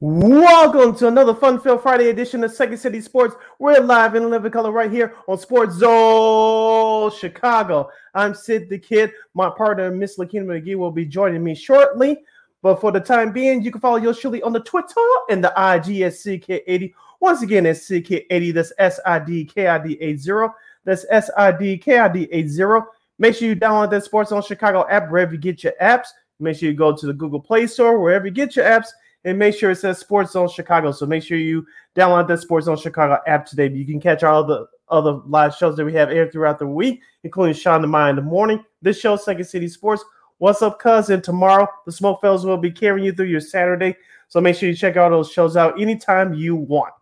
Welcome to another fun-filled Friday edition of Second City Sports. We're live in living color right here on Sports Zone Chicago. I'm Sid the Kid. My partner, Miss Lakeena McGee, will be joining me shortly. But for the time being, you can follow yours truly on the Twitter and the IG at CK80. Once again, it's CK80. That's S-I-D-K-I-D-80. That's S-I-D-K-I-D-80. Make sure you download that Sports Zone Chicago app wherever you get your apps. Make sure you go to the Google Play Store, wherever you get your apps and make sure it says Sports Zone Chicago. So make sure you download the Sports Zone Chicago app today. You can catch all the other live shows that we have aired throughout the week, including Sean the Mind in the morning. This show, Second City Sports. What's up, cousin? Tomorrow, the Smoke Fellas will be carrying you through your Saturday. So make sure you check all those shows out anytime you want.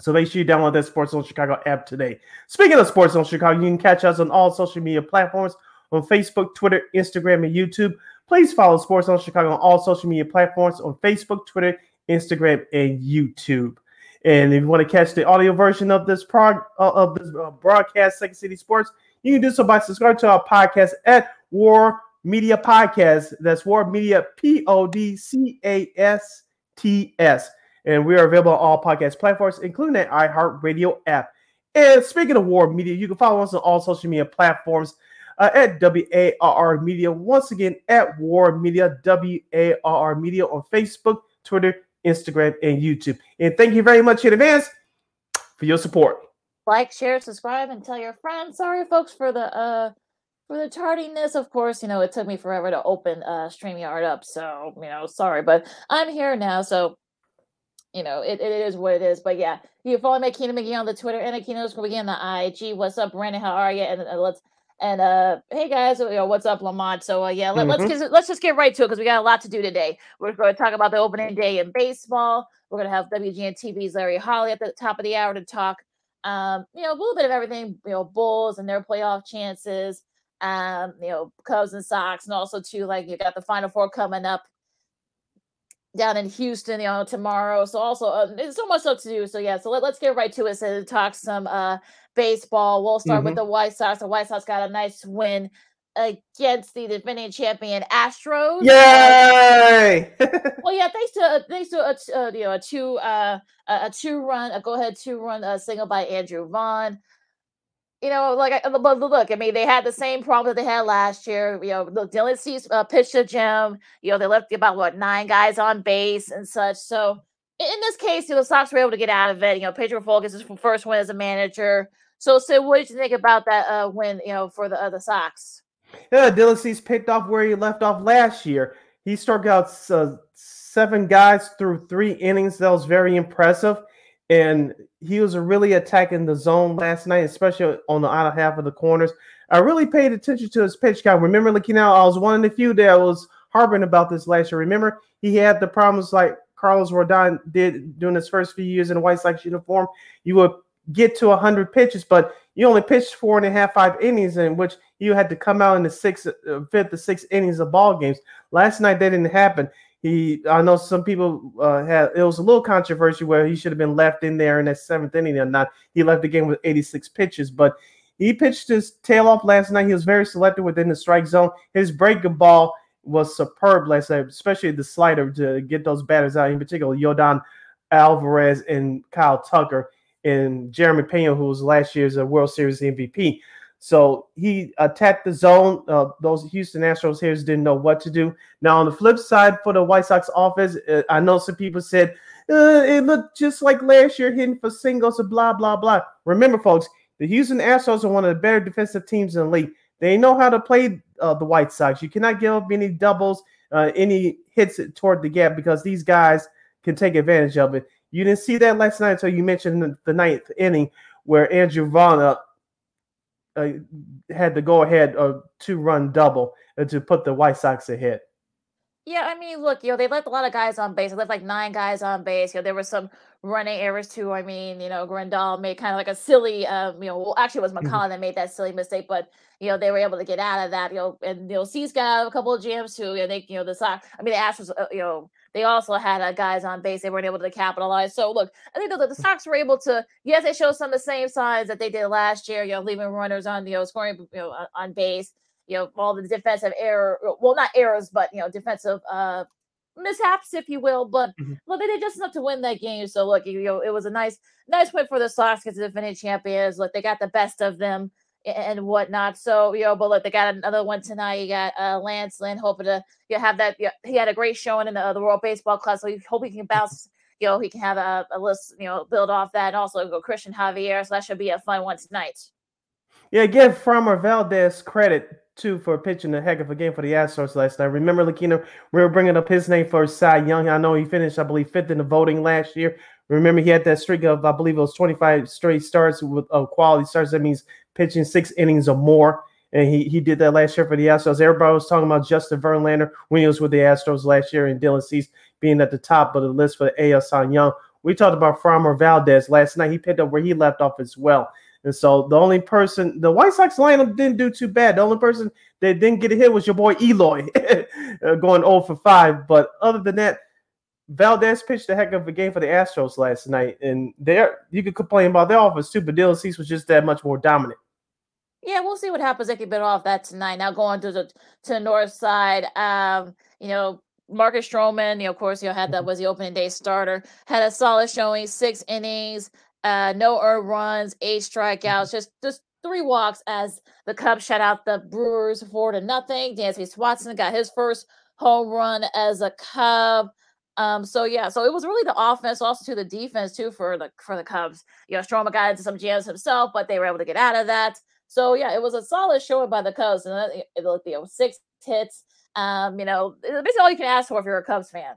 So make sure you download that Sports Zone Chicago app today. Speaking of Sports Zone Chicago, you can catch us on all social media platforms on Facebook, Twitter, Instagram, and YouTube. Please follow SportZone Chicago on all social media platforms on Facebook, Twitter, Instagram, and YouTube. And if you want to catch the audio version of this prog- uh, of this uh, broadcast, Second City Sports, you can do so by subscribing to our podcast at WARR Media Podcast. That's WARR Media P O D C A S T S. And we are available on all podcast platforms, including the iHeartRadio app. And speaking of WARR Media, you can follow us on all social media platforms uh, at WARR Media. Once again, at WARR Media, WARR Media on Facebook, Twitter, Instagram, and YouTube. And thank you very much in advance for your support. Like, share, subscribe, and tell your friends. Sorry, folks, for the uh for the tardiness. Of course, you know it took me forever to open uh StreamYard up, so you know, sorry, but I'm here now, so you know, it, it is what it is. But yeah, you follow me, Keenan McGee on the Twitter and Akina McGee on the IG. What's up, Brandon? How are you? And uh, let's and uh, hey guys, you know, what's up, Lamont? So uh, yeah, let, mm-hmm. let's just, let's just get right to it because we got a lot to do today. We're going to talk about the opening day in baseball. We're going to have WGN TV's Larry Hawley at the top of the hour to talk, um, you know, a little bit of everything. You know, Bulls and their playoff chances. Um, you know, Cubs and Sox, and also too like you got the Final Four coming up down in Houston, you know, tomorrow. So also, uh, there's so much stuff to do. So yeah, so let, us get right to it. So talk some uh baseball. We'll start mm-hmm. with the White Sox. The White Sox got a nice win against the defending champion Astros. Yay! well, yeah, thanks to thanks to a, uh, you know a two uh a two run a go ahead two run uh, single by Andrew Vaughn. You know, like, but look, I mean, they had the same problem that they had last year. You know, look, Dylan Cease uh, pitched a gem. You know, they left about what nine guys on base and such. So in this case, you know, the Sox were able to get out of it. You know, Pedro Focus is first win as a manager. So, Sid, what did you think about that uh, win? You know, for the the Sox. Yeah, Cease picked off where he left off last year. He struck out uh, seven guys through three innings. That was very impressive, and he was really attacking the zone last night, especially on the outer half of the corners. I really paid attention to his pitch count. Remember, looking out, I was one of the few that was harping about this last year. Remember, he had the problems like Carlos Rodon did during his first few years in the White Sox uniform. You would get to 100 pitches, but you only pitched four and a half, five innings, in which you had to come out in the sixth, uh, fifth, the sixth innings of ball games. Last night that didn't happen. He, I know some people uh, had it was a little controversy where he should have been left in there in that seventh inning or not. He left the game with 86 pitches, but he pitched his tail off last night. He was very selective within the strike zone. His breaking ball was superb last night, especially the slider to get those batters out, in particular, Yordan Alvarez and Kyle Tucker and Jeremy Pena, who was last year's uh, World Series MVP. So he attacked the zone. Uh, those Houston Astros here didn't know what to do. Now, on the flip side, for the White Sox offense, uh, I know some people said uh, it looked just like last year hitting for singles and blah, blah, blah. Remember, folks, the Houston Astros are one of the better defensive teams in the league. They know how to play uh, the White Sox. You cannot give up any doubles, uh, any hits toward the gap because these guys can take advantage of it. You didn't see that last night until you mentioned the, ninth inning where Andrew Vaughn uh, uh, had the go ahead uh, two run double uh, to put the White Sox ahead. Yeah, I mean, look, you know, they left a lot of guys on base. They left like nine guys on base. You know, there was some running errors too. I mean, you know, Grandal made kind of like a silly, um, you know, well, actually, it was McCullough that made that silly mistake, but you know, they were able to get out of that. You know, and you know, Cease got a couple of jams too. You know, they, you know, the Sox. I mean, the Astros, uh, you know, they also had uh, guys on base. They weren't able to capitalize. So look, I think that the Sox were able to. Yes, they showed some of the same signs that they did last year. You know, leaving runners on, you know, scoring, you know, on base. You know, all the defensive error. Well, not errors, but you know, defensive uh mishaps, if you will, but mm-hmm. well, they did just enough to win that game. So look, you know, it was a nice, nice win for the Sox because the defending champions. Look, they got the best of them and whatnot. So you know, but look, they got another one tonight. You got uh, Lance Lynn hoping to you know, have that. You know, he had a great showing in the, uh, the World Baseball Class, so he hope he can bounce. You know, he can have a, a list. You know, build off that, and also go Christian Javier. So that should be a fun one tonight. Yeah, give Framber Valdez credit too for pitching a heck of a game for the Astros last night. Remember, Lakeena, we were bringing up his name for Cy Young. I know he finished, I believe, fifth in the voting last year. Remember, he had that streak of, I believe, it was 25 straight starts with uh, quality starts. That means pitching six innings or more. And he, he did that last year for the Astros. Everybody was talking about Justin Verlander when he was with the Astros last year and Dylan Cease being at the top of the list for the AL Cy Young. We talked about Framber Valdez last night. He picked up where he left off as well. And so the only person, the White Sox lineup didn't do too bad. The only person that didn't get a hit was your boy Eloy, uh, going 0 for 5. But other than that, Valdez pitched a heck of a game for the Astros last night. And there you could complain about their offense too, but Dylan Cease was just that much more dominant. Yeah, we'll see what happens. They can bit off that tonight. Now going to the to the north side, um, you know, Marcus Stroman, you know, of course, you know, had that mm-hmm. was the opening day starter, had a solid showing, six innings, uh, no earned runs, eight strikeouts, mm-hmm. just just three walks as the Cubs shut out the Brewers four to nothing. Dansby Swanson got his first home run as a Cub. Um, so yeah, so it was really the offense, also to the defense too for the for the Cubs. You know, Stroman got into some jams himself, but they were able to get out of that. So yeah, it was a solid showing by the Cubs, and it, it, you know six hits. Um, you know, basically all you can ask for if you're a Cubs fan.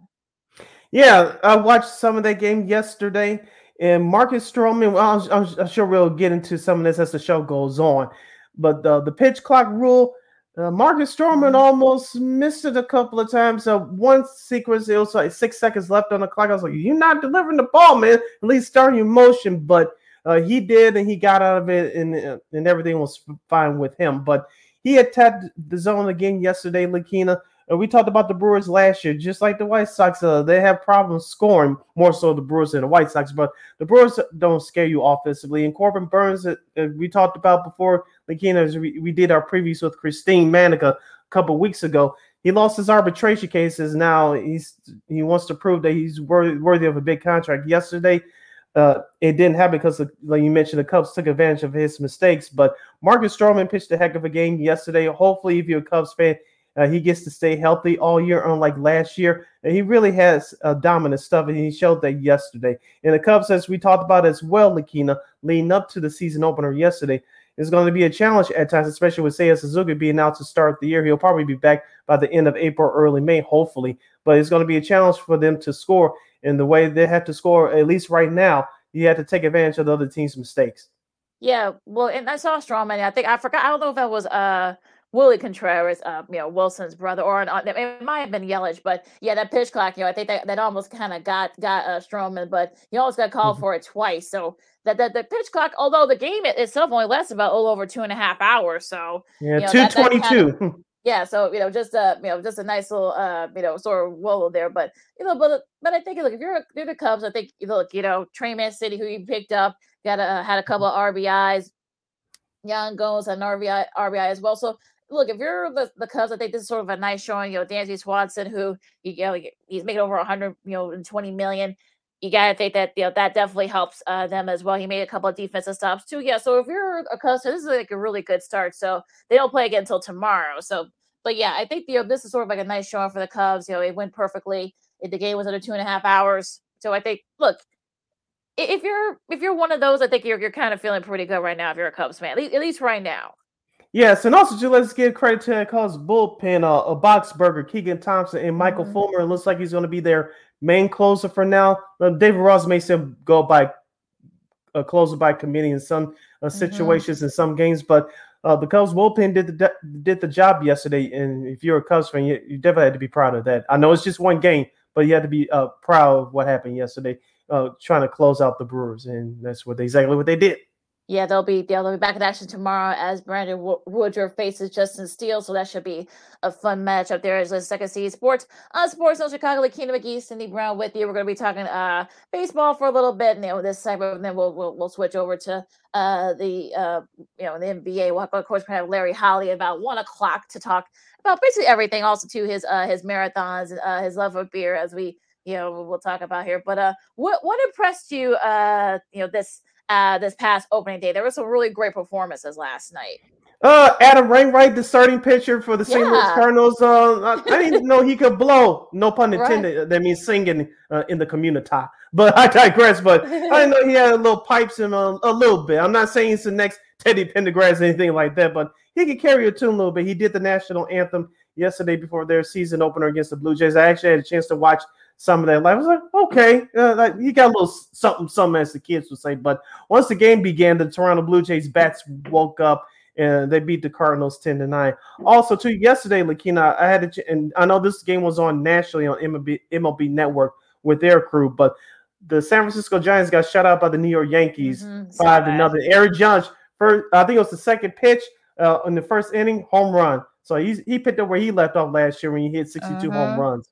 Yeah, I watched some of that game yesterday. And Marcus Stroman, well, I'm, I'm, sure we'll get into some of this as the show goes on. But the, the pitch clock rule, uh, Marcus Stroman mm-hmm. almost missed it a couple of times. So one sequence, it was like six seconds left on the clock. I was like, "You're not delivering the ball, man. At least start your motion." But uh, he did, and he got out of it, and uh, and everything was fine with him. But he attacked the zone again yesterday, Lakeena. And we talked about the Brewers last year, just like the White Sox. Uh, they have problems scoring more so the Brewers than the White Sox, but the Brewers don't scare you offensively. And Corbin Burnes, uh, uh we talked about before, McKenna, we, we did our previews with Christine Manica a couple weeks ago. He lost his arbitration cases. Now he's he wants to prove that he's worthy, worthy of a big contract. Yesterday, uh, it didn't happen because, like you mentioned, the Cubs took advantage of his mistakes. But Marcus Stroman pitched a heck of a game yesterday. Hopefully, if you're a Cubs fan, uh, he gets to stay healthy all year, unlike last year. And he really has uh, dominant stuff, and he showed that yesterday. And the Cubs, as we talked about as well, Lakeena, leading up to the season opener yesterday, is going to be a challenge at times, especially with Seiya Suzuki being out to start the year. He'll probably be back by the end of April, early May, hopefully. But it's going to be a challenge for them to score. in the way they have to score, at least right now, you have to take advantage of the other team's mistakes. Yeah, well, and I saw Stroman. I think I forgot. I don't know if that was uh Willie Contreras, uh, you know, Willson's brother, or an, it might have been Yelich, but yeah, that pitch clock, you know, I think that, that almost kind of got got uh, Stroman, but he almost got called mm-hmm. for it twice. So that, that the pitch clock, although the game itself only lasts about a little over two and a half hours, so yeah, you know, two twenty two. Yeah, so you know, just a you know, just a nice little uh, you know, sort of wall there. But you know, but but I think look, if you're, you're the Cubs, I think look, you know, Trey Mancini, who you picked up, got a, had a couple of RBIs. Gomes had an RBI RBI as well. So look, if you're the, the Cubs, I think this is sort of a nice showing. You know, Dansby Swanson, who you know he's making over 100, you know, 20 million. You gotta think that you know that definitely helps uh, them as well. He made a couple of defensive stops too. Yeah, so if you're a Cubs, this is like a really good start. So they don't play again until tomorrow. So, but yeah, I think you know this is sort of like a nice showing for the Cubs. You know, it went perfectly. The game was under two and a half hours. So I think, look, if you're if you're one of those, I think you're you're kind of feeling pretty good right now. If you're a Cubs fan, at least, at least right now. Yes, and also just let's give credit to Cubs bullpen, uh, a Boxberger, Keegan Thompson, and Michael mm-hmm. Fulmer. It looks like he's going to be their main closer for now. Uh, David Ross may still go by a uh, closer by committee in some uh, mm-hmm. situations mm-hmm. in some games, but uh, the Cubs bullpen did the did the job yesterday. And if you're a Cubs fan, you, you, definitely had to be proud of that. I know it's just one game, but you had to be uh, proud of what happened yesterday, uh, trying to close out the Brewers, and that's what they, exactly what they did. Yeah, they'll be they'll be back in action tomorrow as Brandon Woodruff faces Justin Steele. So that should be a fun match up there as the second seed sports on SportZone Chicago. Lakeena McGee, Cindy Brown with you. We're going to be talking uh baseball for a little bit, you know, this segment, and then we'll we'll, we'll switch over to uh the uh you know the NBA. We'll have, of course we have Larry Hawley about one o'clock to talk about basically everything. Also to his uh his marathons, uh his love of beer as we you know we'll talk about here. But uh, what what impressed you uh you know this uh, this past opening day. There were some really great performances last night. Uh, Adam Wainwright, the starting pitcher for the St. Yeah. Louis Cardinals. Uh, I, I, didn't know he could blow. No pun intended. Right. That means singing uh, in the community. But I digress. But I didn't know he had a little pipes in a, a little bit. I'm not saying he's the next Teddy Pendergrass or anything like that, but he could carry a tune a little bit. He did the national anthem yesterday before their season opener against the Blue Jays. I actually had a chance to watch some of that life. I was like, okay, uh, like, he got a little something, something, as the kids would say. But once the game began, the Toronto Blue Jays bats woke up and they beat the Cardinals 10 to 9. Also, too, yesterday, Lakeena, I had to, and I know this game was on nationally on MLB, MLB Network with their crew, but the San Francisco Giants got shut out by the New York Yankees mm-hmm, five to nothing. Aaron Judge, first, I think it was the second pitch uh, in the first inning, home run. So he's, he picked up where he left off last year when he hit 62 home mm-hmm. runs.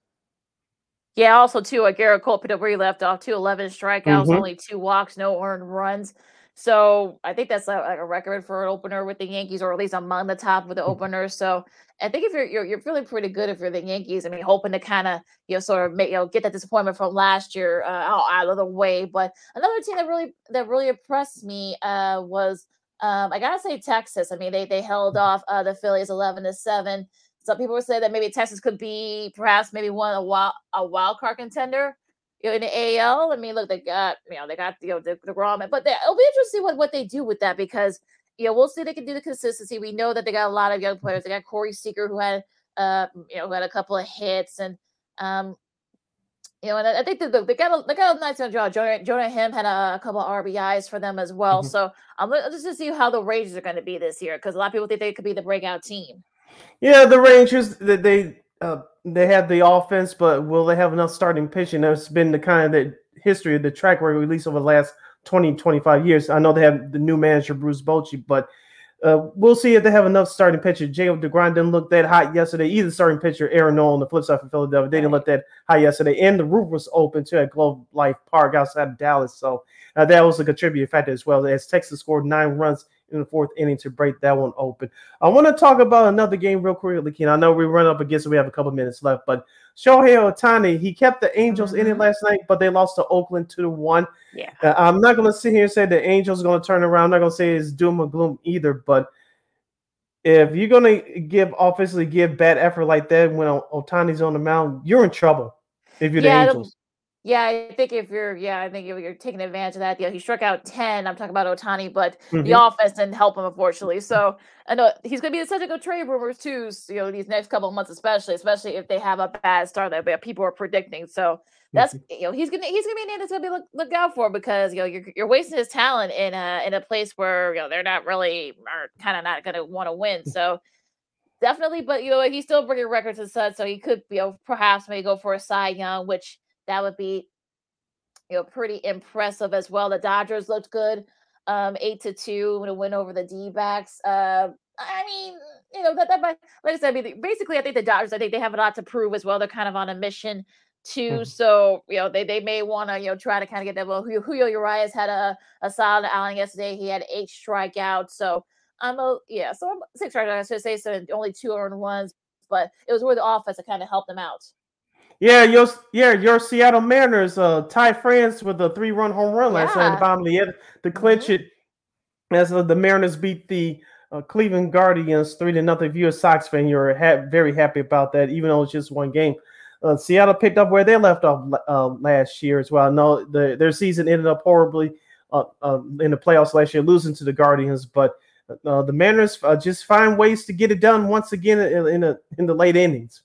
Yeah, also too, like Gerrit Cole picked up where he left off, two eleven strikeouts, mm-hmm. only two walks, no earned runs. So I think that's a, like a record for an opener with the Yankees, or at least among the top with the mm-hmm. openers. So I think if you're, you're you're feeling pretty good if you're the Yankees, I mean, hoping to kind of you know sort of make you know get that disappointment from last year uh, out of the way. But another team that really that really impressed me uh, was um, I gotta say Texas. I mean, they they held mm-hmm. off uh, the Phillies eleven to seven. Some people would say that maybe Texas could be perhaps maybe one a wild a wild card contender you know, in the AL. I mean, look, they got you know they got you know the, the raw but they, it'll be interesting what what they do with that because you know we'll see they can do the consistency. We know that they got a lot of young players. They got Corey Seager who had uh you know had a couple of hits and um you know, and I think that they got a they got a nice draw. Jonah, Jonah Heim had a, a couple of RBIs for them as well. Mm-hmm. So I'm um, just to see how the Rangers are going to be this year because a lot of people think they could be the breakout team. Yeah, the Rangers that they uh, they have the offense, but will they have enough starting pitching? That's been the kind of the history of the track record, at least over the last 20, 25 years. I know they have the new manager Bruce Bochy, but uh, we'll see if they have enough starting pitcher. Jacob DeGrom didn't look that hot yesterday. Either starting pitcher Aaron Nola on the flip side for Philadelphia, they didn't look that hot yesterday. And the roof was open too at Globe Life Park outside of Dallas, so uh, that was a contributing factor as well. As Texas scored nine runs in the fourth inning to break that one open. I want to talk about another game real quickly, Ken. I know we run up against it. We have a couple minutes left, but Shohei Ohtani, he kept the Angels mm-hmm. in it mm-hmm. last night, but they lost to Oakland two to one. Yeah, uh, I'm not going to sit here and say the Angels going to turn around. I'm not going to say it's doom or gloom either, but if you're going to give offensively give bad effort like that when Ohtani's on the mound, you're in trouble. If you're yeah, the Angels. Yeah, I think if you're, yeah, I think if you're taking advantage of that, yeah, he struck out 10. I'm talking about Ohtani, but mm-hmm. the offense didn't help him, unfortunately. So I know he's going to be the subject of trade rumors too, you know, these next couple of months, especially, especially if they have a bad start that people are predicting. So that's, mm-hmm. you know, he's going to, he's going to be a name that's going to be look, look out for because, you know, you're, you're wasting his talent in a, in a place where, you know, they're not really, are kind of not going to want to win. So, definitely, but you know, he's still bringing records and such, so he could, you know, perhaps maybe go for a Cy Young, which that would be you know pretty impressive as well. The Dodgers looked good, um, eight to two to win over the D backs. Uh, I mean, you know that that like I said, I mean, basically, I think the Dodgers, I think they have a lot to prove as well. They're kind of on a mission too, mm-hmm. so you know they they may want to you know try to kind of get that. Well, Julio Urias had a a solid outing yesterday. He had eight strikeouts, so I'm a yeah, so I'm six strikeouts. I should say so only two earned ones, but it was really the offense that kind of helped them out. Yeah, your yeah, your Seattle Mariners uh Ty France with a three run home run last night in the bottom of the eighth to clinch mm-hmm. it. As uh, the Mariners beat the uh, Cleveland Guardians three to nothing. If you're a Sox fan, you're ha- very happy about that, even though it's just one game. Uh, Seattle picked up where they left off uh, last year as well. No, the, their season ended up horribly uh, uh, in the playoffs last year, losing to the Guardians. But the Mariners just find ways to get it done once again in, in, a, in the late innings.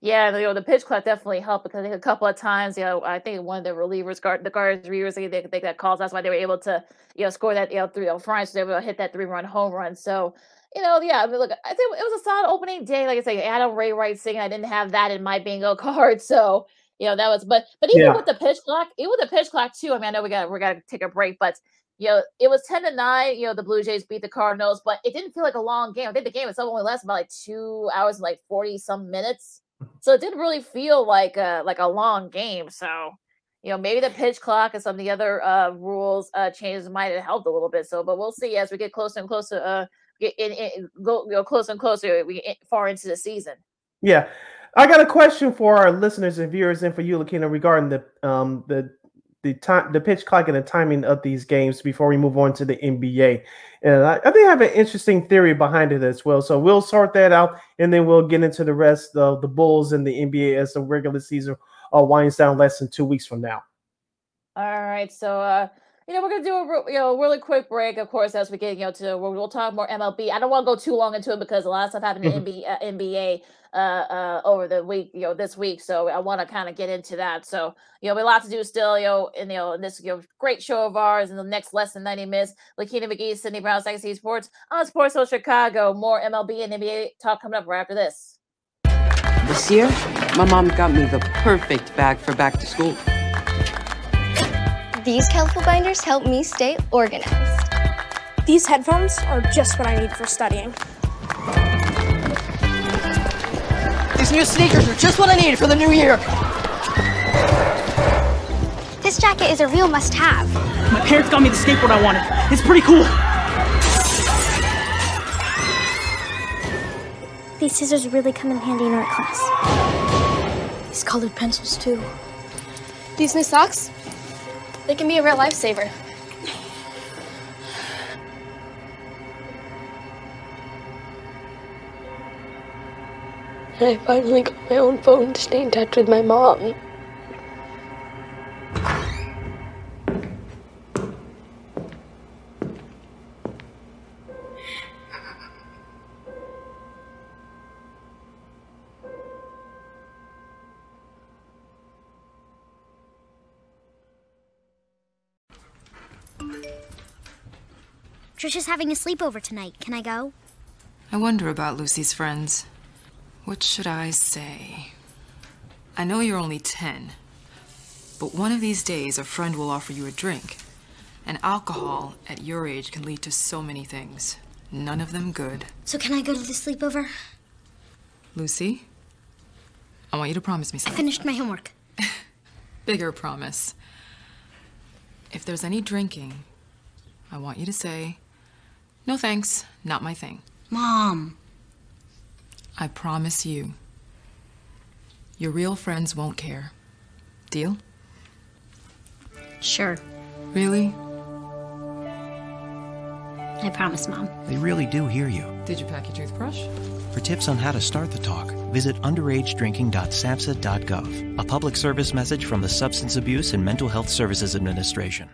Yeah, you know, the pitch clock definitely helped because I think a couple of times, you know, I think one of the relievers, guard, the guards, relievers, they, they, got calls. That's why they were able to, you know, score that, you know, three, you know, France, they were able to hit that three run home run. So, you know, yeah, I mean, look, I think it was a solid opening day. Like I say, Adam Wainwright singing. I didn't have that in my bingo card. So, you know, that was, but, but even yeah. with the pitch clock, even with the pitch clock too, I mean, I know we got, we got to take a break, but you know, it was 10 to 9. You know, the Blue Jays beat the Cardinals, but it didn't feel like a long game. I think the game itself only lasted about like two hours and like 40 some minutes. So it didn't really feel like a like a long game. So, you know, maybe the pitch clock and some of the other uh rules uh changes might have helped a little bit. So, but we'll see as we get closer and closer uh get in, in go know closer and closer we get far into the season. Yeah. I got a question for our listeners and viewers and for you, Lakeena, regarding the um the the time the pitch clock and the timing of these games before we move on to the NBA. And I, I think I have an interesting theory behind it as well. So we'll sort that out and then we'll get into the rest of the Bulls and the NBA as the regular season uh, winds down less than two weeks from now. All right. So uh you know, we're gonna do a you know really quick break, of course, as we get you know to we'll, we'll talk more MLB. I don't want to go too long into it because a lot of stuff happened in NBA, uh, NBA uh, uh, over the week, you know, this week. So I want to kind of get into that. So you know, we a lot to do still, you know, in you know this you know great show of ours in the next less than ninety minutes. Lakeena McGee, Sydney Brown, Sexy Sports on Sports Zone Chicago. More MLB and NBA talk coming up right after this. This year, my mom got me the perfect bag for back to school. These colorful binders help me stay organized. These headphones are just what I need for studying. These new sneakers are just what I need for the new year. This jacket is a real must have. My parents got me the skateboard I wanted. It's pretty cool. These scissors really come in handy in art class. These colored pencils, too. These new socks? They can be a real lifesaver. And I finally got my own phone to stay in touch with my mom. Trisha's having a sleepover tonight. Can I go? I wonder about Lucy's friends. What should I say? I know you're only 10, but one of these days a friend will offer you a drink. And alcohol at your age can lead to so many things, none of them good. So can I go to the sleepover? Lucy, I want you to promise me something. I finished my homework. Bigger promise. If there's any drinking, I want you to say, no thanks, not my thing. Mom. I promise you. Your real friends won't care. Deal? Sure. Really? I promise, Mom. They really do hear you. Did you pack your toothbrush? For tips on how to start the talk, visit underagedrinking.samhsa.gov, a public service message from the Substance Abuse and Mental Health Services Administration.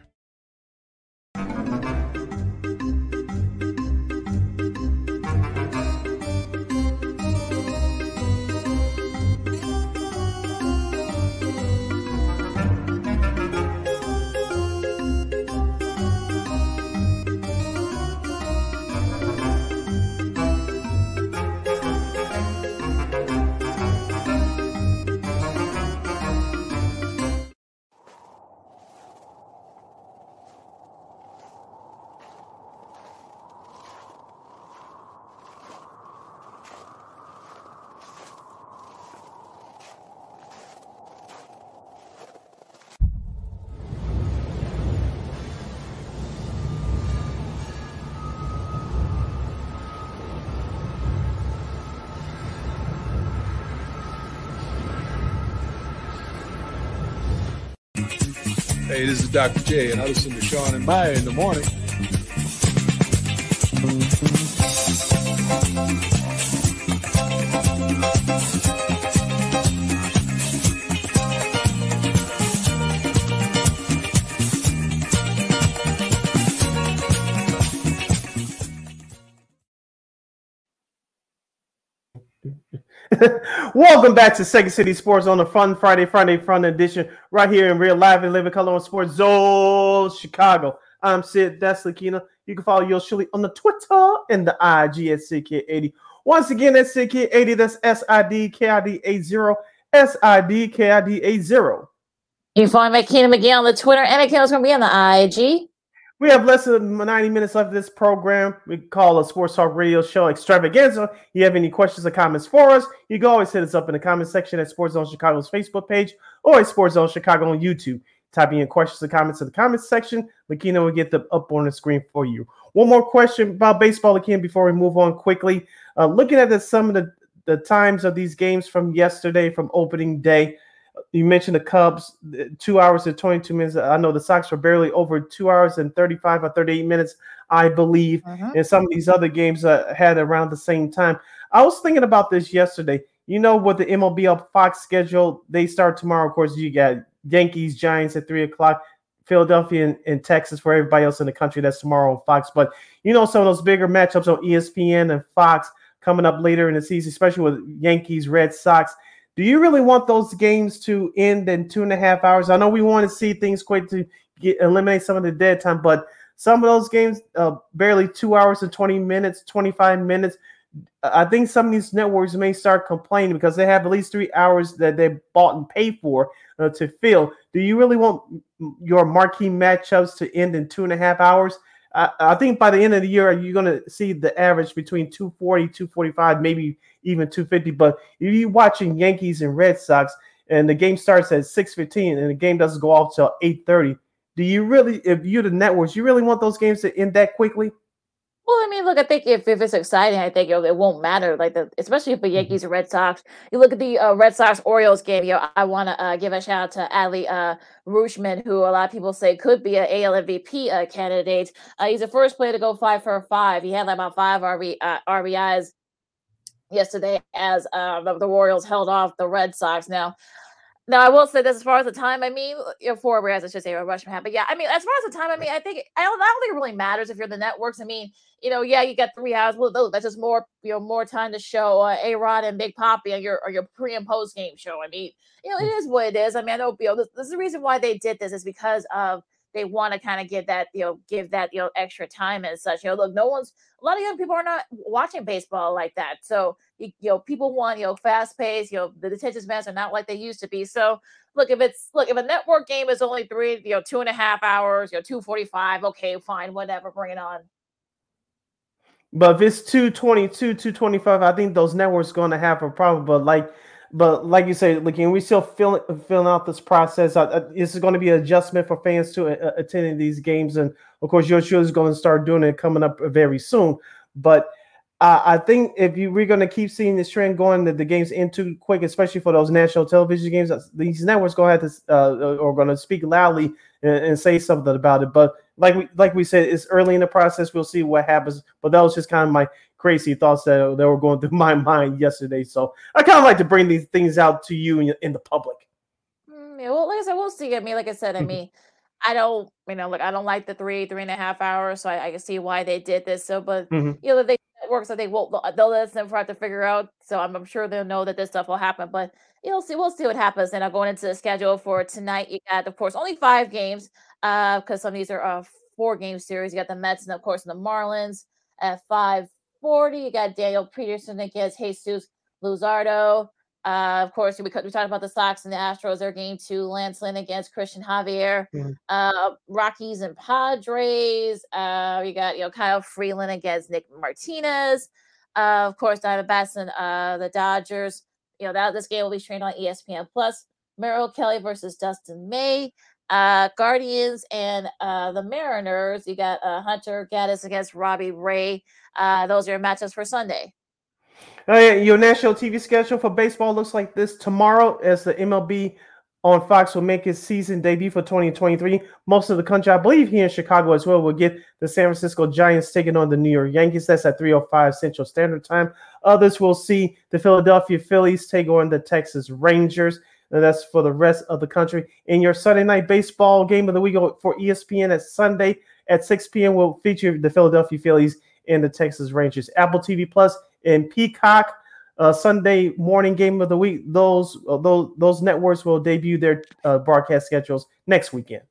Dr. J, and to Sean and Maya in the morning. Welcome back to Second City Sports on the Fun Friday, Friday Fun Edition, right here in real live and living color on Sports Zone Chicago. I'm Sid. That's Lakeena. You can follow yours truly on the Twitter and the IG at SidKid80. Once again, that's SidKid80. That's S I D K I D 80. S I D K I D 80. You can find McKenna McGee on the Twitter, and McKenna's going to be on the IG. We have less than 90 minutes left of this program. We call a Sports Talk Radio Show extravaganza. You have any questions or comments for us? You can always hit us up in the comment section at Sports Zone Chicago's Facebook page or at Sports Zone Chicago on YouTube. Typing in questions or comments in the comments section. Lakeena will get them up on the screen for you. One more question about baseball, Lakeena, before we move on quickly. Uh, looking at the, some of the, the times of these games from yesterday, from opening day, you mentioned the Cubs, two hours and 22 minutes. I know the Sox were barely over two hours and 35 or 38 minutes, I believe. Uh-huh. And some of these other games uh, had around the same time. I was thinking about this yesterday. You know, with the MLB up Fox schedule, they start tomorrow. Of course, you got Yankees, Giants at three o'clock, Philadelphia and, and Texas for everybody else in the country. That's tomorrow on Fox. But you know, some of those bigger matchups on ESPN and Fox coming up later in the season, especially with Yankees, Red Sox do you really want those games to end in two and a half hours? I know we want to see things quick to get, eliminate some of the dead time, but some of those games, uh, barely two hours and 20 minutes, 25 minutes. I think some of these networks may start complaining because they have at least three hours that they bought and paid for uh, to fill. Do you really want your marquee matchups to end in two and a half hours? I, I think by the end of the year, you're going to see the average between 240, 245, maybe even 250. But if you're watching Yankees and Red Sox and the game starts at 6:15 and the game doesn't go off till 8:30, do you really, if you're the networks, you really want those games to end that quickly? Well, I mean, look, I think if, if it's exciting, I think you know, it won't matter. Like the, especially if the mm-hmm. Yankees or Red Sox. You look at the uh, Red Sox Orioles game. You know, I want to uh, give a shout out to Adley uh, who a lot of people say could be an AL MVP uh, candidate. Uh, he's the first player to go five for five. He had like about five RB, uh, RBIs yesterday as uh, the, the Royals held off the Red Sox. Now, now I will say this as far as the time. I mean, you know, four whereas I should say a rush hat. But yeah, I mean, as far as the time, I mean, I think I don't, I don't think it really matters if you're the networks. I mean, you know, yeah, you got three hours. Well, that's just more, you know, more time to show uh, A Rod and Big Poppy on your or your pre and post game show. I mean, you know, it is what it is. I mean, I know, you know, this, this is the reason why they did this is because of they want to kind of give that you know give that you know extra time and such you know look no one's a lot of young people are not watching baseball like that so you, you know people want you know fast pace you know the attention spans are not like they used to be so look if it's look if a network game is only three you know two and a half hours you know 245 okay fine whatever bring it on but if it's 222 225 i think those networks going to have a problem but like but like you say, like, we still filling filling out this process. Uh, this is going to be an adjustment for fans to uh, attending these games, and of course, your show is going to start doing it coming up very soon. But uh, I think if you we're going to keep seeing this trend going, that the games end too quick, especially for those national television games, these networks going to have to uh, or going to speak loudly and, and, say something about it. But like we like we said, it's early in the process. We'll see what happens. But that was just kind of my crazy thoughts that, that were going through my mind yesterday. So I kind of like to bring these things out to you in, in the public. Mm, yeah, well, like I said, we'll see. I mean, like I said, I mm-hmm. mean, I don't, you know, like I don't like the three, three and a half hours, so I, I can see why they did this. So, but mm-hmm. you know, they works. I think we'll they'll let us have to figure out. So I'm, I'm, sure they'll know that this stuff will happen. But you'll see, we'll see what happens. And I'm going into the schedule for tonight. You got, of course, only five games, uh, because some of these are uh four game series. You got the Mets and of course the Marlins at five forty. You got Daniel Peterson against Jesus Luzardo. Uh, of course, we, we talked about the Sox and the Astros. They're game two. Lance Lynn against Christian Javier. Mm-hmm. Uh, Rockies and Padres. Uh, you got you know Kyle Freeland against Nick Martinez. Uh, of course, Diamondbacks and uh, the Dodgers. You know that this game will be streamed on ESPN Plus. Merrill Kelly versus Dustin May. Uh, Guardians and uh, the Mariners. You got uh, Hunter Gaddis against Robbie Ray. Uh, those are your matchups for Sunday. Yeah. Your national TV schedule for baseball looks like this tomorrow as the MLB on Fox will make its season debut for 2023. Most of the country, I believe here in Chicago as well, will get the San Francisco Giants taking on the New York Yankees. That's at 3.05 Central Standard Time. Others will see the Philadelphia Phillies take on the Texas Rangers. And that's for the rest of the country. In your Sunday night baseball game of the week for ESPN at Sunday at 6 p.m. will feature the Philadelphia Phillies and the Texas Rangers. Apple TV Plus and Peacock uh, Sunday morning game of the week. Those uh, those those networks will debut their uh, broadcast schedules next weekend.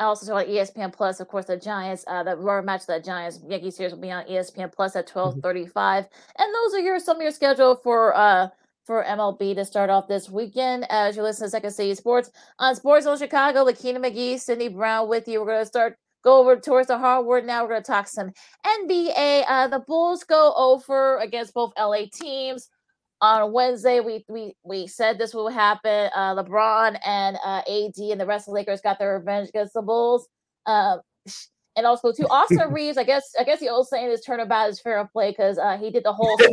I also saw ESPN Plus, of course, the Giants, uh, the Royal match, the Giants Yankees series will be on ESPN Plus at twelve thirty five, mm-hmm. and those are your some of your schedule for uh for MLB to start off this weekend. As you listen to Second City Sports on SportZone Chicago, Lakeena McGee, Sydney Brown with you. We're going to start go over towards the hardwood. Now we're going to talk some NBA. Uh, the Bulls go over against both LA teams. On Wednesday, we we we said this would happen. Uh, LeBron and uh, AD and the rest of the Lakers got their revenge against the Bulls. Um, and also to Austin Reeves. I guess I guess the old saying is turnabout is fair play because uh, he did the whole little,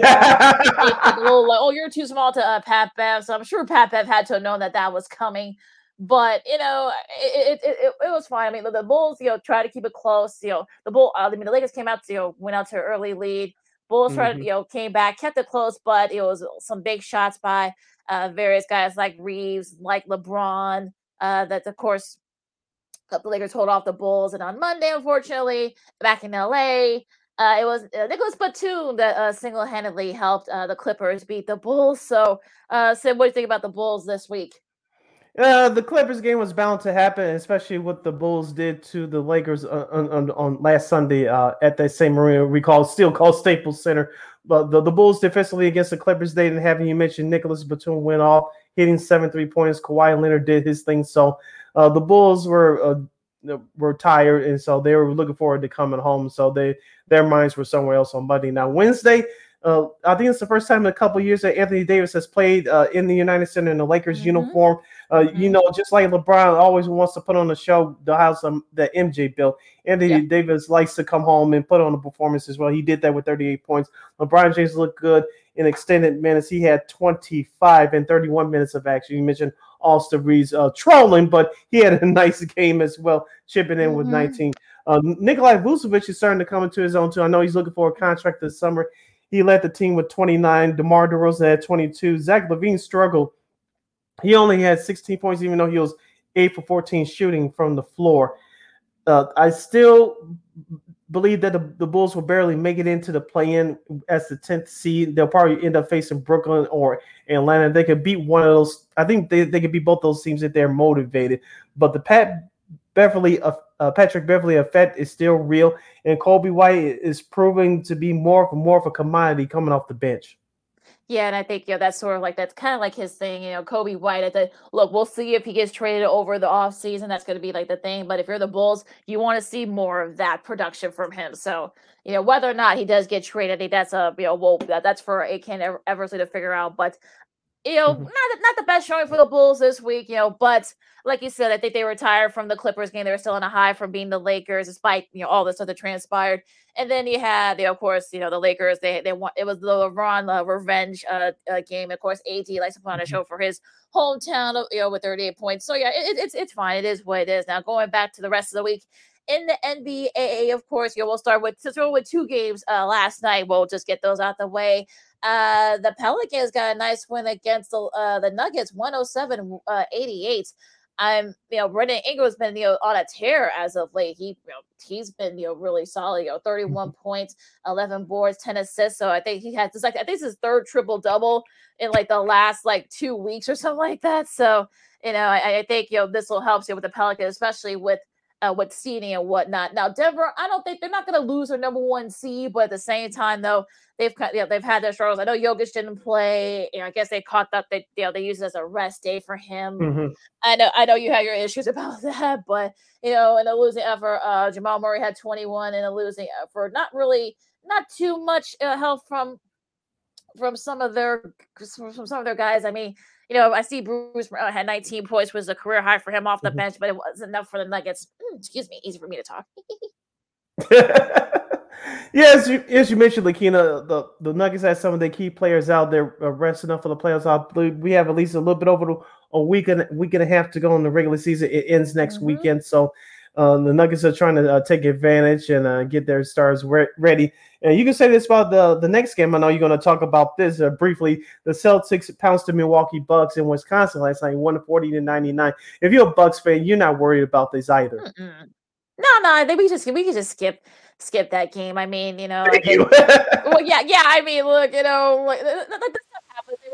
like, oh you're too small to uh, Pat Bev. So I'm sure Pat Bev had to have known that that was coming. But you know, it, it, it, it was fine. I mean, the, the, Bulls, you know, try to keep it close. You know, the Bull. Uh, I mean, the Lakers came out, you know, went out to an early lead. Bulls mm-hmm. tried, you know, came back, kept it close, but it was some big shots by uh, various guys like Reaves, like LeBron. Uh, that of course the Lakers hold off the Bulls, and on Monday, unfortunately, back in LA, uh, it was uh, Nicholas Batum that uh, single-handedly helped uh, the Clippers beat the Bulls. So, uh, Sid, what do you think about the Bulls this week? Uh, the Clippers game was bound to happen, especially what the Bulls did to the Lakers uh, on, on, on last Sunday uh, at that same arena we call still called Staples Center. But the, the Bulls defensively against the Clippers, they didn't have you mentioned Nicholas Batum went off hitting seven three points. Kawhi Leonard did his thing. So uh, the Bulls were uh, were tired, and so they were looking forward to coming home. So they their minds were somewhere else on Monday. Now Wednesday, uh, I think it's the first time in a couple years that Anthony Davis has played uh, in the United Center in the Lakers mm-hmm. uniform. Uh, mm-hmm. You know, just like LeBron always wants to put on a show, the house um, that MJ built. Anthony yeah. Davis likes to come home and put on a performance as well. He did that with 38 points. LeBron James looked good in extended minutes. He had 25 and 31 minutes of action. You mentioned Austin Reaves uh, trolling, but he had a nice game as well, chipping in mm-hmm. with 19. Uh, Nikolai Vucevic is starting to come into his own too. I know he's looking for a contract this summer. He led the team with 29. DeMar DeRozan had 22. Zach LaVine struggled. He only had 16 points, even though he was 8 for 14 shooting from the floor. Uh, I still believe that the, the Bulls will barely make it into the play-in as the 10th seed. They'll probably end up facing Brooklyn or Atlanta. They could beat one of those. I think they, they could beat both those teams if they're motivated. But the Pat Beverley, uh, Patrick Beverley effect is still real, and Coby White is proving to be more of more of a commodity coming off the bench. Yeah, and I think you know that's sort of like that's kind of like his thing. You know, Coby White at the look. We'll see if he gets traded over the off season. That's going to be like the thing. But if you're the Bulls, you want to see more of that production from him. So you know whether or not he does get traded, I think that's a you know well that, that's for Ken Eversley to figure out. But you know, mm-hmm. not not the best showing for the Bulls this week, you know, but like you said, I think they retired from the Clippers game. They were still on a high from being the Lakers, despite you know all this other transpired. And then you had, you know, of course, you know, the Lakers. They they want it was the LeBron uh, revenge uh, uh, game. Of course, AD likes to put on a mm-hmm. show for his hometown, you know, with 38 points. So yeah, it, it's it's fine. It is what it is. Now going back to the rest of the week, in the NBA, of course, you know, we'll start with since we with two games uh, last night. We'll just get those out the way. Uh, the Pelicans got a nice win against the uh, the Nuggets, 107 uh, 88. I'm, you know, Brandon Ingram's been, you know, on a tear as of late. He, you know, he's been, you know, really solid. You know, 31 mm-hmm. points, 11 boards, 10 assists. So I think he has, this like, I think this is third triple double in like the last like two weeks or something like that. So, you know, I, I think, you know, this will help you with the Pelicans, especially with uh, with seeding and whatnot. Now, Denver, I don't think they're not going to lose their number one seed, but at the same time, though, they've you know, they've had their struggles. I know Jokic didn't play. You know, I guess they caught that they you know they used it as a rest day for him. Mm-hmm. I know I know you had your issues about that, but you know, in a losing effort, uh, Jamal Murray had 21 in a losing effort. Not really, not too much uh, help from from some of their from some of their guys. I mean, you know, I see Bruce uh, had 19 points, was a career high for him off the mm-hmm. bench, but it wasn't enough for the Nuggets. Mm, excuse me, easy for me to talk. yeah, as you, as you mentioned, Lakeena, the, the Nuggets had some of their key players out there uh, resting up for the playoffs. I believe we have at least a little bit over a week and week and a half to go in the regular season. It ends next mm-hmm. weekend, so uh, the Nuggets are trying to uh, take advantage and uh, get their stars re- ready. And you can say this about the, the next game. I know you're going to talk about this uh, briefly. The Celtics pounced the Milwaukee Bucks in Wisconsin last night, 140 to 99. If you're a Bucks fan, you're not worried about this either. Mm-mm. No, no, I think we just we can just skip skip that game. I mean, you know, think, well, yeah, yeah. I mean, look, you know, like, this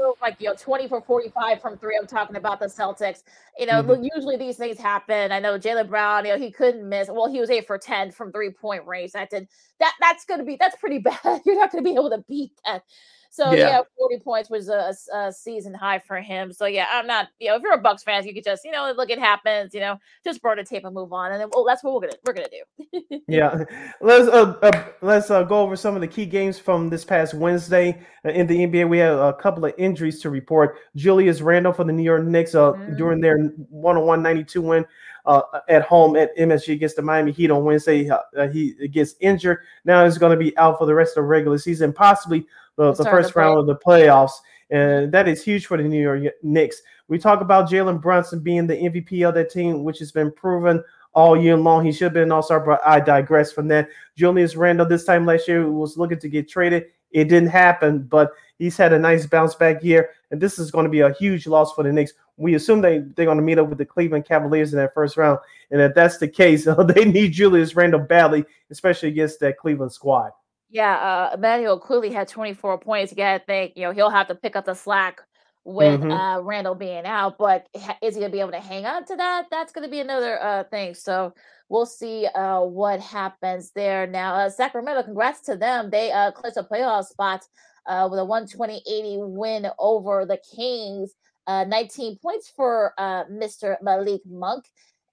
stuff happens. They were like you know twenty for forty five from three. I'm talking about the Celtics. You know, mm-hmm. usually these things happen. I know Jaylen Brown. You know, he couldn't miss. Well, he was eight for ten from three point range. That did that. That's going to be that's pretty bad. You're not going to be able to beat that. So Yeah. yeah, 40 points was a, a season high for him. So yeah, I'm not, you know, if you're a Bucks fan, you could just, you know, look, it happens, you know, just burn the tape and move on. And then well, that's what we're gonna we're gonna do. Yeah, let's uh, uh let's uh, go over some of the key games from this past Wednesday Uh, in the NBA. We have a couple of injuries to report. Julius Randle for the New York Knicks uh, during their 101-92 win uh, at home at MSG against the Miami Heat on Wednesday. Uh, he gets injured. Now he's going to be out for the rest of the regular season, possibly the, the first round of the playoffs, and that is huge for the New York Knicks. We talk about Jalen Brunson being the MVP of that team, which has been proven all year long. He should have been an all-star, but I digress from that. Julius Randle this time last year was looking to get traded. It didn't happen, but he's had a nice bounce back year, and this is going to be a huge loss for the Knicks. We assume they, they're going to meet up with the Cleveland Cavaliers in that first round, and if that's the case, they need Julius Randle badly, especially against that Cleveland squad. Yeah, uh, Immanuel Quickley had 24 points. You gotta think, you know, he'll have to pick up the slack with Mhm. uh, Randle being out, but is he gonna be able to hang on to that? That's gonna be another uh, thing. So we'll see uh, what happens there. Now, uh, Sacramento, congrats to them. They uh, clinched a playoff spot uh, with a 120-80 win over the Kings. Uh, 19 points for uh, Mr. Malik Monk,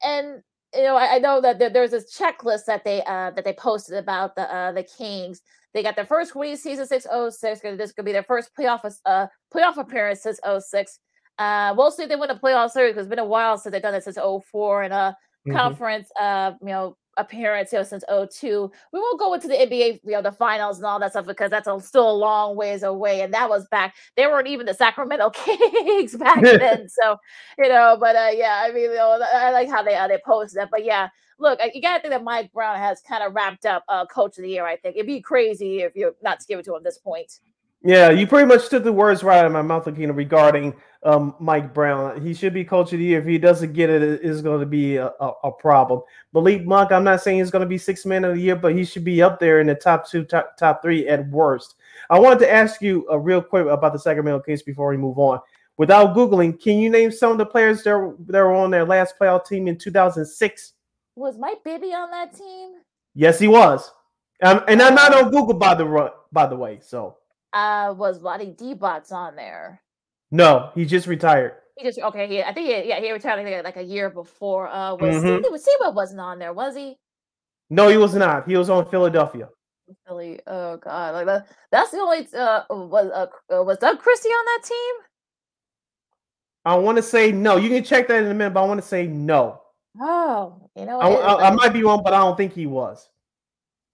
and you know, I, I know that there, there's this checklist that they uh that they posted about the uh the Kings. They got their first win season six oh six. This could be their first playoff uh playoff appearance since 06. Uh, we'll see if they win a playoff series because it's been a while since they've done it since 04 and uh Mhm. conference uh you know appearance you know since 02 we won't go into the nba you know the finals and all that stuff because that's a, still a long ways away and that was back they weren't even the sacramento kings back then so you know but uh yeah i mean you know, i like how they uh, they posted that but yeah look you gotta think that mike brown has kind of wrapped up uh coach of the year i think. It'd be crazy if you're not to give it to him at this point Yeah, you pretty much took the words right out of my mouth, Akina, regarding um, Mike Brown. He should be coach of the year. If he doesn't get it, it is going to be a, a, a problem. Malik Monk, I'm not saying he's going to be six man of the year, but he should be up there in the top two, top, top three at worst. I wanted to ask you uh, real quick about the Sacramento Kings before we move on. Without Googling, can you name some of the players that were, that were on their last playoff team in 2006? was mike bibby on that team Yes, he was. Um, and I'm not on Google, by the, by the way. So, uh was Vlade Divac on there no, he just retired. He just okay. He, I think he, yeah, he retired like, like a year before. Uh, was Mhm. Steve Seba wasn't on there, was he? No, he was not. He was on Philadelphia. Philly. Oh God, like that. That's the only. Uh, was uh, uh, was Doug Christie on that team? I want to say no. You can check that in a minute, but I want to say no. Oh, you know. I, I, I might be wrong, but I don't think he was.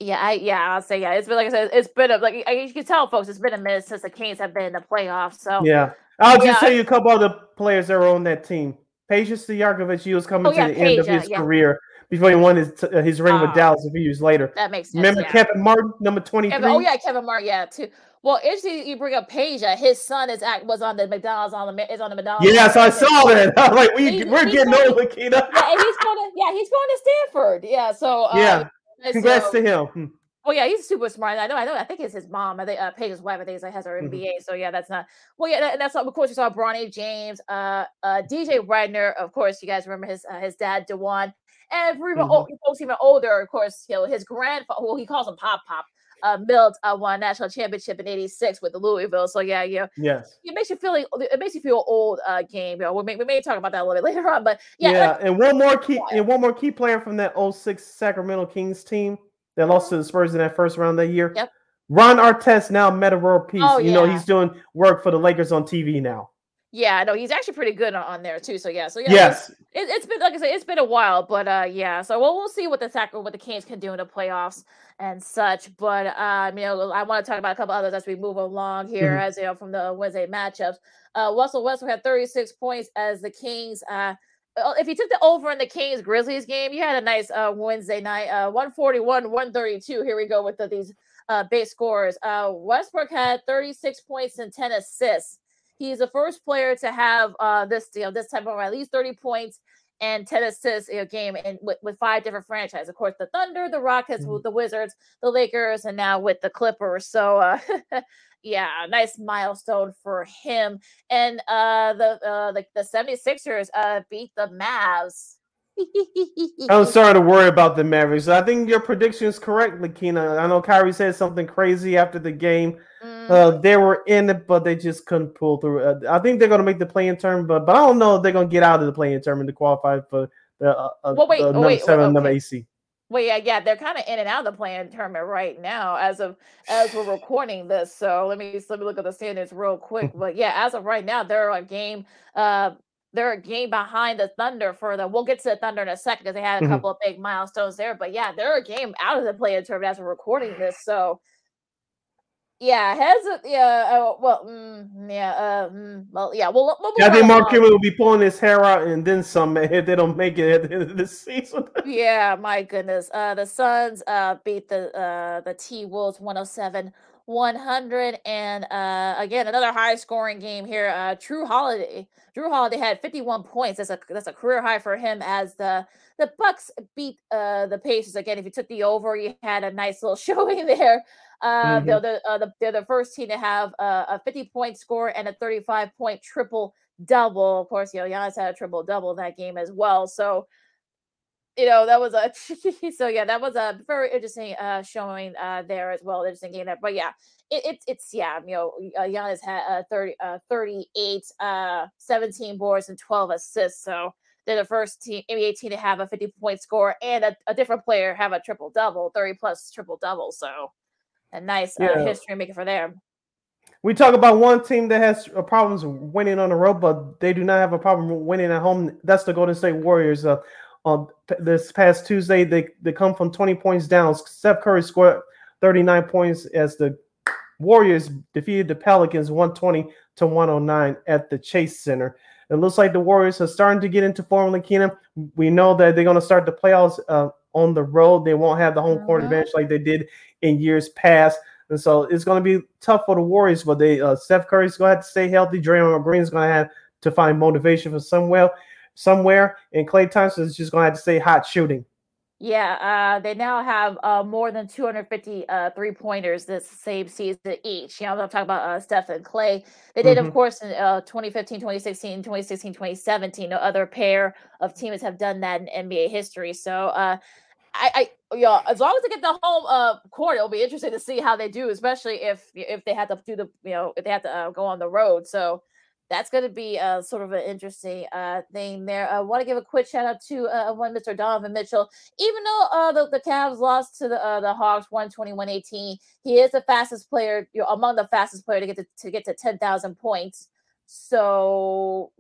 Yeah, I yeah, I'll say yeah. It's been like I said, it's been a, like I- you can tell, folks. It's been a minute since the Kings have been in the playoffs. So Yeah. I'll just Yeah, tell you a couple other players that were on that team. Patience Stojakovic, he was coming Oh, to yeah, the end of his yeah. career before he won his, uh, his ring Ah. with Dallas a few years later. that makes sense. Remember. Kevin Martin, number 23? Kevin, oh yeah, Kevin Martin, yeah, too. Well, interesting you bring up Peja. Uh, his son is act was on the McDonald's on the is on the McDonald's. Yes, yeah, so I saw that. I'm like, we, He's- we're he's getting going- old, Lakeena. yeah, and he's going to yeah, he's going to Stanford. Yeah, so uh, Yeah. Congrats so- to him. Oh yeah, he's super smart. I know, I know. I think it's his mom. I think uh, Peja's wife. I think is, like, has her. MBA. So yeah, that's not. Well, yeah, and that's not. of course you saw Bronny James, uh, uh, DJ Wagner. Of course, you guys remember his uh, his dad Dajuan, and for even Mhm. old, folks even older, of course, you know his grandfather. Well, he calls him Pop Pop. Uh, Milt uh, won national championship in '86 with the Louisville. So yeah, yeah, Yes. it makes you feel like it makes you feel old. Uh, game. You know, we may we may talk about that a little bit later on, but yeah, Yeah, and one more key and one more key player from that 06 Sacramento Kings team that lost to the Spurs in that first round that year. Yep. Ron Artest now Metta World Peace. Oh, you know, he's doing work for the Lakers on TV now. Yeah, no, he's actually pretty good on, on there too. So yeah, so yeah, yes. it, it's been like I said, it's been a while, but uh, yeah. So we'll we'll see what the Sac- what the Kings can do in the playoffs and such. But um, you know, I want to talk about a couple others as we move along here, Mhm. as you know, from the Wednesday matchups. Uh, Russell Westbrook had 36 points as the Kings. Uh, uh, if you took the over in the Kings Grizzlies game, you had a nice uh Wednesday night. Uh, 141, 132. Here we go with the, these uh base scores. Uh, Westbrook had 36 points and 10 assists. He's the first player to have uh this you know this type of at least 30 points and 10 assists in a game and with, with five different franchises. Of course, the Thunder, the Rockets, Mhm. the Wizards, the Lakers, and now with the Clippers. So uh yeah, nice milestone for him. And uh the uh the, the 76ers uh beat the Mavs I'm sorry to worry about the Mavericks. I think your prediction is correct, Lakeena. I know Kyrie said something crazy after the game. Mm. Uh, they were in it, but they just couldn't pull through. Uh, I think they're going to make the play-in term, but but I don't know if they're going to get out of the play-in term to qualify for the uh, uh, Well, wait, oh, number wait, seven, number. AC. Well, yeah, yeah, they're kind of in and out of the playing tournament right now as of as we're recording this. So let me let me look at the standings real quick. But yeah, as of right now, they're a game. Uh, they're a game behind the Thunder for the. We'll get to the Thunder in a second because they had a Mhm. couple of big milestones there. But yeah, they're a game out of the playing tournament as we're recording this. So yeah, has it? Yeah. Uh, well, mm, yeah. Uh, mm, well, yeah. We'll, we'll Yeah, I think Mark. Cuban will be pulling his hair out and then some if they don't make it at the end of the season. Yeah, my goodness. Uh the Suns uh beat the uh the T Wolves 107 100 and uh again another high scoring game here. Uh Jrue Holiday. Jrue Holiday had 51 points. That's a that's a career high for him as the the Bucks beat uh the Pacers again. If you took the over, you had a nice little showing there. Uh they're the, uh, the they're the first team to have uh, a 50 point score and a 35 point triple double. Of course, you know, Giannis had a triple double that game as well. So you know that was a so yeah that was a very interesting uh showing uh there as well interesting game there but yeah it, it's it's yeah you know uh, Giannis had uh 30 uh 38 uh 17 boards and 12 assists so they're the first team NBA team to have a 50 point score and a, a different player have a triple double 30 plus triple double so a nice uh, Yeah. history maker for them We talk about one team that has uh, problems winning on the road, but they do not have a problem winning at home. That's the Golden State Warriors. Uh, on this past Tuesday, they they come from 20 points down. Steph Curry scored 39 points as the Warriors defeated the Pelicans 120 to 109 at the Chase Center. It looks like the Warriors are starting to get into form, Lakeena. We know that they're going to start the playoffs uh, on the road. They won't have the home court Mhm. advantage like they did in years past. And so it's going to be tough for the Warriors, but they uh, Steph Curry's going to have to stay healthy. Draymond Green's going to have to find motivation for somewhere, somewhere, and Klay Thompson is just going to have to say hot shooting. Yeah, uh, they now have uh, more than 250 uh, three pointers this same season each. You know, I'm talking about uh, Steph and Klay. They did, Mhm. of course, in uh, 2015, 2016, 2016, 2017. No other pair of teams have done that in NBA history. So, uh, I, I, you know, as long as they get the home uh, court, it'll be interesting to see how they do, especially if if they had to do the, you know, if they have to uh, go on the road. So that's going to be uh, sort of an interesting uh, thing there. I want to give a quick shout out to uh, one Mr. Donovan Mitchell. Even though uh, the, the Cavs lost to the uh, the Hawks 121-18, he is the fastest player, you know, among the fastest player to get to, to get to 10,000 points. So,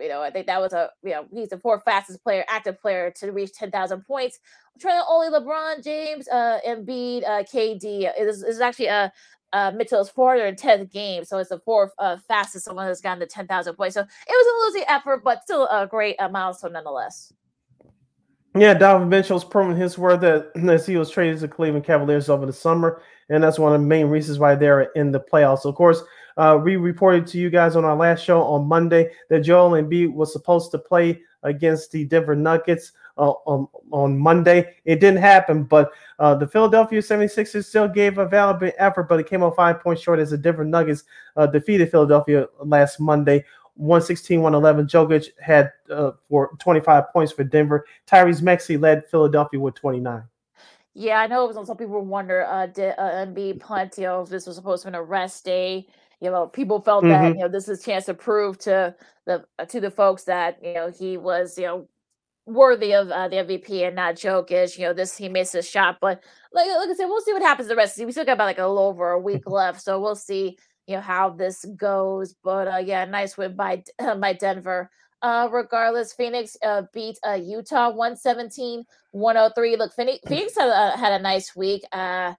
you know, I think that was a, you know, he's the fourth fastest player, active player to reach 10,000 points. Trailing only LeBron James, uh, Embiid, uh, KD. It is, it is actually a uh, Mitchell's 410th game, so it's the fourth uh, fastest someone has gotten to 10,000 points. So it was a losing effort, but still a great uh, milestone nonetheless. Yeah, Donovan Mitchell's proven his worth that as he was traded to Cleveland Cavaliers over the summer, and that's one of the main reasons why they're in the playoffs. Of course, uh, we reported to you guys on our last show on Monday that Joel Embiid was supposed to play against the Denver Nuggets uh, on, on Monday. It didn't happen, but uh, the Philadelphia 76ers still gave a valiant effort, but it came up five points short as the Denver Nuggets uh, defeated Philadelphia last Monday. 116 111. Jokic had uh, for 25 points for Denver. Tyrese Maxey led Philadelphia with 29. Yeah, I know it was on some people wonder uh, did uh, Embiid punt, you know, if this was supposed to be an arrest day. You know, people felt that Mhm. you know this is a chance to prove to the uh, to the folks that you know he was you know worthy of uh, the MVP and not Jokic. You know, this he missed his shot, but like like I said, we'll see what happens the rest. of the We still got about like a little over a week left, so we'll see you know how this goes. But uh, yeah, nice win by by Denver. Uh, regardless, Phoenix uh, beat uh, Utah 117 103. Look, Phoenix, Phoenix had, a, had a nice week. Uh,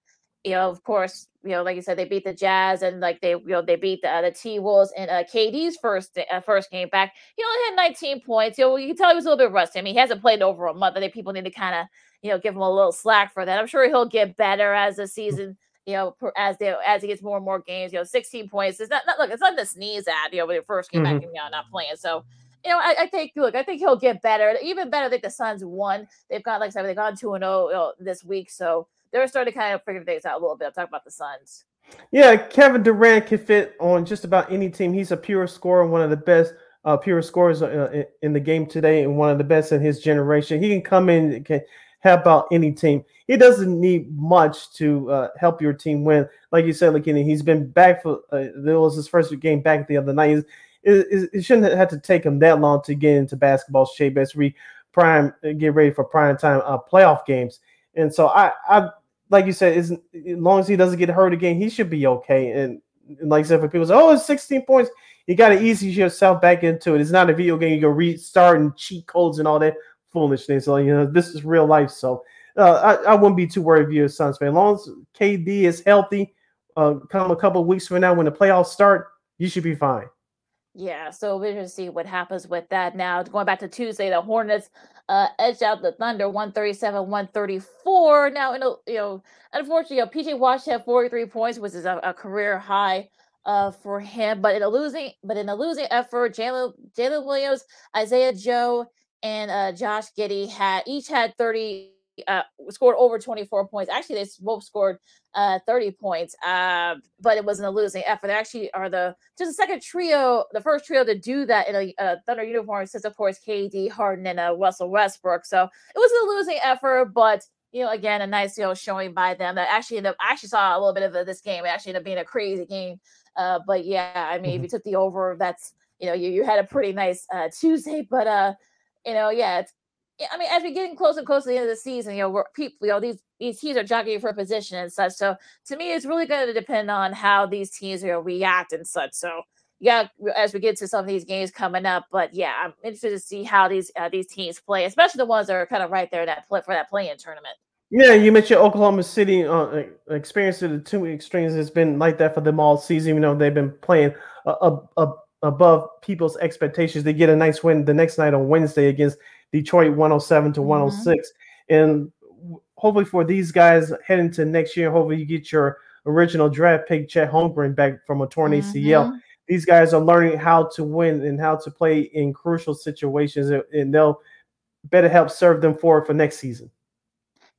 you know, of course, you know, like you said, they beat the Jazz and like they, you know, they beat the, uh, the T Wolves and uh, KD's first uh, first game back. He only had 19 points. You know, you can tell he was a little bit rusty. I mean, he hasn't played over a month. I think people need to kind of, you know, give him a little slack for that. I'm sure he'll get better as the season. You know, per- as they as he gets more and more games, you know, 16 points. It's not, not look, it's not to sneeze at. You know, when he first came back Mhm. and you know not playing. So you know, I, I think look, I think he'll get better. Even better, I think the Suns won. They've got like I said, they've gone two and zero this week, so they're starting to kind of figure things out a little bit. I'm talking about the Suns. Yeah, Kevin Durant can fit on just about any team. He's a pure scorer, one of the best uh, pure scorers uh, in the game today and one of the best in his generation. He can come in, can help out any team. He doesn't need much to uh, help your team win. Like you said, McKinney, he's been back for uh, was his first game back the other night. It, it, shouldn't have to take him that long to get into basketball shape as we prime get ready for prime time uh, playoff games. And so I, I like you said, as long as he doesn't get hurt again, he should be okay. And, and like I said, for people say, "Oh, it's 16 points," you got to ease yourself back into it. It's not a video game. You can restart and cheat codes and all that foolishness. So you know, this is real life. So uh, I, I wouldn't be too worried if you're a Suns fan. As long as KD is healthy, uh, come a couple weeks from now when the playoffs start, you should be fine. Yeah, so we're gonna see what happens with that. Now, going back to Tuesday, the Hornets uh, edged out the Thunder 137 134. Now, in a, you know, unfortunately, you know, PJ Wash had 43 points, which is a, a career high uh, for him. But in a losing, but in a losing effort, Jalen Jalen Williams, Isaiah Joe, and uh, Josh Giddey had each had 30 uh, scored over 24 points. Actually, they both scored uh, 30 points, uh, but it wasn't a losing effort. They actually are the just the second trio, the first trio to do that in a, a Thunder uniform since, of course, KD, Harden, and uh, Russell Westbrook. So it was a losing effort, but you know, again, a nice you know showing by them that actually up, I actually saw a little bit of this game. It actually ended up being a crazy game. Uh, but yeah, I mean, mm-hmm. if you took the over, that's you know, you, you had a pretty nice uh, Tuesday, but uh, you know, yeah, it's I mean, as we're getting closer and closer to the end of the season, you know, we're, people, you know, these these teams are jockeying for position and such. So to me, it's really going to depend on how these teams you know, react and such. So yeah, as we get to some of these games coming up, but yeah, I'm interested to see how these uh, these teams play, especially the ones that are kind of right there that play for that play-in tournament. Yeah, you mentioned Oklahoma City uh, experience of the two extremes It's been like that for them all season. You know, they've been playing uh, uh, above people's expectations. They get a nice win the next night on Wednesday against Detroit 107 to 106. Mm-hmm. And hopefully for these guys heading to next year, hopefully you get your original draft pick, Chet Holmgren, back from a torn mm-hmm. ACL. These guys are learning how to win and how to play in crucial situations, and they'll better help serve them forward for next season.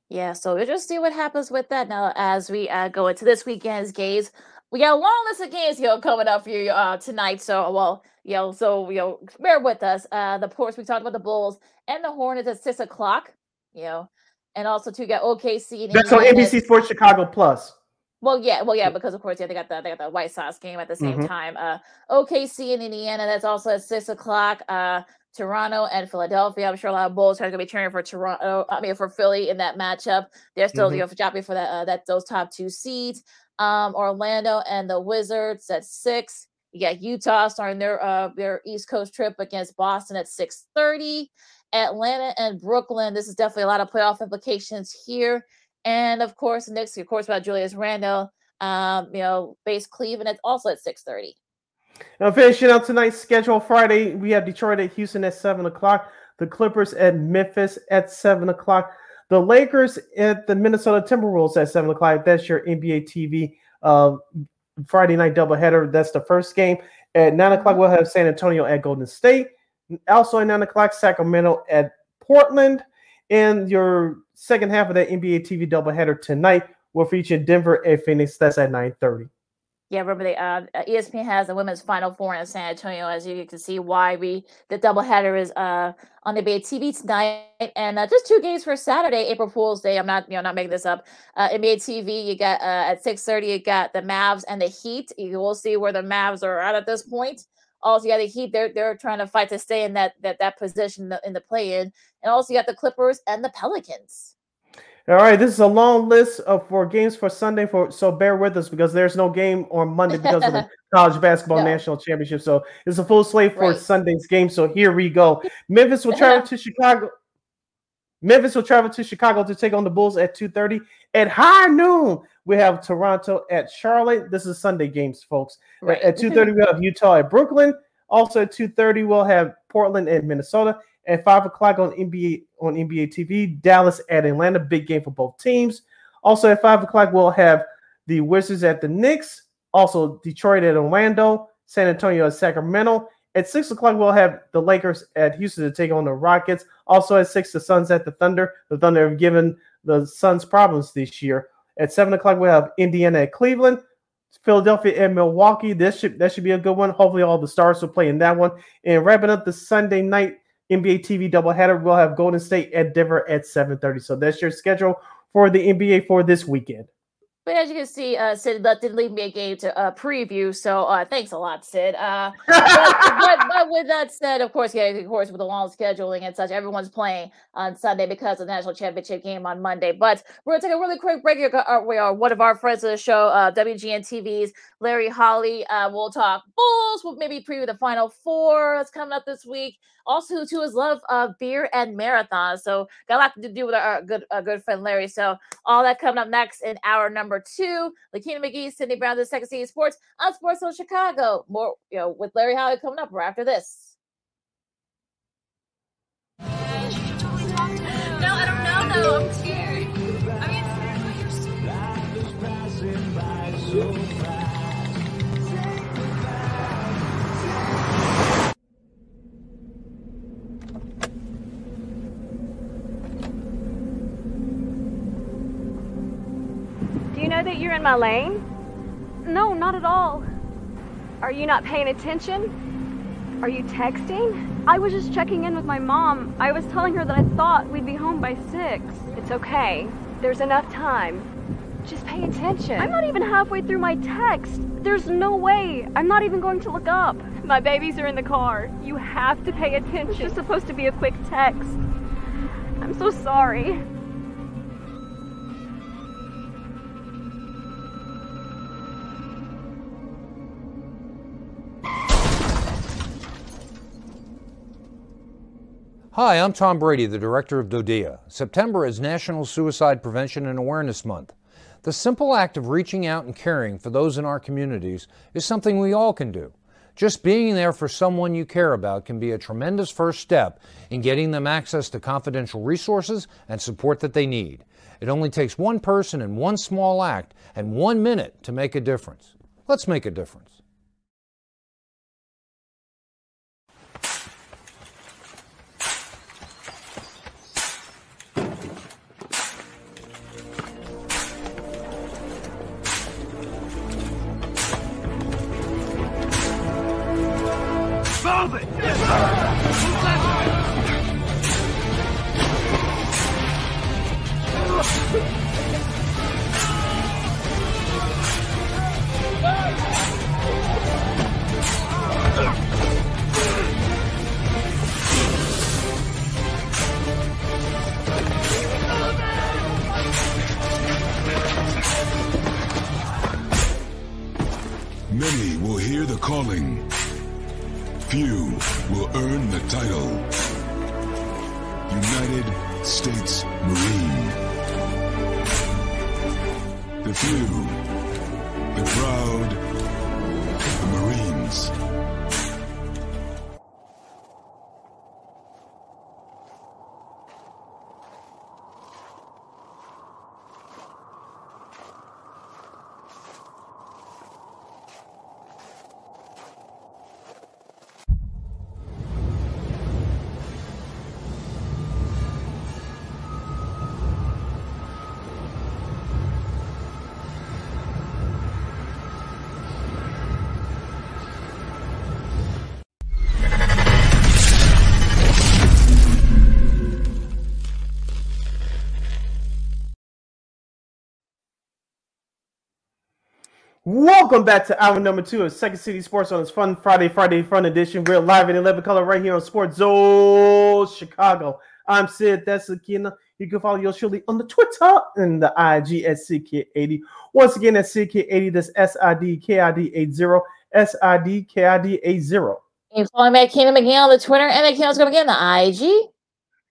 Yeah, so we'll just see what happens with that now as we uh, go into this weekend's games. We got a long list of games, you know, coming up for you uh, tonight. So, well, you know, so you know, bear with us. Uh, the course we talked about the Bulls and the Hornets at six o'clock. You know, and also to get OKC. That's on NBC Sports Chicago Plus. Well, yeah, well, yeah, because of course, yeah, they got the they got the White Sox game at the same mm-hmm. time. Uh, OKC in Indiana, that's also at six o'clock. Uh, Toronto and Philadelphia. I'm sure a lot of Bulls are going to be cheering for Toronto. I mean, for Philly in that matchup. They're still mm-hmm. you know jockeying for that uh, that those top two seeds. Um, Orlando and the Wizards at six. You got Utah starting their uh their East Coast trip against Boston at 6:30. Atlanta and Brooklyn. This is definitely a lot of playoff implications here. And of course, Knicks, of course, about Julius Randle. Um, you know, base Cleveland. It's also at 6:30. Now finishing up tonight's schedule Friday, we have Detroit at Houston at seven o'clock. The Clippers at Memphis at seven o'clock. The Lakers at the Minnesota Timberwolves at seven o'clock. That's your NBA TV uh, Friday night doubleheader. That's the first game. At nine o'clock, we'll have San Antonio at Golden State. Also at nine o'clock, Sacramento at Portland. And your second half of that NBA TV doubleheader tonight will feature Denver and Phoenix. That's at nine thirty. Yeah, remember the uh, ESPN has the women's final four in San Antonio, as you can see why we the doubleheader is uh on the NBA TV tonight, and uh, just two games for Saturday, April Fool's Day. I'm not you know not making this up. Uh, NBA TV, you got uh, at six thirty, you got the Mavs and the Heat. You will see where the Mavs are at at this point. Also, you got the Heat; they're they're trying to fight to stay in that that that position in the, in the play in, and also you got the Clippers and the Pelicans. All right, this is a long list of for games for Sunday for so bear with us because there's no game on Monday because of the college basketball national championship. So it's a full slate for right. Sunday's game. So here we go. Memphis will travel to Chicago. Memphis will travel to Chicago to take on the Bulls at 2:30. At high noon, we have Toronto at Charlotte. This is Sunday games, folks. Right. At 2:30, we'll have Utah at Brooklyn. Also at 2:30, we'll have Portland and Minnesota. At five o'clock on NBA on NBA TV, Dallas at Atlanta, big game for both teams. Also at five o'clock, we'll have the Wizards at the Knicks. Also Detroit at Orlando, San Antonio at Sacramento. At six o'clock, we'll have the Lakers at Houston to take on the Rockets. Also at six, the Suns at the Thunder. The Thunder have given the Suns problems this year. At seven o'clock, we'll have Indiana at Cleveland. Philadelphia and Milwaukee. This should that should be a good one. Hopefully, all the stars will play in that one. And wrapping up the Sunday night NBA TV doubleheader, we'll have Golden State at Denver at 7:30. So that's your schedule for the NBA for this weekend. But as you can see, uh, Sid that did leave me a game to uh, preview. So uh, thanks a lot, Sid. Uh, but, but, but, with that said, of course, yeah, of course, with the long scheduling and such, everyone's playing on Sunday because of the national championship game on Monday. But we're gonna take a really quick break. Uh, we are one of our friends of the show, uh, WGN TV's Larry Hawley. Uh, we'll talk Bulls. We'll maybe preview the Final Four that's coming up this week. Also, to his love of beer and marathons. So got a lot to do with our good, our good friend Larry. So all that coming up next in hour number two. Lakeena McGee, Sydney Brown, the Second City Sports on SportZone Chicago. More, you know, with Larry Hawley coming up right after this. No, I don't know though. Know that you're in my lane? No, not at all. Are you not paying attention? Are you texting? I was just checking in with my mom. I was telling her that I thought we'd be home by six. It's okay. There's enough time. Just pay attention. I'm not even halfway through my text. There's no way. I'm not even going to look up. My babies are in the car. You have to pay attention. It's just supposed to be a quick text. I'm so sorry. Hi, I'm Tom Brady, the director of DODEA. September is National Suicide Prevention and Awareness Month. The simple act of reaching out and caring for those in our communities is something we all can do. Just being there for someone you care about can be a tremendous first step in getting them access to confidential resources and support that they need. It only takes one person and one small act and one minute to make a difference. Let's make a difference. Hear the calling. Few will earn the title. United States Marine. The few, the proud, Welcome back to hour number two of Second City Sports on this fun Friday, Friday Fun Edition. We're live in 11 color right here on SportZone Chicago. I'm Sid. That's Akina. You can follow yours surely on the Twitter and the IG at CK80. Once again, that's CK80. That's SIDKID80. SIDKID80. You can follow me at Keenan McGee on the Twitter and at Keenan's going on the IG.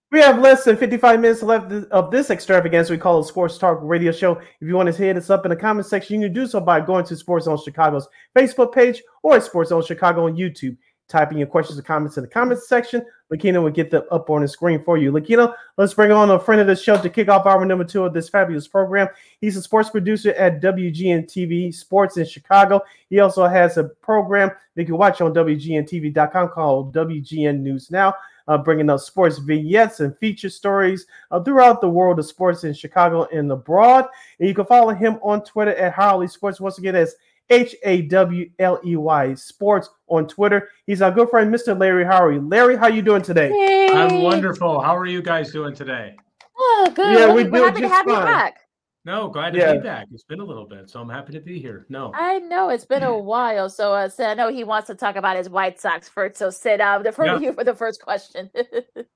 We have less than 55 minutes left of this extravaganza we call a sports talk radio show. If you want to hit us up in the comment section, you can do so by going to SportZone Chicago's Facebook page or at SportZone Chicago on YouTube. Type in your questions or comments in the comments section. Lakeena will get them up on the screen for you. Lakeena, let's bring on a friend of the show to kick off hour number two of this fabulous program. He's a sports producer at WGN TV Sports in Chicago. He also has a program that you can watch on WGNTV.com called WGN News Now uh, bringing up sports vignettes and feature stories uh, throughout the world of sports in Chicago and abroad. And you can follow him on Twitter at Hawley Sports. Once again, that's H A W L E Y Sports on Twitter. He's our good friend, Mr. Larry Hawley. Larry, how are you doing today? Yay. I'm wonderful. How are you guys doing today? Oh, good. Yeah, we're, we we're do happy to just have you back. No, glad to Yeah. be back. It's been a little bit, so I'm happy to be here. No. I know it's been a while, so uh, Sid, I know he wants to talk about his White Sox first. So Sid, uh, defer Yeah. to you for the first question.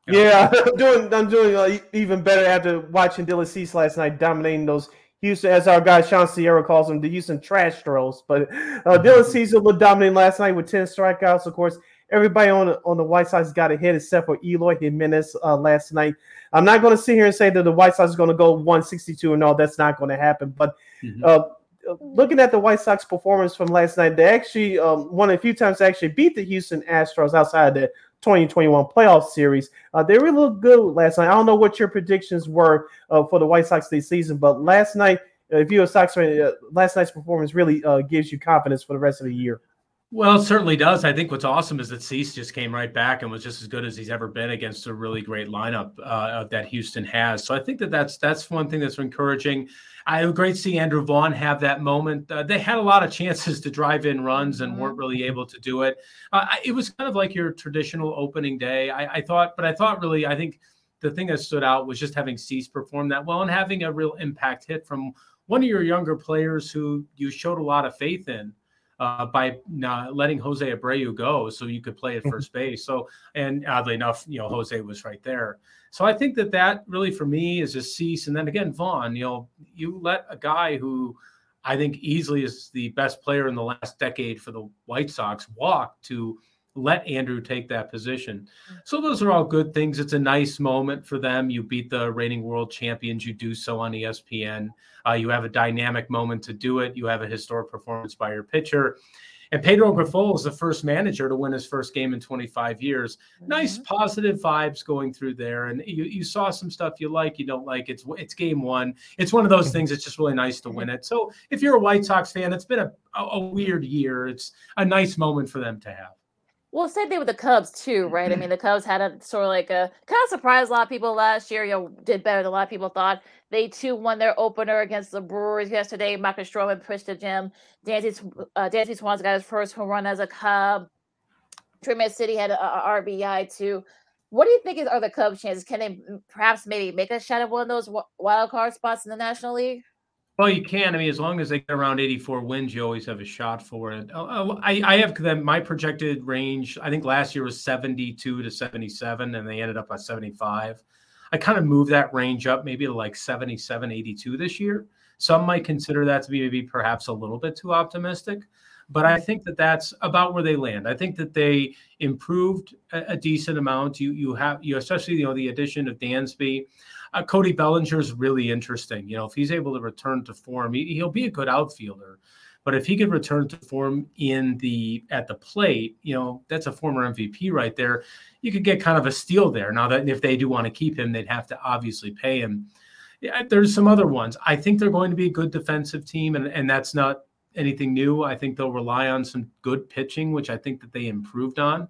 Yeah, I'm doing. I'm doing uh, even better after watching Dylan Cease last night, dominating those Houston, as our guy Sean Sierra calls them, the Houston trash throws. But uh, Dylan Cease was dominating last night with ten strikeouts. Of course, everybody on the, on the White Sox got a hit except for Eloy Jimenez uh, last night. I'm not going to sit here and say that the White Sox is going to go 162 and all. That's not going to happen. But Mhm. uh, looking at the White Sox performance from last night, they actually um, one of the few times they actually beat the Houston Astros outside the 2021 playoff series. Uh, they really looked good last night. I don't know what your predictions were uh, for the White Sox this season, but last night, uh, if you're a Sox fan, uh, last night's performance really uh, gives you confidence for the rest of the year. Well, it certainly does. I think what's awesome is that Cease just came right back and was just as good as he's ever been against a really great lineup uh, that Houston has. So I think that that's that's one thing that's encouraging. I was great to see Andrew Vaughn have that moment. Uh, they had a lot of chances to drive in runs and weren't really able to do it. Uh, it was kind of like your traditional opening day. I, I thought, but I thought really, I think the thing that stood out was just having Cease perform that well and having a real impact hit from one of your younger players who you showed a lot of faith in uh, by letting Jose Abreu go, so you could play at first base. So, and oddly enough, you know, Jose was right there. So I think that that really for me is a cease. And then again, Vaughn, you know, you let a guy who I think easily is the best player in the last decade for the White Sox walk to let Andrew take that position. So those are all good things. It's a nice moment for them. You beat the reigning world champions. You do so on ESPN. Uh, you have a dynamic moment to do it. You have a historic performance by your pitcher. And Pedro Grifol is the first manager to win his first game in 25 years. Nice positive vibes going through there. And you, you saw some stuff you like, you don't like. It's it's game one. It's one of those things. It's just really nice to win it. So if you're a White Sox fan, it's been a, a weird year. It's a nice moment for them to have. Well, same thing with the Cubs too, right? I mean, the Cubs had a sort of like a kind of surprised a lot of people last year. You know, did better than a lot of people thought. They too won their opener against the Brewers yesterday. Marcus Stroman pushed the gym. Dansby uh, Dansby Swanson got his first home run as a Cub. Trey Mancini had a, a RBI too. What do you think is are the Cubs' chances? Can they perhaps maybe make a shot at one of those wild card spots in the National League? Well, you can. I mean, as long as they get around 84 wins, you always have a shot for it. Uh, uh, I, I have them. My projected range, I think last year was 72 to 77, and they ended up at 75. I kind of moved that range up maybe to like 77, 82 this year. Some might consider that to be maybe perhaps a little bit too optimistic, but I think that that's about where they land. I think that they improved a, a decent amount. You you have you especially you know the addition of Dansby. Uh, Cody Bellinger is really interesting. You know, if he's able to return to form, he, he'll be a good outfielder. But if he could return to form in the at the plate, you know, that's a former MVP right there. You could get kind of a steal there. Now that if they do want to keep him, they'd have to obviously pay him. Yeah, there's some other ones. I think they're going to be a good defensive team, and, and that's not anything new. I think they'll rely on some good pitching, which I think that they improved on.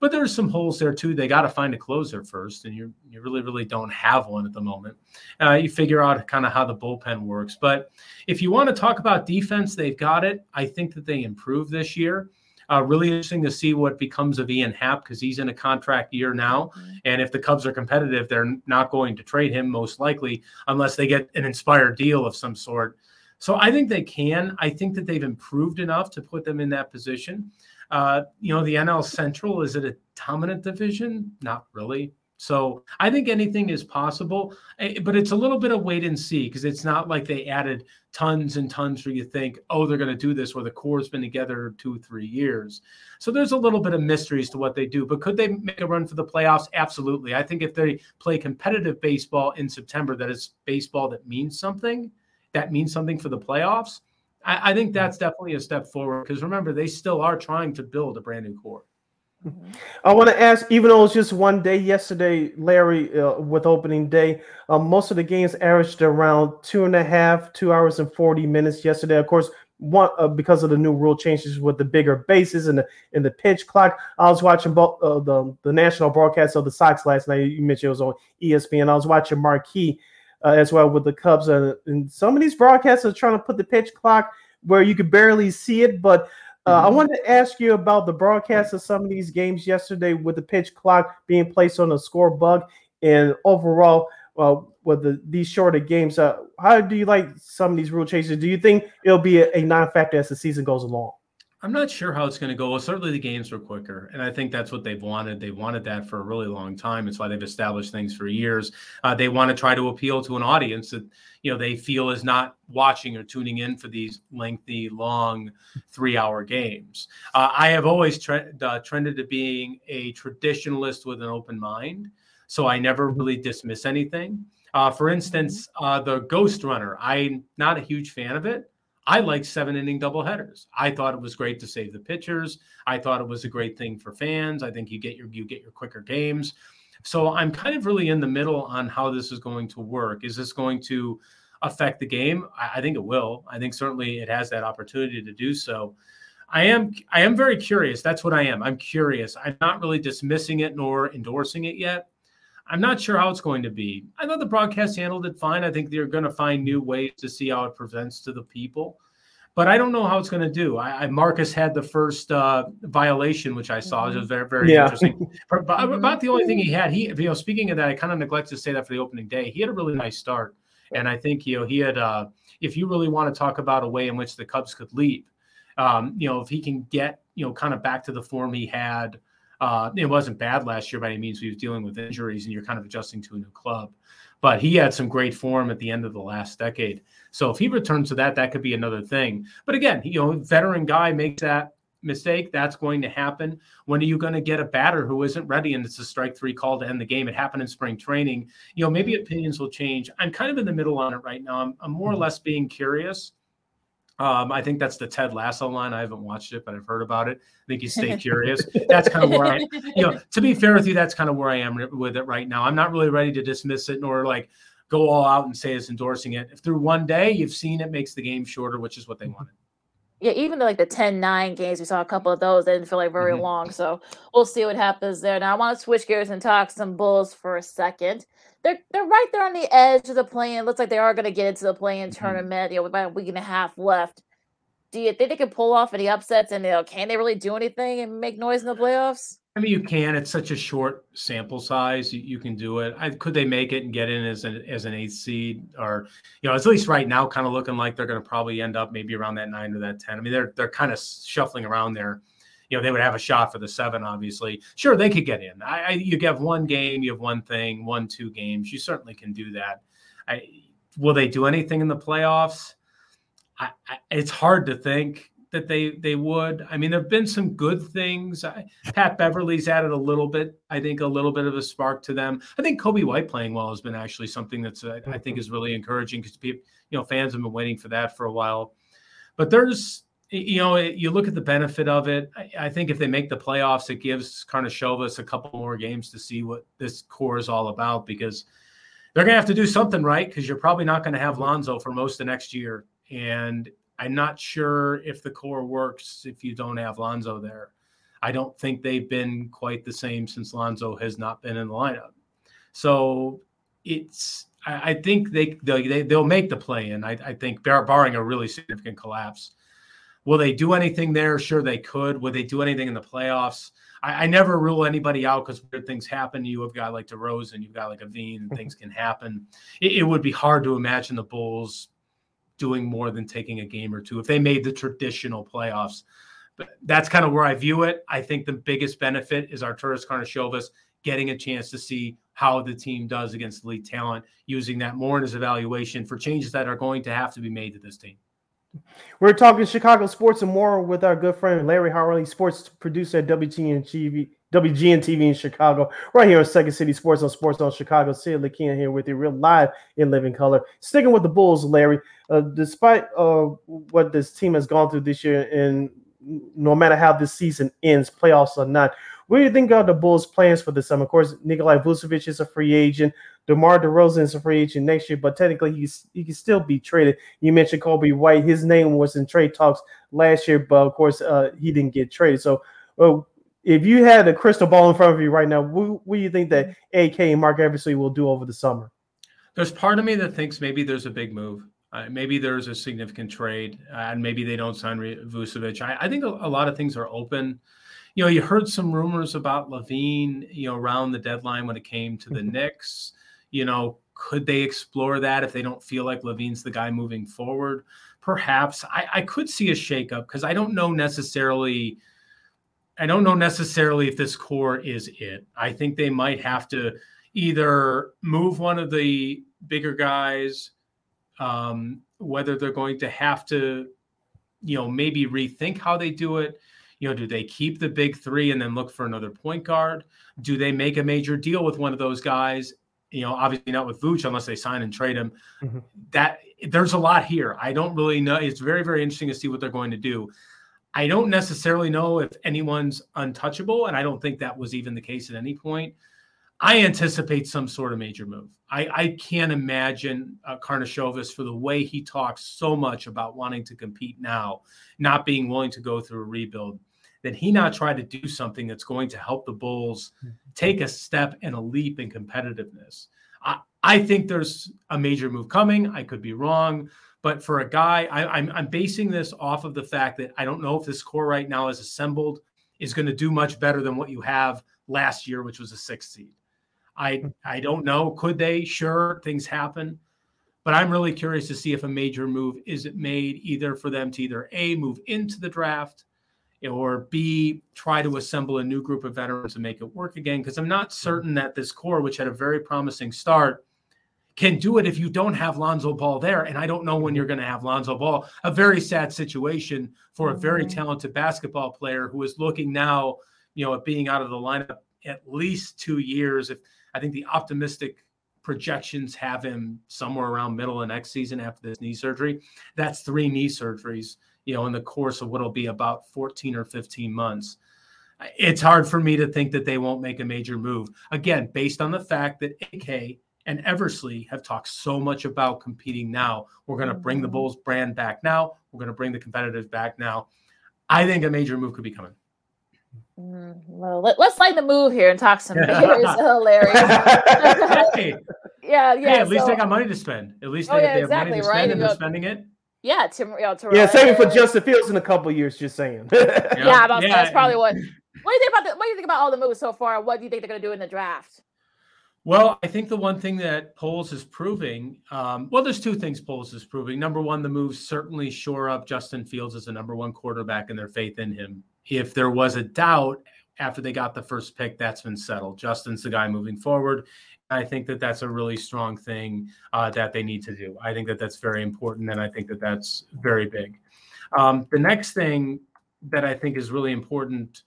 But there's some holes there too. They got to find a closer first, and you you really really don't have one at the moment. Uh, you figure out kind of how the bullpen works. But if you want to talk about defense, they've got it. I think that they improved this year. Uh, really interesting to see what becomes of Ian Happ because he's in a contract year now. And if the Cubs are competitive, they're not going to trade him most likely unless they get an inspired deal of some sort. So I think they can. I think that they've improved enough to put them in that position. Uh, you know, the NL Central is it a dominant division? Not really. So I think anything is possible, eh, but it's a little bit of wait and see because it's not like they added tons and tons where you think, oh, they're going to do this, where the core's been together two, three years. So there's a little bit of mysteries to what they do. But could they make a run for the playoffs? Absolutely. I think if they play competitive baseball in September, that is baseball that means something, that means something for the playoffs. I, I think that's definitely a step forward because remember, they still are trying to build a brand new core. I want to ask, even though it was just one day yesterday, Larry, uh, with opening day, um, most of the games averaged around two and a half, two hours and 40 minutes yesterday. Of course, one uh, because of the new rule changes with the bigger bases and the in the pitch clock. I was watching both uh, the the national broadcast of the Sox last night. You mentioned it was on ESPN. I was watching Marquee uh, as well with the Cubs, uh, and some of these broadcasts are trying to put the pitch clock where you could barely see it. But uh, I Mhm. wanted to ask you about the broadcast of some of these games yesterday with the pitch clock being placed on a score bug and overall uh, with the, these shorter games. Uh, how do you like some of these rule changes? Do you think it'll be a, a non-factor as the season goes along? I'm not sure how it's going to go. Well, certainly the games were quicker, and I think that's what they've wanted. They've wanted that for a really long time. It's why they've established things for years. Uh, they want to try to appeal to an audience that you know they feel is not watching or tuning in for these lengthy, long, three-hour games. Uh, I have always tre- uh, trended to being a traditionalist with an open mind, so I never really dismiss anything. Uh, for instance, uh, the Ghost Runner, I'm not a huge fan of it. I like seven inning doubleheaders. I thought it was great to save the pitchers. I thought it was a great thing for fans. I think you get your you get your quicker games. So I'm kind of really in the middle on how this is going to work. Is this going to affect the game? I, I think it will. I think certainly it has that opportunity to do so. I am I am very curious. That's what I am. I'm curious. I'm not really dismissing it nor endorsing it yet. I'm not sure how it's going to be. I thought the broadcast handled it fine. I think they're going to find new ways to see how it presents to the people, but I don't know how it's going to do. I, I Marcus had the first uh, violation, which I saw. It was very very Yeah. interesting. But, but about the only thing he had, he you know, speaking of that, I kind of neglected to say that for the opening day. He had a really nice start, and I think you know he had. Uh, if you really want to talk about a way in which the Cubs could leap, um, you know, if he can get you know kind of back to the form he had. Uh, it wasn't bad last year by any means. He was dealing with injuries, and you're kind of adjusting to a new club. But he had some great form at the end of the last decade. So if he returns to that, that could be another thing. But again, you know, veteran guy makes that mistake. That's going to happen. When are you going to get a batter who isn't ready and it's a strike three call to end the game? It happened in spring training. You know, maybe opinions will change. I'm kind of in the middle on it right now. I'm, I'm more or less being curious. Um, I think that's the Ted Lasso line. I haven't watched it, but I've heard about it. I think you stay curious. That's kind of where I, you know, to be fair with you, that's kind of where I am with it right now. I'm not really ready to dismiss it nor like go all out and say it's endorsing it. If through one day you've seen it makes the game shorter, which is what they wanted. Yeah, even the, like the 10-9 games, we saw a couple of those. They didn't feel like very Mhm. long. So we'll see what happens there. Now I want to switch gears and talk some Bulls for a second. They're they're right there on the edge of the play-in. Looks like they are going to get into the play-in mm-hmm. tournament. You know, about a week and a half left. Do you think they can pull off any upsets? And you know, can they really do anything and make noise in the playoffs? I mean, you can. It's such a short sample size. You, you can do it. I, could they make it and get in as an as an eighth seed, or you know, at least right now, kind of looking like they're going to probably end up maybe around that nine or that ten. I mean, they're they're kind of shuffling around there. You know, they would have a shot for the seven, obviously. Sure, they could get in. I, I you have one game, you have one thing, one two games. You certainly can do that. I will they do anything in the playoffs? I, I, it's hard to think that they they would. I mean, there've been some good things. I, Pat Beverley's added a little bit. I think a little bit of a spark to them. I think Coby White playing well has been actually something that's uh, I think is really encouraging because people, you know, fans have been waiting for that for a while. But there's you know, you look at the benefit of it. I, think if they make the playoffs, it gives Karnisovas a couple more games to see what this core is all about because they're going to have to do something right because you're probably not going to have Lonzo for most of next year. And I'm not sure if the core works if you don't have Lonzo there. I don't think they've been quite the same since Lonzo has not been in the lineup. So it's I, think they, they they'll make the play in. I, I think bar, barring a really significant collapse. Will they do anything there? Sure, they could. Will they do anything in the playoffs? I, I never rule anybody out because weird things happen. You have got like DeRozan, you've got like a Veen, things can happen. It, it would be hard to imagine the Bulls doing more than taking a game or two if they made the traditional playoffs. But that's kind of where I view it. I think the biggest benefit is Arturas Karnisovas getting a chance to see how the team does against elite talent, using that more in his evaluation for changes that are going to have to be made to this team. We're talking Chicago sports and more with our good friend Larry Hawley, sports producer at WGN TV, WGN TV in Chicago, right here on Second City Sports on SportZone Chicago. Sid Lakin here with you, real live in living color. Sticking with the Bulls, Larry. Uh, despite uh, what this team has gone through this year, and no matter how this season ends, playoffs or not, what do you think of the Bulls' plans for the summer? Of course, Nikolai Vucevic is a free agent. DeMar DeRozan is a free agent next year, but technically he's he can still be traded. You mentioned Coby White; his name was in trade talks last year, but of course uh, he didn't get traded. So, well, if you had a crystal ball in front of you right now, what, what do you think that AK and Marc Eversley will do over the summer? There's part of me that thinks maybe there's a big move. Uh, maybe there's a significant trade, uh, and maybe they don't sign Vucevic. I, I think a, a, lot of things are open. You know, you heard some rumors about LaVine, you know, around the deadline when it came to the mm-hmm. Knicks. You know, could they explore that if they don't feel like LaVine's the guy moving forward? Perhaps I, I could see a shakeup because I don't know necessarily. I don't know necessarily if this core is it. I think they might have to either move one of the bigger guys um, whether they're going to have to, you know, maybe rethink how they do it. You know, do they keep the big three and then look for another point guard? Do they make a major deal with one of those guys? You know, obviously not with Vooch unless they sign and trade him. Mm-hmm. That there's a lot here. I don't really know. It's very, very interesting to see what they're going to do. I don't necessarily know if anyone's untouchable, and I don't think that was even the case at any point. I anticipate some sort of major move. I, I can't imagine uh, Karnisovas for the way he talks so much about wanting to compete now, not being willing to go through a rebuild, that he not try to do something that's going to help the Bulls take a step and a leap in competitiveness. I, I think there's a major move coming. I could be wrong, but for a guy, I, I'm, I'm basing this off of the fact that I don't know if this core right now is assembled is going to do much better than what you have last year, which was a sixth seed. I I don't know. Could they? Sure, things happen. But I'm really curious to see if a major move is it made either for them to either A, move into the draft or B, try to assemble a new group of veterans and make it work again. Because I'm not certain that this core, which had a very promising start, can do it if you don't have Lonzo Ball there. And I don't know when you're going to have Lonzo Ball. A very sad situation for a very mm-hmm. talented basketball player who is looking now, you know, at being out of the lineup at least two years. If I think the optimistic projections have him somewhere around middle of next season after this knee surgery. That's three knee surgeries, you know, in the course of what'll be about 14 or 15 months. It's hard for me to think that they won't make a major move. Again, based on the fact that AK and Eversley have talked so much about competing now. We're going to bring the mm-hmm. Bulls brand back now. We're going to bring the competitive back now. I think a major move could be coming. Mm, well, let, us lighten the move here and talk some beers. Hilarious. hey. Yeah, yeah. Hey, at least they got money to spend. At least oh, they, yeah, they exactly, have money to right? spend and they're spending it. Yeah, Tim, you know, yeah, save it for Justin Fields in a couple years. Just saying. yeah, yeah, about, yeah, that's probably what. What do you think about the, What do you think about all the moves so far? What do you think they're going to do in the draft? Well, I think the one thing that Poles is proving, um, well, there's two things Poles is proving. Number one, the moves certainly shore up Justin Fields as the number one quarterback and their faith in him. If there was a doubt after they got the first pick, that's been settled. Justin's the guy moving forward. I think that that's a really strong thing uh, that they need to do. I think that that's very important, and I think that that's very big. Um, the next thing that I think is really important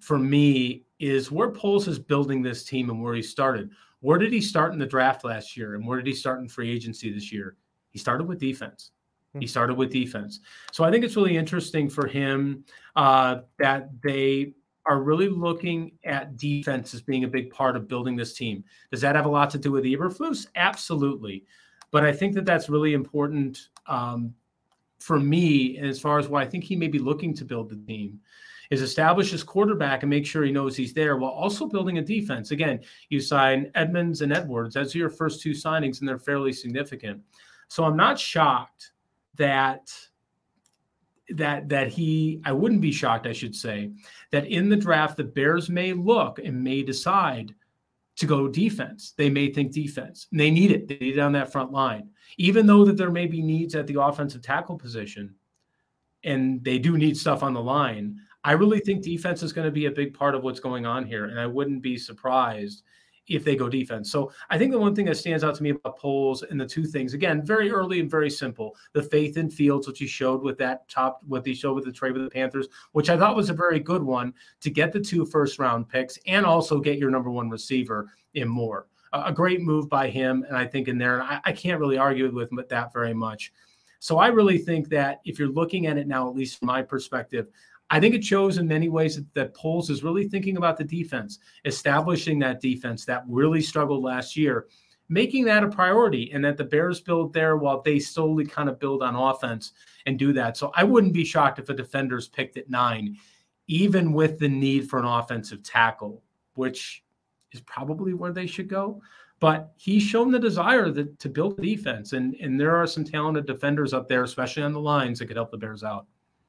for me is where Poles is building this team and where he started. Where did he start in the draft last year, and where did he start in free agency this year? He started with defense. He hmm. started with defense. So I think it's really interesting for him uh, that they are really looking at defense as being a big part of building this team. Does that have a lot to do with Eberflus? Absolutely. But I think that that's really important um, for me as far as why I think he may be looking to build the team is establish his quarterback and make sure he knows he's there while also building a defense. Again, you sign Edmunds and Edwards. That's your first two signings, and they're fairly significant. So I'm not shocked that – that that he I wouldn't be shocked I should say that in the draft the Bears may look and may decide to go defense. They may think defense. And they need it. They need it on that front line. Even though that there may be needs at the offensive tackle position and they do need stuff on the line, I really think defense is going to be a big part of what's going on here and I wouldn't be surprised if they go defense. So I think the one thing that stands out to me about Poles and the two things, again, very early and very simple, the faith in Fields, which he showed with that top, what he showed with the trade with the Panthers, which I thought was a very good one to get the two first round picks and also get your number one receiver in Moore. A, a great move by him. And I think in there, I, I can't really argue with that very much. So I really think that if you're looking at it now, at least from my perspective, I think it shows in many ways that, that Poles is really thinking about the defense, establishing that defense that really struggled last year, making that a priority, and that the Bears build there while they slowly kind of build on offense and do that. So I wouldn't be shocked if a defender's picked at nine, even with the need for an offensive tackle, which is probably where they should go. But he's shown the desire that, to build defense, and and there are some talented defenders up there, especially on the lines, that could help the Bears out.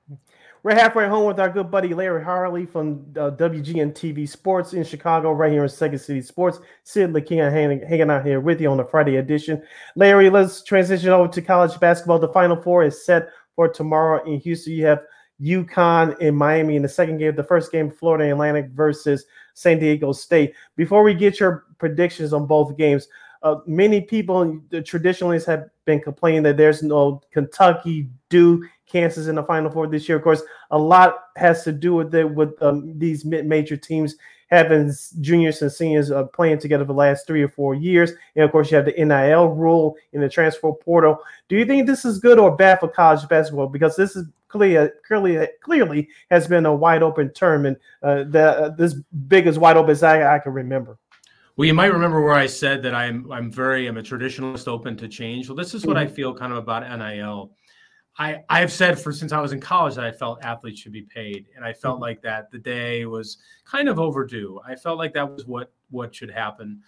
Hmm. We're halfway home with our good buddy Larry Hawley from uh, WGN TV Sports in Chicago, right here in Second City Sports. Sid Lakeena hanging, hanging out here with you on the Friday edition. Larry, let's transition over to college basketball. The Final Four is set for tomorrow in Houston. You have UConn in Miami in the second game. The first game, Florida Atlantic versus San Diego State. Before we get your predictions on both games, uh, many people, the traditionalists, have been complaining that there's no Kentucky, Duke, Kansas in the Final Four this year. Of course, a lot has to do with it with um, these mid-major teams having juniors and seniors uh, playing together for the last three or four years. And of course, you have the NIL rule in the transfer portal. Do you think this is good or bad for college basketball? Because this is clearly, clearly, clearly has been a wide open tournament. Uh, uh, this big as wide open as I, I can remember. Well, you might remember where I said that I'm I'm very I'm a traditionalist open to change. Well, this is what mm-hmm. I feel kind of about NIL. I I've said for since I was in college that I felt athletes should be paid, and I felt mm-hmm. like that the day was kind of overdue. I felt like that was what what should happen.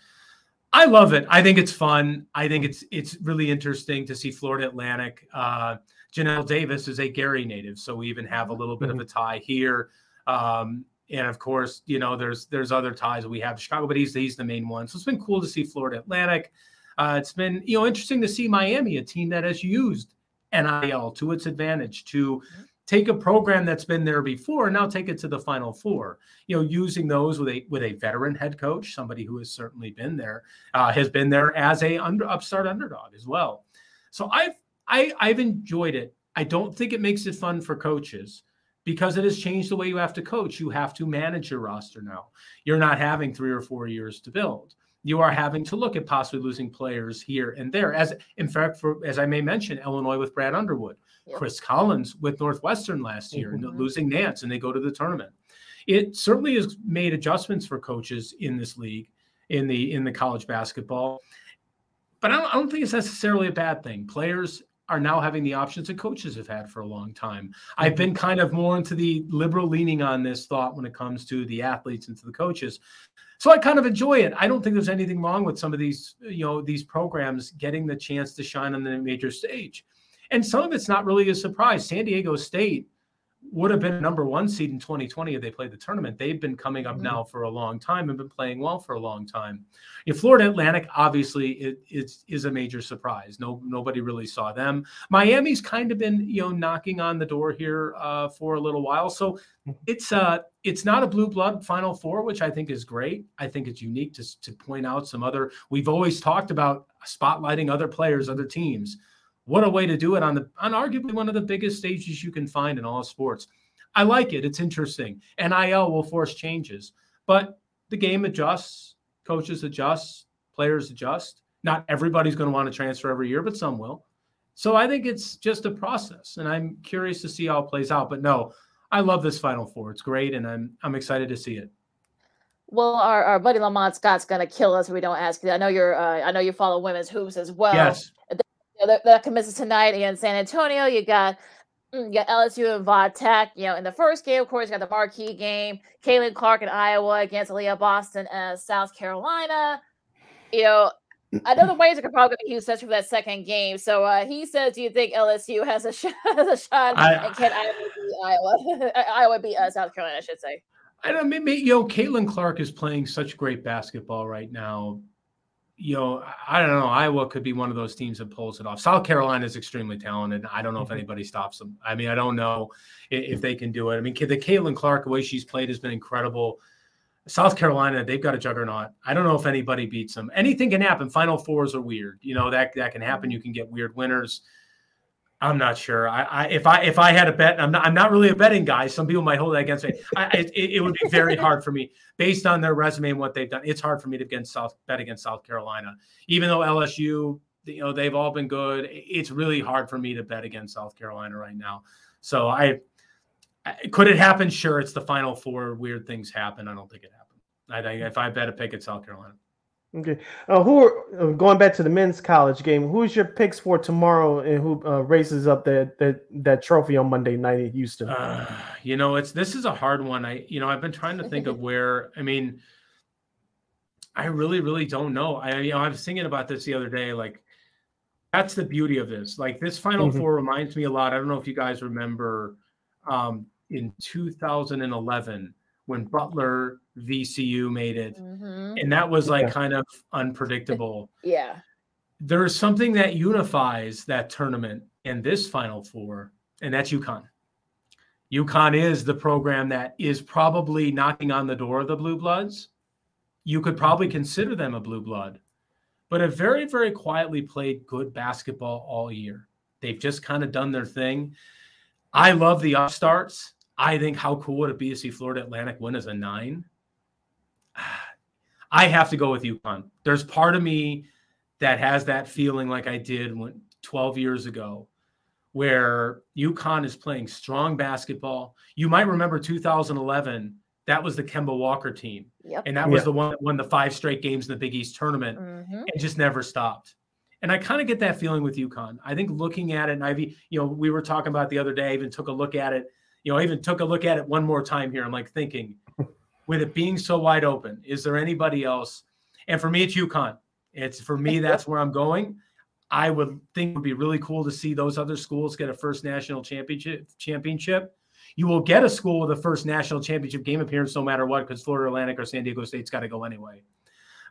I love it. I think it's fun. I think it's it's really interesting to see Florida Atlantic. Uh, Johnell Davis is a Gary native, so we even have a little bit mm-hmm. of a tie here. Um, and of course, you know, there's there's other ties we have to Chicago, but he's he's the main one. So it's been cool to see Florida Atlantic. Uh, it's been you know interesting to see Miami, a team that has used NIL to its advantage to take a program that's been there before and now take it to the final four you know using those with a with a veteran head coach somebody who has certainly been there uh, has been there as a under, upstart underdog as well so i've I, i've enjoyed it i don't think it makes it fun for coaches because it has changed the way you have to coach you have to manage your roster now you're not having three or four years to build you are having to look at possibly losing players here and there. As in fact, for as I may mention, Illinois with Brad Underwood, yep. Chris Collins with Northwestern last year, mm-hmm. losing Nance, and they go to the tournament. It certainly has made adjustments for coaches in this league, in the in the college basketball. But I don't, I don't think it's necessarily a bad thing. Players are now having the options that coaches have had for a long time. I've mm-hmm. been kind of more into the liberal leaning on this thought when it comes to the athletes and to the coaches. So I kind of enjoy it. I don't think there's anything wrong with some of these, you know, these programs getting the chance to shine on the major stage. And some of it's not really a surprise. San Diego State would have been number one seed in 2020 if they played the tournament. They've been coming up mm-hmm. now for a long time and been playing well for a long time. In Florida Atlantic, obviously, it, it's a major surprise. No, nobody really saw them. Miami's kind of been you know knocking on the door here uh, for a little while, so mm-hmm. it's uh it's not a blue blood Final Four, which I think is great. I think it's unique to to point out some other. We've always talked about spotlighting other players, other teams what a way to do it on the on arguably one of the biggest stages you can find in all sports. I like it. It's interesting. NIL will force changes, but the game adjusts, coaches adjust, players adjust. Not everybody's going to want to transfer every year, but some will. So I think it's just a process, and I'm curious to see how it plays out. But no, I love this Final Four. It's great, and I'm I'm excited to see it. Well, our, our buddy Lamont Scott's gonna kill us if we don't ask you. I know you're uh, I know you follow women's hoops as well. Yes know, that, commences tonight against San Antonio. You got mm, you got LSU and Va Tech. You know, in the first game, of course, you got the marquee game. Caitlin Clark in Iowa against Aliyah Boston and South Carolina. You know, I know the Blazers are probably going to be huge for that second game. So uh, he says, "Do you think LSU has a shot? Has a shot? I, and can Iowa beat Iowa? Iowa beat uh, South Carolina? I should say." I don't. Maybe, you know, Caitlin Clark is playing such great basketball right now you know, I don't know. Iowa could be one of those teams that pulls it off. South Carolina is extremely talented. I don't know if mm-hmm. anybody stops them. I mean, I don't know if they can do it. I mean, the Caitlin Clark, the way she's played has been incredible. South Carolina, they've got a juggernaut. I don't know if anybody beats them. Anything can happen. Final fours are weird. You know that that can happen. You can get weird winners. I'm not sure. I, I, if I if I had a bet, I'm not I'm not really a betting guy. Some people might hold that against me. I, it, it, would be very hard for me based on their resume and what they've done. It's hard for me to against South bet against South Carolina, even though LSU, you know, they've all been good. It's really hard for me to bet against South Carolina right now. So I could it happen? Sure, it's the Final Four. Weird things happen. I don't think it happened. I think if I bet a pick at South Carolina. Okay. Uh, who are uh, going back to the men's college game? Who's your picks for tomorrow, and who uh, races up that that that trophy on Monday night in Houston? Uh, you know, it's this is a hard one. I you know I've been trying to think of where. I mean, I really, really don't know. I you know I was thinking about this the other day. Like that's the beauty of this. Like this Final Mhm. Four reminds me a lot. I don't know if you guys remember um, in 2011 when Butler VCU made it, Mhm. and that was like Yeah. kind of unpredictable. Yeah. there is something that unifies that tournament and this Final Four, and that's UConn. UConn is the program that is probably knocking on the door of the Blue Bloods. You could probably consider them a Blue Blood, but have very, very quietly played good basketball all year. They've just kind of done their thing. I love the upstarts. I think how cool would it be to see Florida Atlantic win as a nine? I have to go with UConn. There's part of me that has that feeling like I did when 12 years ago, where UConn is playing strong basketball. You might remember 2011. That was the Kemba Walker team. Yep. And that was Yeah. the one that won the five straight games in the Big East tournament Mhm. and just never stopped. And I kind of get that feeling with UConn. I think looking at it, and Ivy, you know, we were talking about the other day, I even took a look at it. You know, I even took a look at it one more time here. I'm like thinking, with it being so wide open, is there anybody else? And for me, it's UConn. It's for me, that's where I'm going. I would think it would be really cool to see those other schools get a first national championship championship. You will get a school with a first national championship game appearance no matter what, because Florida Atlantic or San Diego State's got to go anyway.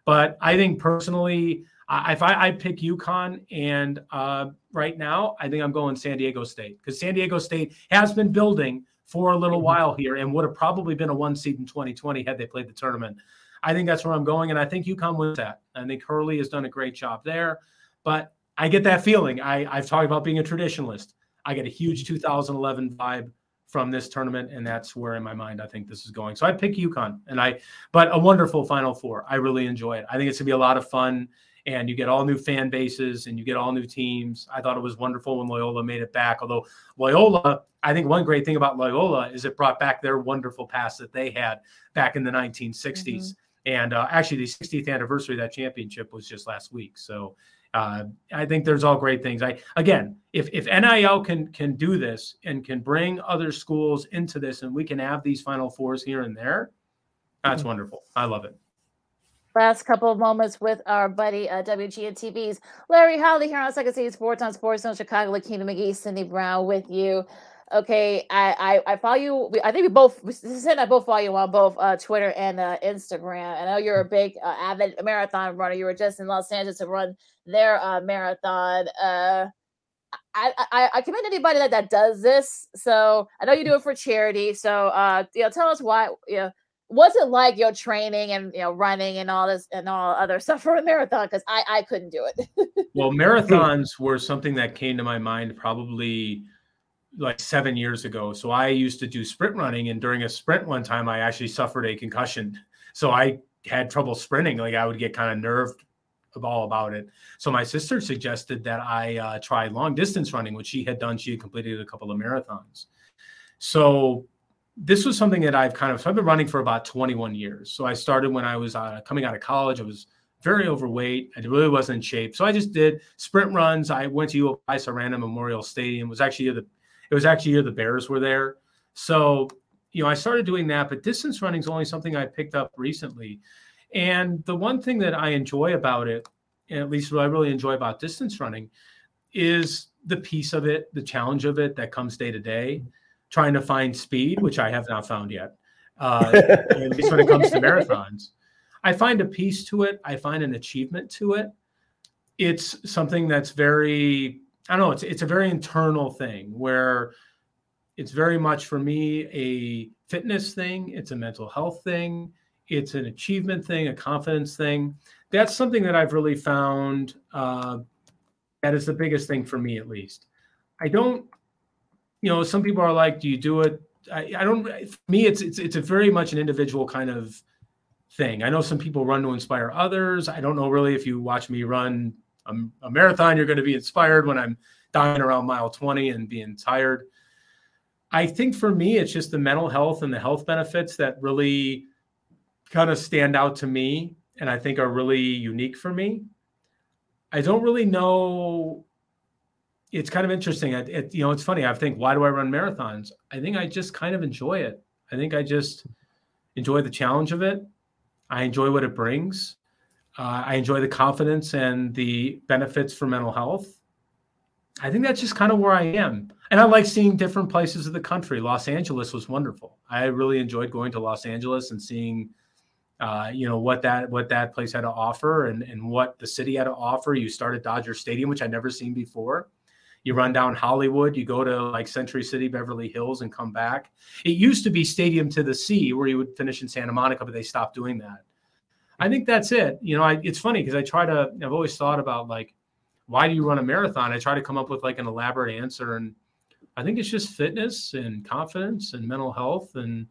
But I think personally, I, if I, I pick UConn, and uh, right now I think I'm going San Diego State because San Diego State has been building for a little while here and would have probably been a one seed in 2020 had they played the tournament. I think that's where I'm going, and I think UConn wins that. I think Hurley has done a great job there, but I get that feeling. I, I've talked about being a traditionalist. I get a huge 2011 vibe from this tournament, and that's where in my mind I think this is going. So I pick UConn, and I, but a wonderful Final Four. I really enjoy it. I think it's gonna be a lot of fun, and you get all new fan bases and you get all new teams. I thought it was wonderful when Loyola made it back. Although Loyola, I think one great thing about Loyola is it brought back their wonderful past that they had back in the 1960s. And uh, actually, the 60th anniversary of that championship was just last week. So uh, I think there's all great things. I again, if if NIL can can do this and can bring other schools into this, and we can have these Final Fours here and there, that's wonderful. I love it. Last couple of moments with our buddy uh, WGN TV's Larry Hawley here on Second City Sports on SportZone Chicago. Lakeena McGee, Cindy Brown with you. Okay, I I, I follow you. I think we both and I both follow you on both uh, Twitter and uh, Instagram. I know you're a big uh, avid marathon runner. You were just in Los Angeles to run their uh, marathon. Uh, I, I I commend anybody that, that does this. So I know you do it for charity. So uh, you know, tell us why. You know, what's it like your training and you know running and all this and all other stuff for a marathon? Because I I couldn't do it. Well, marathons were something that came to my mind probably like seven years ago. So I used to do sprint running, and during a sprint one time, I actually suffered a concussion. So I had trouble sprinting. Like I would get kind of nerved all about it. So my sister suggested that I uh, try long distance running, which she had done. She had completed a couple of marathons. So this was something that I've kind of so I've been running for about 21 years. So I started when I was uh, coming out of college. I was very overweight. I really wasn't in shape. So I just did sprint runs. I went to U of I, so I ran at Memorial Stadium. It was actually the it was actually the Bears were there. So you know I started doing that, but distance running is only something I picked up recently. And the one thing that I enjoy about it, and at least what I really enjoy about distance running, is the piece of it, the challenge of it that comes day to day, trying to find speed, which I have not found yet. Uh, at least when it comes to marathons, I find a piece to it. I find an achievement to it. It's something that's very, I don't know, it's it's a very internal thing where it's very much for me a fitness thing. It's a mental health thing. It's an achievement thing, a confidence thing. That's something that I've really found uh, that is the biggest thing for me, at least. I don't, you know, some people are like, "Do you do it?" I, I don't. For me, it's it's it's a very much an individual kind of thing. I know some people run to inspire others. I don't know really if you watch me run a, a marathon, you're going to be inspired when I'm dying around mile 20 and being tired. I think for me, it's just the mental health and the health benefits that really kind of stand out to me and I think are really unique for me. I don't really know. It's kind of interesting. It, it, you know, it's funny. I think, why do I run marathons? I think I just kind of enjoy it. I think I just enjoy the challenge of it. I enjoy what it brings. Uh, I enjoy the confidence and the benefits for mental health. I think that's just kind of where I am. And I like seeing different places of the country. Los Angeles was wonderful. I really enjoyed going to Los Angeles and seeing, uh, you know, what that what that place had to offer and and what the city had to offer. You start at Dodger Stadium, which I'd never seen before. You run down Hollywood, you go to like Century City, Beverly Hills, and come back. It used to be Stadium to the Sea, where you would finish in Santa Monica, but they stopped doing that. I think that's it. You know, I, it's funny because I try to. I've always thought about like, why do you run a marathon? I try to come up with like an elaborate answer, and I think it's just fitness and confidence and mental health and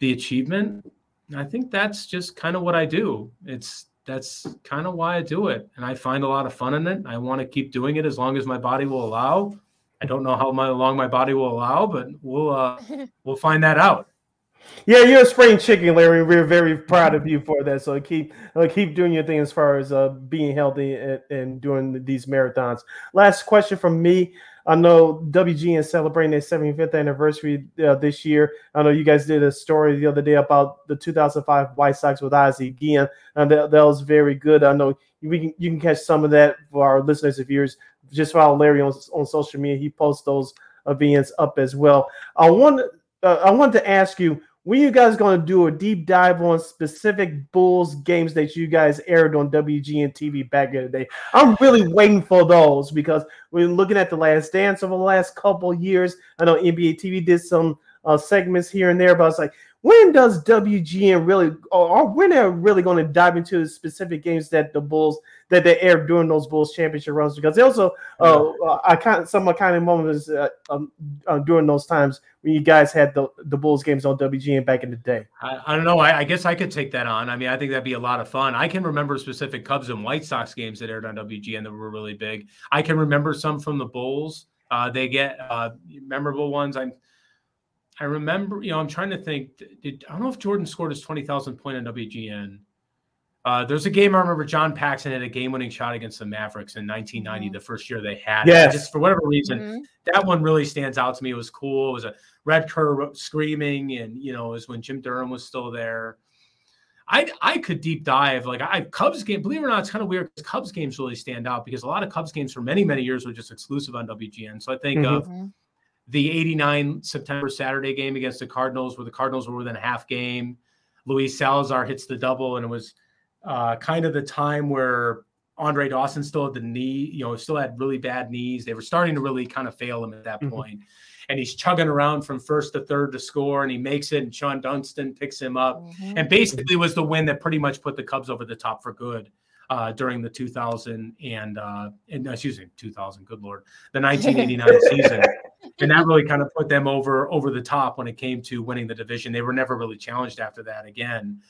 the achievement. I think that's just kind of what I do. It's that's kind of why I do it. And I find a lot of fun in it. I want to keep doing it as long as my body will allow. I don't know how my, long my body will allow, but we'll uh, we'll find that out. Yeah, you're a spring chicken, Larry. We're very proud of you for that. So keep uh, keep doing your thing as far as uh, being healthy and, and doing these marathons. Last question from me. I know WGN is celebrating their 75th anniversary uh, this year. I know you guys did a story the other day about the 2005 White Sox with Ozzie Guillen, and that, that was very good. I know we can, you can catch some of that for our listeners and viewers. Just follow Larry on, on social media. He posts those events up as well. I want uh, I wanted to ask you when you guys going to do a deep dive on specific Bulls games that you guys aired on WGN TV back in the day? I'm really waiting for those because we're looking at the Last Dance over the last couple years. I know NBA TV did some uh, segments here and there, but I was like, when does WGN really, or when are really going to dive into the specific games that the Bulls that they aired during those Bulls championship runs? Because they also, uh, I kind some kind of moments uh, um, uh, during those times when you guys had the the Bulls games on WGN back in the day. I, I don't know. I, I, guess I could take that on. I mean, I think that'd be a lot of fun. I can remember specific Cubs and White Sox games that aired on WGN that were really big. I can remember some from the Bulls. Uh, they get uh, memorable ones. I'm I remember, you know, I'm trying to think. Did, I don't know if Jordan scored his 20,000 point on WGN. Uh, there's a game I remember John Paxson had a game winning shot against the Mavericks in 1990, mm-hmm. the first year they had yes. it. Just for whatever reason, mm-hmm. that one really stands out to me. It was cool. It was a Red Kerr screaming, and, you know, it was when Jim Durham was still there. I I could deep dive like I Cubs game. Believe it or not, it's kind of weird because Cubs games really stand out because a lot of Cubs games for many many years were just exclusive on WGN. So I think mm-hmm. of the 89 September Saturday game against the Cardinals, where the Cardinals were within a half game. Luis Salazar hits the double, and it was uh, kind of the time where Andre Dawson still had the knee, you know, still had really bad knees. They were starting to really kind of fail him at that mm-hmm. point. And he's chugging around from first to third to score, and he makes it. And Shawon Dunston picks him up, mm-hmm. and basically was the win that pretty much put the Cubs over the top for good uh, during the 2000 and, uh, and excuse me, 2000. Good lord, the 1989 season and that really kind of put them over over the top when it came to winning the division. They were never really challenged after that again.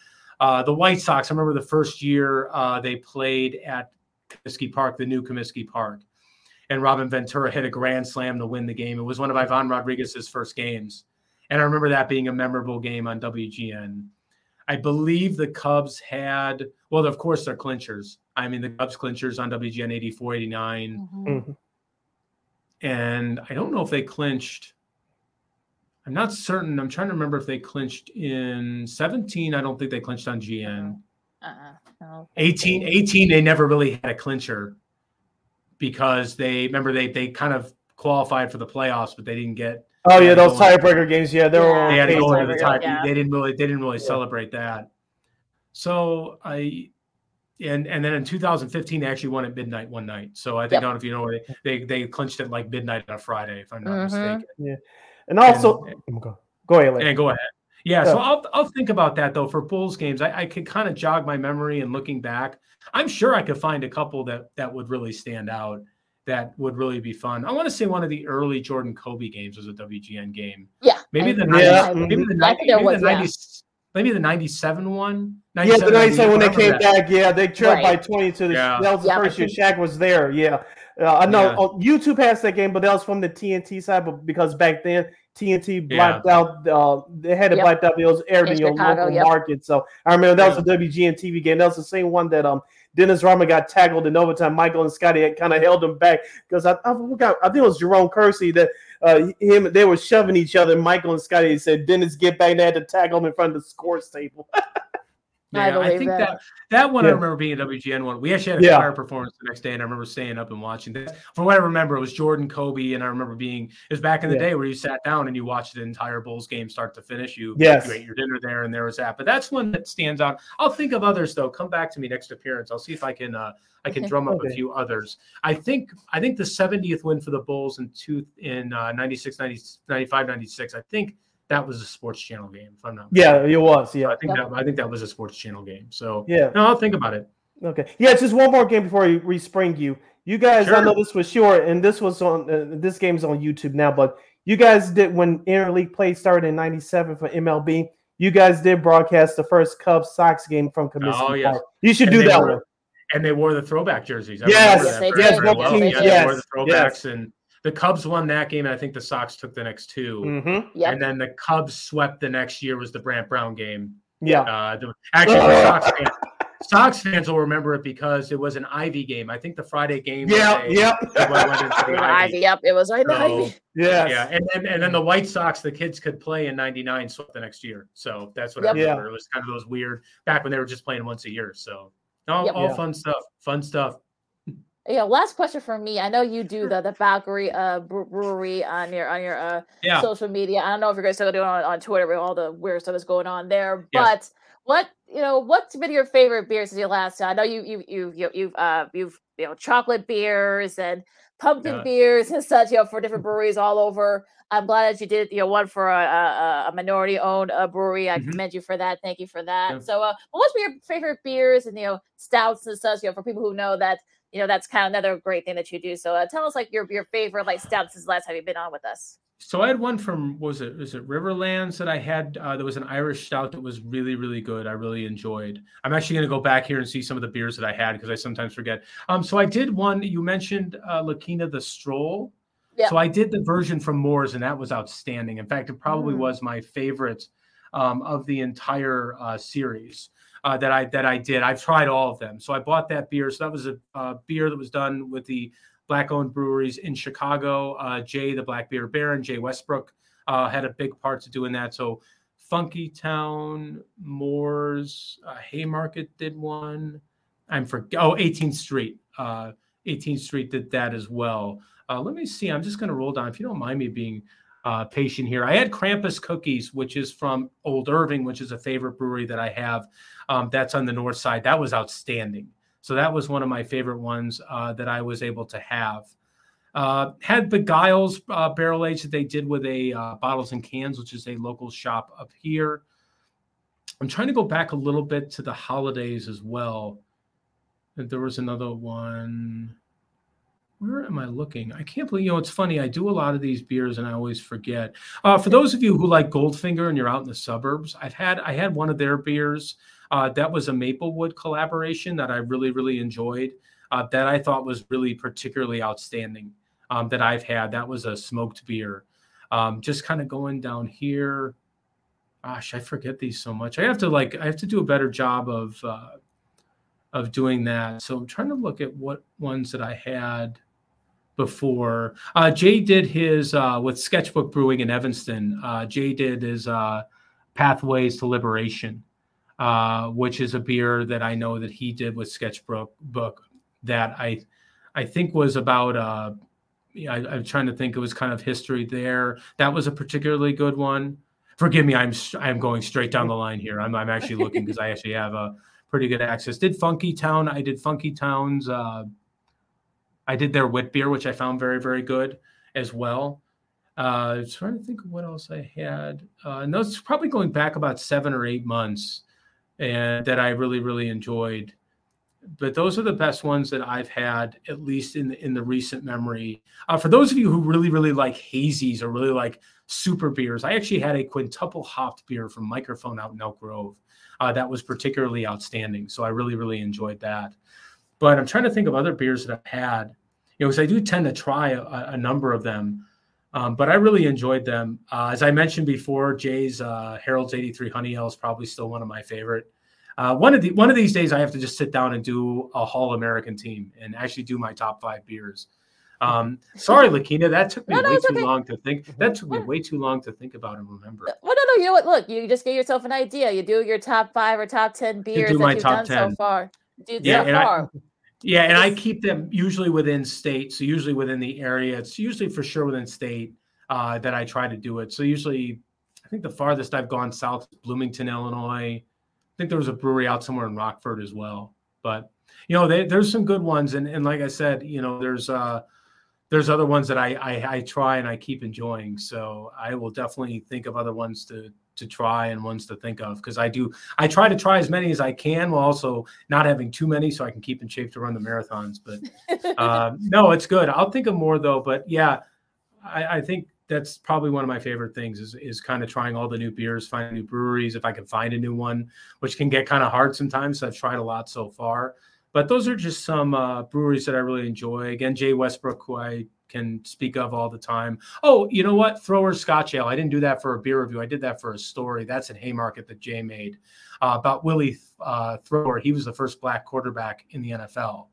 Uh, the White Sox, I remember the first year uh, they played at Comiskey Park, the new Comiskey Park, and Robin Ventura hit a grand slam to win the game. It was one of Ivan Rodriguez's first games, and I remember that being a memorable game on WGN. I believe the Cubs had, well, of course, they're clinchers. I mean, the Cubs clinchers on WGN 84, 89. Mm-hmm and I don't know if they clinched. I'm not certain. I'm trying to remember if they clinched in 17. I don't think they clinched on GN. Uh-uh, no. 18, 18, they never really had a clincher because they remember they they kind of qualified for the playoffs, but they didn't get. Oh yeah, those tiebreaker games. Yeah, they were. They had to go into the tie. Yeah. They didn't really. They didn't really yeah. celebrate that. So I, and and then in 2015 they actually won at midnight one night. So I think yep. I don't know if you know they they they clinched it like midnight on a Friday, if I'm not mm-hmm. mistaken. Yeah, and also and, go, go ahead. And go ahead. Yeah, yeah, so I'll I'll think about that though for Bulls games. I, I could kind of jog my memory and looking back, I'm sure I could find a couple that that would really stand out. That would really be fun. I want to say one of the early Jordan Kobe games was a WGN game. Yeah, maybe the 90s, yeah. maybe the, 90, maybe was, the 90s, maybe the 97 one. 97, yeah, the 97 when they came that. back. Yeah, they trailed right. by 20 to the. Yeah. That was the yeah, first year Shaq was there. Yeah. Uh, I know yeah. YouTube has that game, but that was from the TNT side. But because back then TNT blacked yeah. out, uh, they had it yep. blacked out. It was aired in, in your Chicago, local yep. market. So I remember that was a WGN TV game. That was the same one that um Dennis Rodman got tackled in overtime. Michael and Scottie had kind of held him back because I, I forgot. I think it was Jerome Kersey that uh, him they were shoving each other. Michael and Scottie said Dennis get back. Had to tackle him in front of the scores table. I Yeah, I, believe think that. that. that one I remember being a WGN one. We actually had a Yeah. fire performance the next day, and I remember staying up and watching that. From what I remember, it was Jordan, Kobe, and I remember being it was back in the Yeah. day where you sat down and you watched the entire Bulls game start to finish. You Yes. you ate your dinner there, and there was that. But that's one that stands out. I'll think of others though. Come back to me next appearance. I'll see if I can uh, I can drum up a few others. I think I think the 70th win for the Bulls in two in uh, 96, 90, 95, 96. I think that was a sports channel game. If I'm not Yeah, mistaken. it was. Yeah. I think that I think that was a sports channel game. So Yeah. no, I'll think about it. Okay. Yeah, just one more game before we respring you. You guys, I know this was short, and this was on uh, this game's on YouTube now, but you guys did when interleague play started in '97 for MLB. You guys did broadcast the first Cubs Sox game from Comiskey Oh yes, Park. You should And do that wore- one. And they wore the throwback jerseys. I Yes. remember Yes, that they very, did. very Both well. teams, Yeah, they wore the yes, throwbacks, yes. and the Cubs won that game, and I think the Sox took the next 2 Mhm. Yep. And then the Cubs swept the next year was the Brant Brown game. Yeah. Uh, the- actually, the Sox, fans, Sox fans will remember it because it was an Ivy game. I think the Friday game. was Yeah, yep. it went into the Ivy. Ivy. Yep, it was right So, Ivy. Yes. Yeah, and then and then the White Sox, the kids could play in '99, swept the next year. So that's what Yep. I Yeah. remember. It was kind of those weird back when they were just playing once a year. So all, Yep. all Yeah. fun stuff. Fun stuff. Yeah, last question for me. I know you do the the Valkyrie uh brewery on your on your uh Yeah. social media. I don't know if you're guys still doing it on, on Twitter with all the weird stuff that's going on there. Yes. But what you know, what's been your favorite beer since you last? I know you you you you you've uh you've you know chocolate beers and pumpkin Yeah. beers and such. You know, for different breweries all over. I'm glad that you did you know one for a a, a minority owned uh, brewery. I Mhm. commend you for that. Thank you for that. Yeah. So, uh, what's been your favorite beers and you know stouts and such? You know, for people who know that you know that's kind of another great thing that you do. So, uh, tell us like your your favorite like stouts since the last time you've been on with us. So I had one from what was it was it Riverlands that I had. Uh, there was an Irish stout that was really really good. I really enjoyed. I'm actually going to go back here and see some of the beers that I had because I sometimes forget. Um, so I did one. You mentioned uh, Lakeena the Stroll. Yeah. So I did the version from Moores, and that was outstanding. In fact, it probably Mm. was my favorite um, of the entire uh, series uh, that I that I did. I've tried all of them. So I bought that beer. So that was a uh, beer that was done with the black-owned breweries in Chicago. Uh, Jay, the Black Beer Baron, Jay Westbrook, uh, had a big part to doing that. So Funky Town, Moores, uh, Haymarket did one. I'm for oh 18th Street. Uh, 18th Street did that as well. Uh, let me see. I'm just going to roll down. If you don't mind me being uh, patient here, I had Krampus Cookies, which is from Old Irving, which is a favorite brewery that I have. Um, that's on the north side. That was outstanding. So that was one of my favorite ones uh, that I was able to have. Uh, had Begyle's uh, barrel age that they did with a uh, bottles and cans, which is a local shop up here. I'm trying to go back a little bit to the holidays as well. There was another one. Where am I looking? I can't believe, you know, it's funny. I do a lot of these beers and I always forget. Uh, for those of you who like Goldfinger and you're out in the suburbs, I've had, I had one of their beers. Uh, that was a Maplewood collaboration that I really, really enjoyed. Uh, that I thought was really particularly outstanding. Um, that I've had. That was a smoked beer. Um, just kind of going down here. Gosh, I forget these so much. I have to like, I have to do a better job of uh, of doing that. So I'm trying to look at what ones that I had before. Uh, Jay did his uh, with Sketchbook Brewing in Evanston. Uh, Jay did his uh, Pathways to Liberation, uh, which is a beer that I know that he did with Sketchbook book that I I think was about. Uh, I, I'm trying to think. It was kind of history there. That was a particularly good one. Forgive me, I'm I'm going straight down the line here. I'm I'm actually looking because I actually have a pretty good access. Did Funky Town? I did Funky Towns. I did their wit beer, which I found very very good as well. Uh, I'm trying to think of what else I had, uh, and those probably going back about seven or eight months, and that I really really enjoyed. But those are the best ones that I've had, at least in the, in the recent memory. Uh, for those of you who really really like hazies or really like super beers, I actually had a quintuple hopped beer from Microphone out in Elk Grove uh, that was particularly outstanding. So I really really enjoyed that. But I'm trying to think of other beers that I've had, you know, because I do tend to try a, a number of them. Um, but I really enjoyed them. Uh, as I mentioned before, Jay's uh, Harold's 83 Honey Ale is probably still one of my favorite. Uh, one of the one of these days, I have to just sit down and do a Hall American team and actually do my top five beers Um, sorry, Lakeena, that took me No, no, way too okay. long to think. That took me way too long to think about and remember. Well, no, no. You know what? Look, you just get yourself an idea. You do your top five or top ten beers do that my you've top done so far. Do Yeah, so and I- Yeah, and I keep them usually within state, so usually within the area. It's usually for sure within state uh, that I try to do it. So usually, I think the farthest I've gone south is Bloomington, Illinois. I think there was a brewery out somewhere in Rockford as well. But you know, they, there's some good ones, and and like I said, you know, there's uh, there's other ones that I, I I try and I keep enjoying. So I will definitely think of other ones to to try and ones to think of because I do I try to try as many as I can while also not having too many so I can keep in shape to run the marathons. But uh, no, it's good. I'll think of more though. But yeah, I, I think that's probably one of my favorite things is is kind of trying all the new beers, finding new breweries if I can find a new one, which can get kind of hard sometimes. So I've tried a lot so far. But those are just some uh, breweries that I really enjoy. Again, Jay Westbrook, who I can speak of all the time. Oh, you know what? Thrower Scotch Ale. I didn't do that for a beer review. I did that for a story. That's in Haymarket that Jay made uh, about Willie uh, Thrower. He was the first black quarterback in the NFL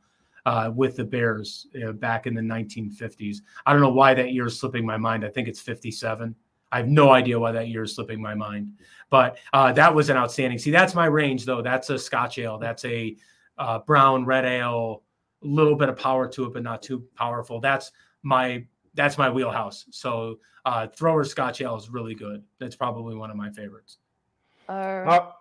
uh, with the Bears uh, back in the 1950s. I don't know why that year is slipping my mind. I think it's 57. I have no idea why that year is slipping my mind, but uh, that was an outstanding. See, that's my range though. That's a Scotch ale. That's a uh, brown red ale. A little bit of power to it, but not too powerful. That's my that's my wheelhouse. So uh, thrower Scotch ale is really good. That's probably one of my favorites. All Uh,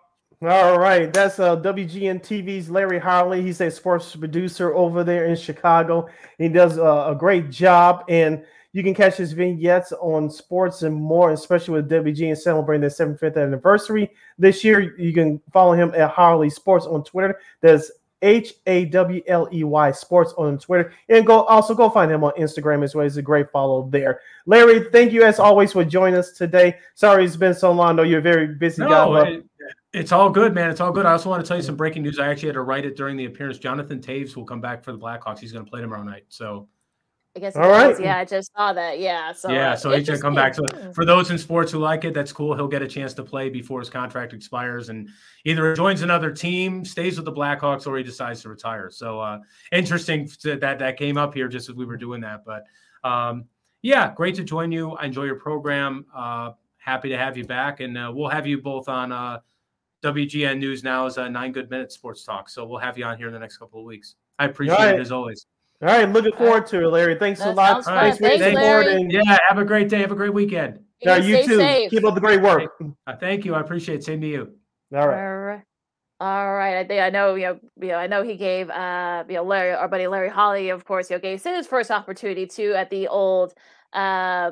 all right, that's uh, WGN TV's Larry Hawley. He's a sports producer over there in Chicago. He does uh, a great job, and you can catch his vignettes on sports and more, especially with WGN celebrating their 75th anniversary this year. You can follow him at Hawley Sports on Twitter. That's H A W L E Y Sports on Twitter, and go also go find him on Instagram as well. He's a great follow there. Larry, thank you as always for joining us today. Sorry it's been so long. I know you're a very busy guy. No, but- it- it's all good, man. It's all good. I also want to tell you some breaking news. I actually had to write it during the appearance. Jonathan Toews will come back for the Blackhawks. He's going to play tomorrow night. So I guess. All All right. right. Yeah, I just saw that. Yeah. So yeah, uh, so he's going to come back. So for those in sports who like it, that's cool. He'll get a chance to play before his contract expires, and either joins another team, stays with the Blackhawks, or he decides to retire. So uh, interesting that that came up here just as we were doing that. But um, yeah, great to join you. I enjoy your program. Uh, happy to have you back, and uh, we'll have you both on. Uh, WGN News Now's uh, Nine Good Minutes Sports Talk. So we'll have you on here in the next couple of weeks. I appreciate All right. it as always. All right, looking forward to it, Larry. Thanks a lot. Thanks for your Thanks. Larry. And, Yeah, have a great day. Have a great weekend. Yeah, you Stay too. safe. Keep up the great work. Uh, thank you. I appreciate it. Same to you. All right. All right. All right. I think I know, you know, you know, I know he gave uh you know Larry our buddy Larry Hawley, of course, you know, gave his first opportunity too at the old uh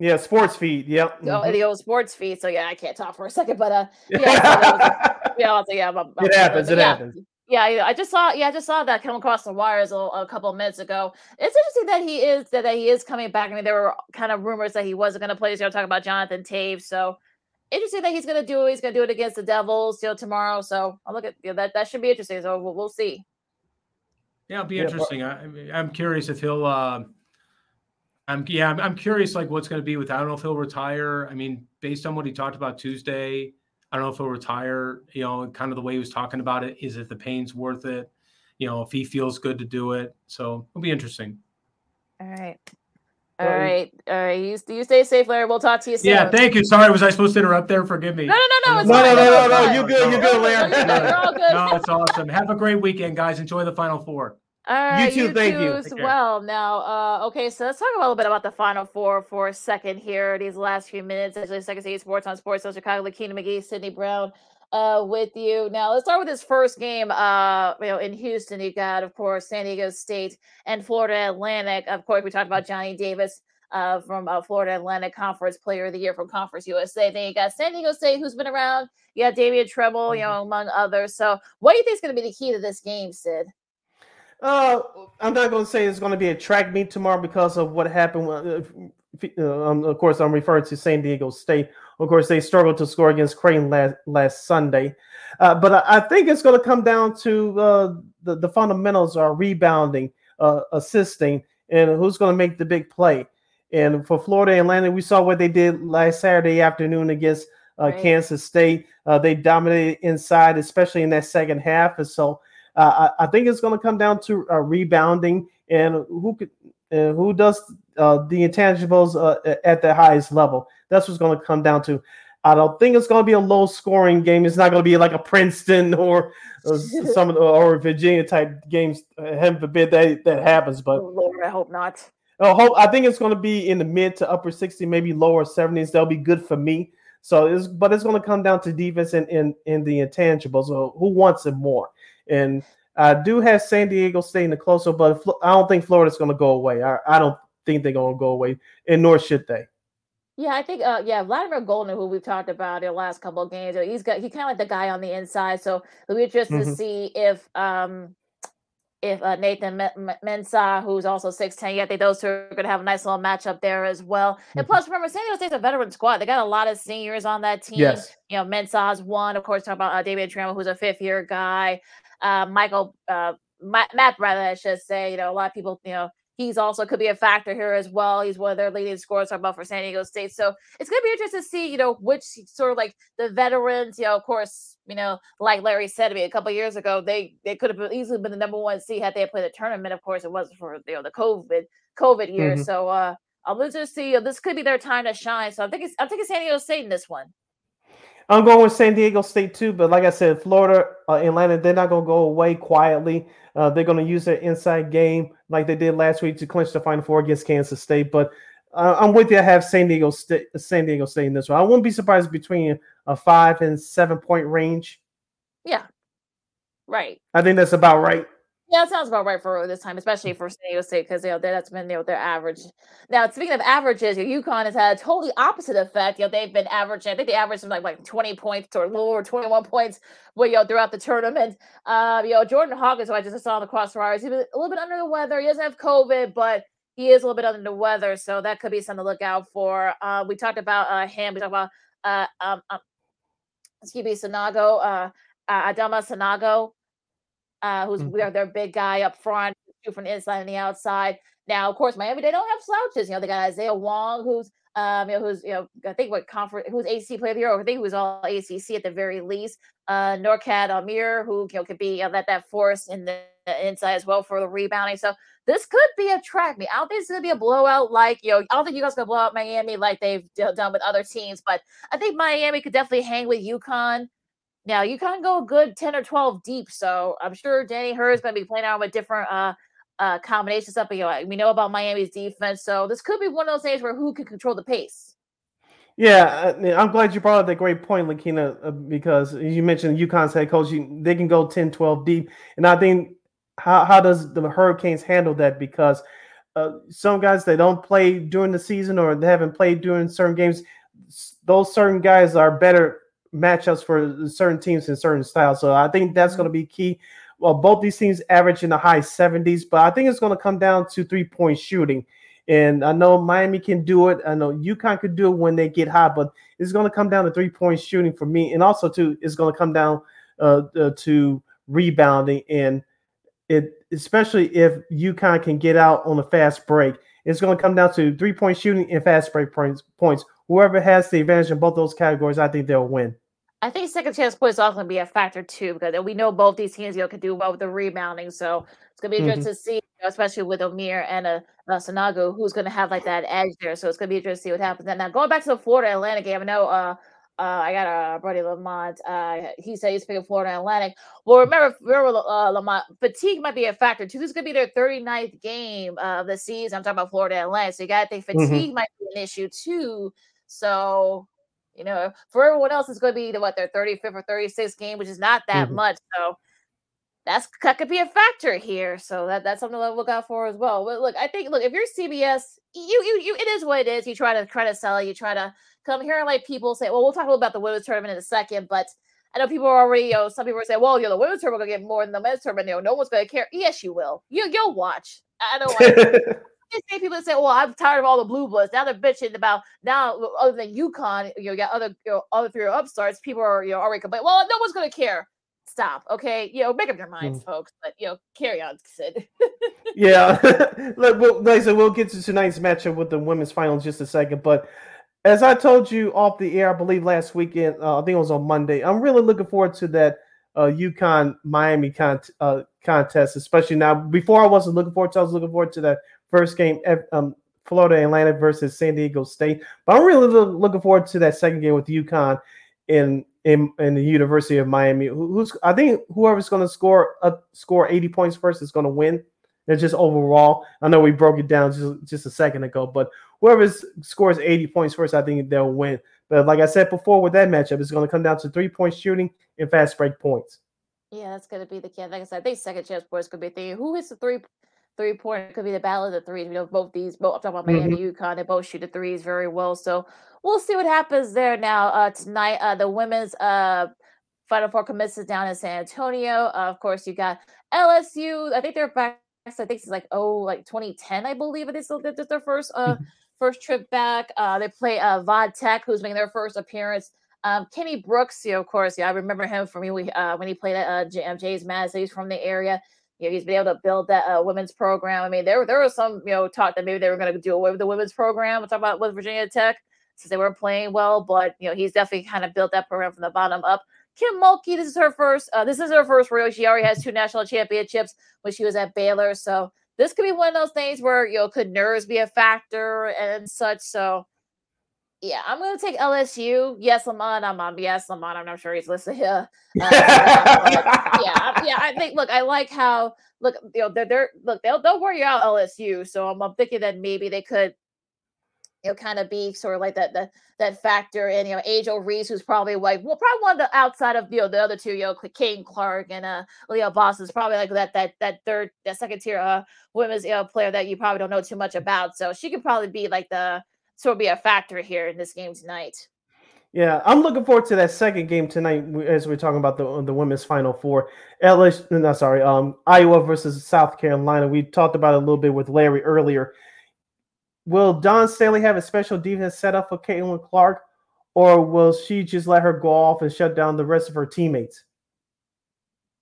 Yeah, sports feed. Yep. oh, the old sports feed. So yeah, I can't talk for a second, but uh yeah, so was- yeah, I'll say yeah, I'm- I'm- It happens. It yeah. happens. Yeah, I I just saw. Yeah, I just saw that come across the wires a, a couple of minutes ago. It's interesting that he is that, that he is coming back. I mean, there were kind of rumors that he wasn't going to play. So you're talking about Jonathan Toews. So interesting that he's going to do. it. He's going to do it against the Devils, you know, tomorrow. So I'll look at you know, that. That should be interesting. So we'll, we'll see. Yeah, it'll be Yeah, interesting. I, I mean, I'm curious if he'll. Uh, I'm yeah. I'm, I'm curious like what's going to be with. I don't know if he'll retire. I mean, based on what he talked about Tuesday, I don't know if he'll retire. You know, kind of the way he was talking about it. Is if the pain's worth it? You know, if he feels good to do it. So it'll be interesting. All right. All Well, right. All right. You, you stay safe, Larry. We'll talk to you soon. Yeah, thank you. Sorry, was I supposed to interrupt there? Forgive me. No, no, no, no. It's No, fine. no, no, no, no. You good? You good, Larry? You're good. You're all good. No, it's awesome. Have a great weekend, guys. Enjoy the Final Four. All right, you too, thank you. as well. Now, uh, okay, so let's talk a little bit about the Final Four for a second here. These last few minutes, actually, Second City Sports on Sports, so Chicago, Lakeena McGee, Sydney Brown, uh, with you. Now, let's start with this first game. Uh, you know, in Houston, you got, of course, San Diego State and Florida Atlantic. Of course, we talked about Johnell Davis. Uh, from uh, Florida Atlantic Conference Player of the Year from Conference USA. Then you got San Diego State, who's been around. You got Darrion Trammell, you know, among others. So, what do you think is going to be the key to this game, Sid? Uh, I'm not going to say it's going to be a track meet tomorrow because of what happened. Uh, um, of course, I'm referring to San Diego State. Of course, they struggled to score against Creighton last last Sunday, uh, but I, I think it's going to come down to uh, the the fundamentals are rebounding, uh, assisting, and who's going to make the big play. And for Florida Atlantic, we saw what they did last Saturday afternoon against uh, Right. Kansas State. Uh, they dominated inside, especially in that second half. And so I, I think it's going to come down to uh, rebounding and who could who does uh, the intangibles uh, at the highest level. That's what's going to come down to. I don't think it's going to be a low scoring game. It's not going to be like a Princeton or, or some of the, or Virginia type games. Heaven forbid that that happens. But oh, Lord, I hope not. I hope I think it's going to be in the mid to upper 60, maybe lower 70s. That'll be good for me. So it's but it's going to come down to defense and in in the intangibles. So who wants it more? And I do have San Diego State in the closer, but I don't think Florida's going to go away. I, I don't think they're going to go away, and nor should they. Yeah, I think uh yeah, Vladislav Goldin, who we've talked about in the last couple of games, he's got he kind of like the guy on the inside. So it'll be interesting mm-hmm. to see if um if uh, Nathan Mensah, who's also 6'10, yeah, I think those two are going to have a nice little matchup there as well. And mm-hmm. plus, remember, San Diego State's a veteran squad. They got a lot of seniors on that team. Yes. You know, Mensah's one. Of course, talk about uh, Darrion Trammell, who's a fifth year guy. Uh, Michael, uh, Matt, Matt, rather, I should say, you know, a lot of people, you know, he's also could be a factor here as well. He's one of their leading scorers talking about for San Diego State. So it's gonna be interesting to see, you know, which sort of like the veterans, you know, of course, you know, like Larry said to me a couple years ago, they they could have easily been the number one seed had they played the tournament. Of course, it wasn't for you know the COVID COVID year. Mm-hmm. So uh I'm going to see. You know, this could be their time to shine. So I'm thinking I'm thinking San Diego State in this one. I'm going with San Diego State too, but like I said, Florida, uh, Atlantic, they're not going to go away quietly. Uh, they're going to use their inside game like they did last week to clinch the Final Four against Kansas State. But uh, I'm with you. I have San Diego State, San Diego State in this one. I wouldn't be surprised between a five and seven point range. Yeah, right. I think that's about right. Yeah, it sounds about right for this time, especially for San Diego State, because you know that's been you know, their average. Now, speaking of averages, your UConn has had a totally opposite effect. You know, they've been averaging. I think the average is like like twenty points or lower, twenty one points, well, you know, throughout the tournament. Uh, you know, Jordan Hawkins, who I just saw on the crossfires, he's a little bit under the weather. He doesn't have COVID, but he is a little bit under the weather, so that could be something to look out for. Uh, we talked about uh, him. We talked about uh, um, um, excuse me, Sanago, uh, uh, Adama Sanogo uh, who's mm-hmm. their big guy up front, shoot from the inside and the outside. Now, of course, Miami they don't have slouches. You know, they got Isaiah Wong, who's um, you know, who's you know, I think what conference, who's AC player of the year, I think he was all ACC at the very least. Uh, Norchad Omier, who you know could be you know, that that force in the inside as well for the rebounding. So this could be a track me. I don't think it's gonna be a blowout like you know. I don't think you guys gonna blow out Miami like they've done with other teams, but I think Miami could definitely hang with UConn. Now you of go a good 10 or 12 deep. So I'm sure Danny Hurley's going to be playing around with different uh, uh, combinations. But, you know, we know about Miami's defense. So this could be one of those days where who can control the pace. Yeah, I'm glad you brought up that great point, Lakeena, uh, because you mentioned UConn's head coach. They can go 10, 12 deep. And I think how, how does the Hurricanes handle that? Because uh, some guys, they don't play during the season or they haven't played during certain games. Those certain guys are better matchups for certain teams and certain styles. So I think that's going to be key. Well, both these teams average in the high 70s, but I think it's going to come down to three point shooting. And I know Miami can do it. I know UConn could do it when they get hot, but it's going to come down to three point shooting for me. And also, too, it's going to come down uh, uh, to rebounding. And it, especially if UConn can get out on a fast break, it's going to come down to three point shooting and fast break points. Points. Whoever has the advantage in both those categories, I think they'll win. I think second chance points also going to be a factor too, because we know both these teams you know can do well with the rebounding. So it's going to be mm-hmm. interesting to see, especially with Omier and a uh, uh, Sanogo, who's going to have like that edge there. So it's going to be interesting to see what happens. And now going back to the Florida Atlantic game, I know uh, uh, I got a uh, Brody Lamont. Uh, he said he's picking Florida Atlantic. Well, remember, remember uh, Lamont, fatigue might be a factor too. This is going to be their 39th game of the season. I'm talking about Florida Atlantic. So you got to think mm-hmm. fatigue mm-hmm. might be an issue too. So you know, for everyone else, it's going to be the, what their 35th or 36th game, which is not that mm-hmm. much. So that's that could be a factor here. So that that's something to look out for as well. But look, I think look if you're CBS, you you you it is what it is. You try to try to sell it. You try to come here and like people say, well, we'll talk a little about the women's tournament in a second, but. I know people are already, you know, some people are saying, well, you know, the women's tournament will get more than the men's tournament. You know, no one's going to care. Yes, you will. You, you'll watch. I don't want same people say, "Well, I'm tired of all the blue bloods." Now they're bitching about now, other than UConn, you know, you got other you know, other three upstarts. People are you know already complaining. Well, no one's gonna care. Stop, okay? You know, make up your minds, mm. folks. But you know, carry on, Sid. yeah, Look, well, like I said, we'll get to tonight's matchup with the women's final in just a second. But as I told you off the air, I believe last weekend, uh, I think it was on Monday. I'm really looking forward to that uh, UConn Miami con- uh, contest, especially now. Before I wasn't looking forward to, I was looking forward to that first game, um, Florida Atlantic versus San Diego State. But I'm really looking forward to that second game with UConn in in, in the University of Miami. Who's I think whoever's going to score uh, score 80 points first is going to win. It's just overall. I know we broke it down just, just a second ago, but whoever scores 80 points first, I think they'll win. But like I said before, with that matchup, it's going to come down to three point shooting and fast break points. Yeah, that's going to be the key. Like I said, I think second chance boys could be thinking who is the three three point. Could be the battle of the threes. You know, both these, both I'm talking about Miami, mm-hmm. UConn, they both shoot the threes very well. So we'll see what happens there. Now uh, tonight, uh, the women's uh, Final Four commits down in San Antonio. Uh, of course, you got LSU. I think they're back. I think it's like oh, like 2010, I believe it is. Their first uh mm-hmm. first trip back. Uh, they play uh Vod Tech, who's making their first appearance. Um, Kenny Brooks, you know, of course, yeah, I remember him from me uh, when he played at uh, um, James Madison. He's from the area you know, he's been able to build that uh, women's program. I mean, there there was some you know talk that maybe they were going to do away with the women's program. We'll talk about with Virginia Tech since they weren't playing well, but you know he's definitely kind of built that program from the bottom up. Kim Mulkey, this is her first. Uh, this is her first rodeo. She already has two national championships when she was at Baylor, so this could be one of those things where you know could nerves be a factor and such. So yeah, I'm gonna take LSU. Yes, Lamont. I'm on. Yes, Lamont. I'm not sure he's listening. Uh, yeah, yeah. I think. Look, I like how. Look, you know, they're, they're look. They'll they'll worry out LSU. So I'm, I'm thinking that maybe they could, you know, kind of be sort of like that that that factor in. You know, Angel Reese, who's probably like well, probably one of the outside of you know the other two. You know, Caitlin Clark and uh Aliyah Boston is probably like that that that third that second tier uh women's you know, player that you probably don't know too much about. So she could probably be like the sort of be a factor here in this game tonight. Yeah, I'm looking forward to that second game tonight as we're talking about the the women's final four. LSU, no, sorry, um, Iowa versus South Carolina. We talked about it a little bit with Larry earlier. Will Dawn Staley have a special defense set up for Caitlin Clark, or will she just let her go off and shut down the rest of her teammates?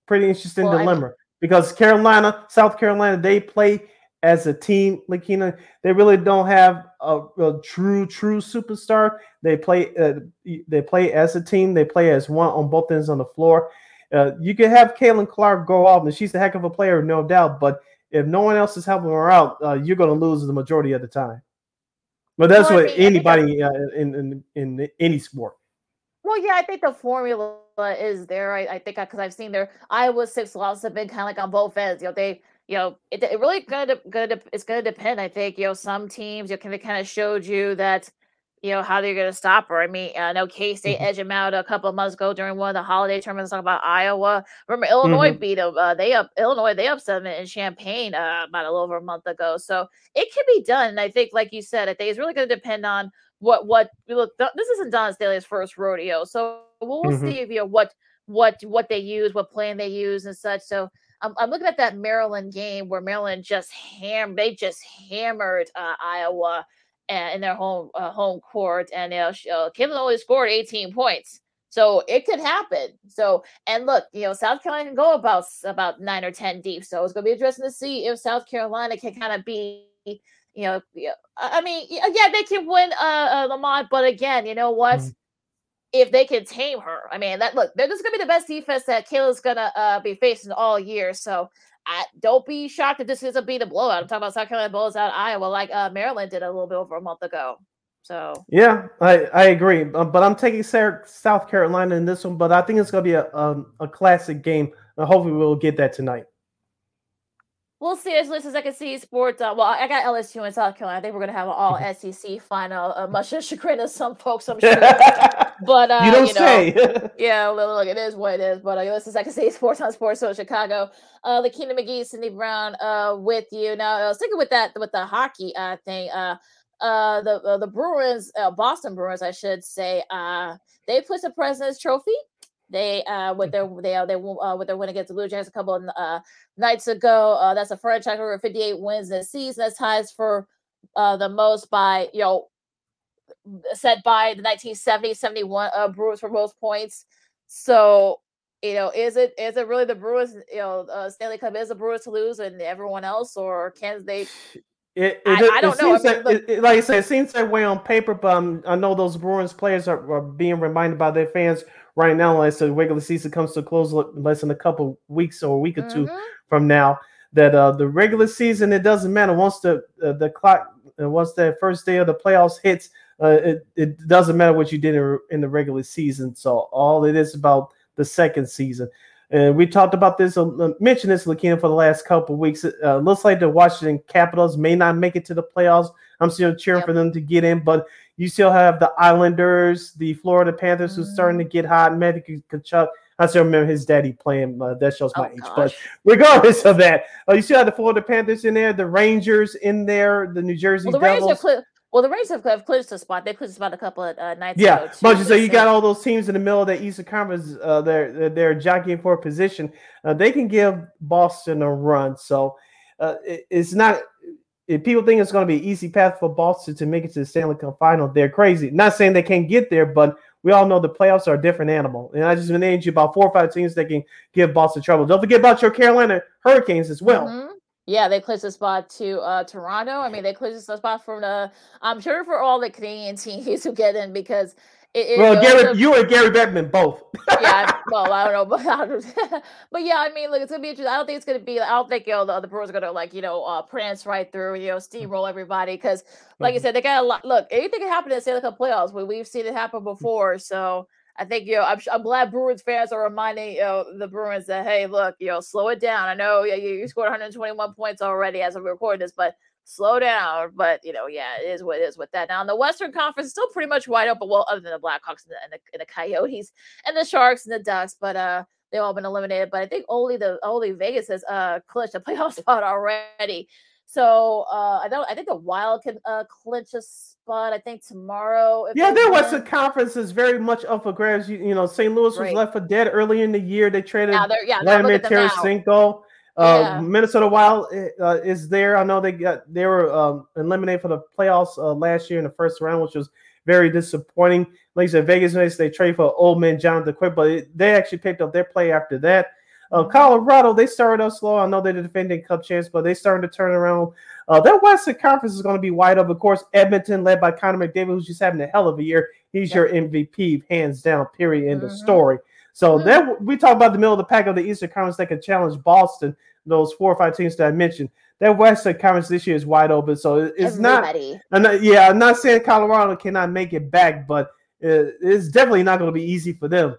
Pretty interesting well, dilemma I mean, because Carolina, South Carolina, they play as a team, Lakeena, they really don't have a, a true, true superstar. They play, uh, they play as a team. They play as one on both ends on the floor. Uh, you can have Caitlin Clark go off, and she's a heck of a player, no doubt. But if no one else is helping her out, uh, you're going to lose the majority of the time. But that's well, what I mean, anybody uh, in, in in any sport. Well, yeah, I think the formula is there. I, I think because I've seen their Iowa six losses have been kind of like on both ends. You know, they you know, it, it really gonna gonna it's gonna depend. I think you know some teams you know, kind of kind of showed you that you know how they're gonna stop her. I mean, I know K State mm-hmm. edged them out a couple of months ago during one of the holiday tournaments. Talking about Iowa, remember Illinois mm-hmm. beat them. Uh, they up Illinois, they upset them in Champaign uh, about a little over a month ago. So it can be done. And I think, like you said, I think it's really gonna depend on what what look. This isn't Dawn Staley's first rodeo, so we'll, we'll mm-hmm. see if you know what what what they use, what plan they use, and such. So I'm, I'm looking at that Maryland game where Maryland just hammered, they just hammered uh, Iowa in their home uh, home court, and you know, Caitlin only scored 18 points. So it could happen. So and look, you know, South Carolina can go about about nine or ten deep. So it's going to be interesting to see if South Carolina can kind of be, you know, I mean, yeah, they can win uh, uh Lamont, but again, you know what? Mm-hmm if they can tame her. I mean, that look, they're just gonna be the best defense that Kayla's gonna uh, be facing all year. So I, don't be shocked if this is a beat a blowout. I'm talking about South Carolina blows out Iowa like uh, Maryland did a little bit over a month ago. So yeah, I I agree, um, but I'm taking South Carolina in this one. But I think it's gonna be a um, a classic game. And hopefully, we'll get that tonight we'll see as least as I can see sports. Uh, well, I got LSU in South Carolina. I think we're gonna have an all SEC final. Uh, much to chagrin of some folks, I'm sure. but uh, you don't you know, say. yeah, look, it is what it is. But uh, this is I can see sports on SportZone Chicago. Uh, Lakeena McGee, Sidney Brown, uh, with you now. Uh, sticking with that with the hockey uh thing. Uh, uh the uh, the Bruins, uh, Boston Bruins, I should say. Uh, they put the President's Trophy they uh with their they uh, they uh, with their win against the Blue Jays a couple of uh, nights ago. Uh, that's a franchise record 58 wins this season. That's ties for uh, the most by you know set by the 1970 71 uh, Bruins for most points. So you know, is it is it really the Bruins? You know, uh, Stanley Cup is the Bruins to lose and everyone else, or can they? It, it, I, I, don't know. I mean, that, it, like I said, it seems that way on paper, but um, I know those Bruins players are, are being reminded by their fans right now, as the regular season comes to a close, less than a couple weeks or a week or mm-hmm. 2 from now. That uh, the regular season, it doesn't matter once the uh, the clock, uh, once that first day of the playoffs hits, uh, it, it doesn't matter what you did in, in the regular season. So all it is about the second season. And we talked about this, uh, mentioned this, Lakeena, for the last couple weeks. Uh, looks like the Washington Capitals may not make it to the playoffs. I'm still cheering yep. for them to get in, but you still have the Islanders, the Florida Panthers, mm-hmm. who's starting to get hot. Matthew Tkachuk. I still remember his daddy playing. Uh, that shows my oh, age. Gosh. But regardless of that, uh, you still have the Florida Panthers in there, the Rangers in there, the New Jersey well, the Devils. Rangers well, the Rangers have, clinched a spot. They clinched about a couple of uh, nights yeah. ago. Yeah, but so you got all those teams in the middle of the Eastern Conference. Uh, they're they're jockeying for a position. Uh, they can give Boston a run. So uh, it, it's not. If people think it's going to be an easy path for Boston to make it to the Stanley Cup final, they're crazy. Not saying they can't get there, but we all know the playoffs are a different animal. And I just named you about four or five teams that can give Boston trouble. Don't forget about your Carolina Hurricanes as well. Mm-hmm. Yeah, they clinched the spot to uh, Toronto. I mean, they clinched the spot from the. I'm sure for all the Canadian teams who get in because. It, well, Gary, you and Gary Bettman both. yeah, well, I don't know, but but yeah, I mean, look, it's gonna be interesting. I don't think it's gonna be. I don't think you know the, the Bruins are gonna like you know uh, prance right through, you know, steamroll everybody because, like mm-hmm. I said, they got a lot. Look, anything can happen in the Stanley Cup playoffs. We, we've seen it happen before, so I think you know I'm, I'm glad Bruins fans are reminding you know, the Bruins that hey, look, you know, slow it down. I know you, you scored 121 points already as of record this, but slow down. But you know, yeah, it is what it is with that. Now in the Western Conference, still pretty much wide open. Well, other than the Blackhawks and the, and the, and the Coyotes and the Sharks and the Ducks, but uh, they've all been eliminated. But I think only the only Vegas has uh clinched a playoff spot already. So uh, I don't. I think the Wild can uh, clinch a spot. I think tomorrow. Yeah, their Western Conference is very much up for grabs. You, you know, St. Louis was left for dead early in the year. They traded yeah, yeah, Vladimir Tarasenko. Uh, yeah. Minnesota Wild uh, is there. I know they got they were um, eliminated for the playoffs uh, last year in the first round, which was very disappointing. Like I said, Vegas they trade for old man Jonathan Quick, but it, they actually picked up their play after that. Uh, Colorado, they started out slow. I know they're the defending Cup champs, but they started to turn around. Uh, that Western Conference is going to be wide open. Of course, Edmonton, led by Connor McDavid, who's just having a hell of a year. He's your MVP, hands down. Period. End mm-hmm. of story. So mm-hmm. that we talk about the middle of the pack of the Eastern Conference that can challenge Boston. Those four or five teams that I mentioned. That Western Conference this year is wide open. So it's Everybody. not. not. Yeah, I'm not saying Colorado cannot make it back, but it's definitely not going to be easy for them.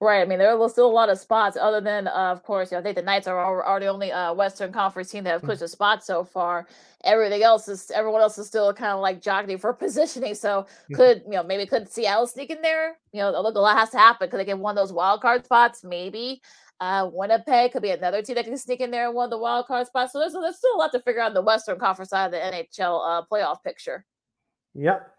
Right. I mean, there are still a lot of spots other than, uh, of course, you know, I think the Knights are, are the only uh, Western Conference team that have pushed a spot so far. Everything else is, everyone else is still kind of like jockeying for positioning. So could, you know, maybe could Seattle sneak in there? You know, look, a lot has to happen. Could they get one of those wild card spots? Maybe. Uh, Winnipeg could be another team that can sneak in there in one of the wild card spots. So there's, there's still a lot to figure out in the Western Conference side of the NHL uh, playoff picture. Yep.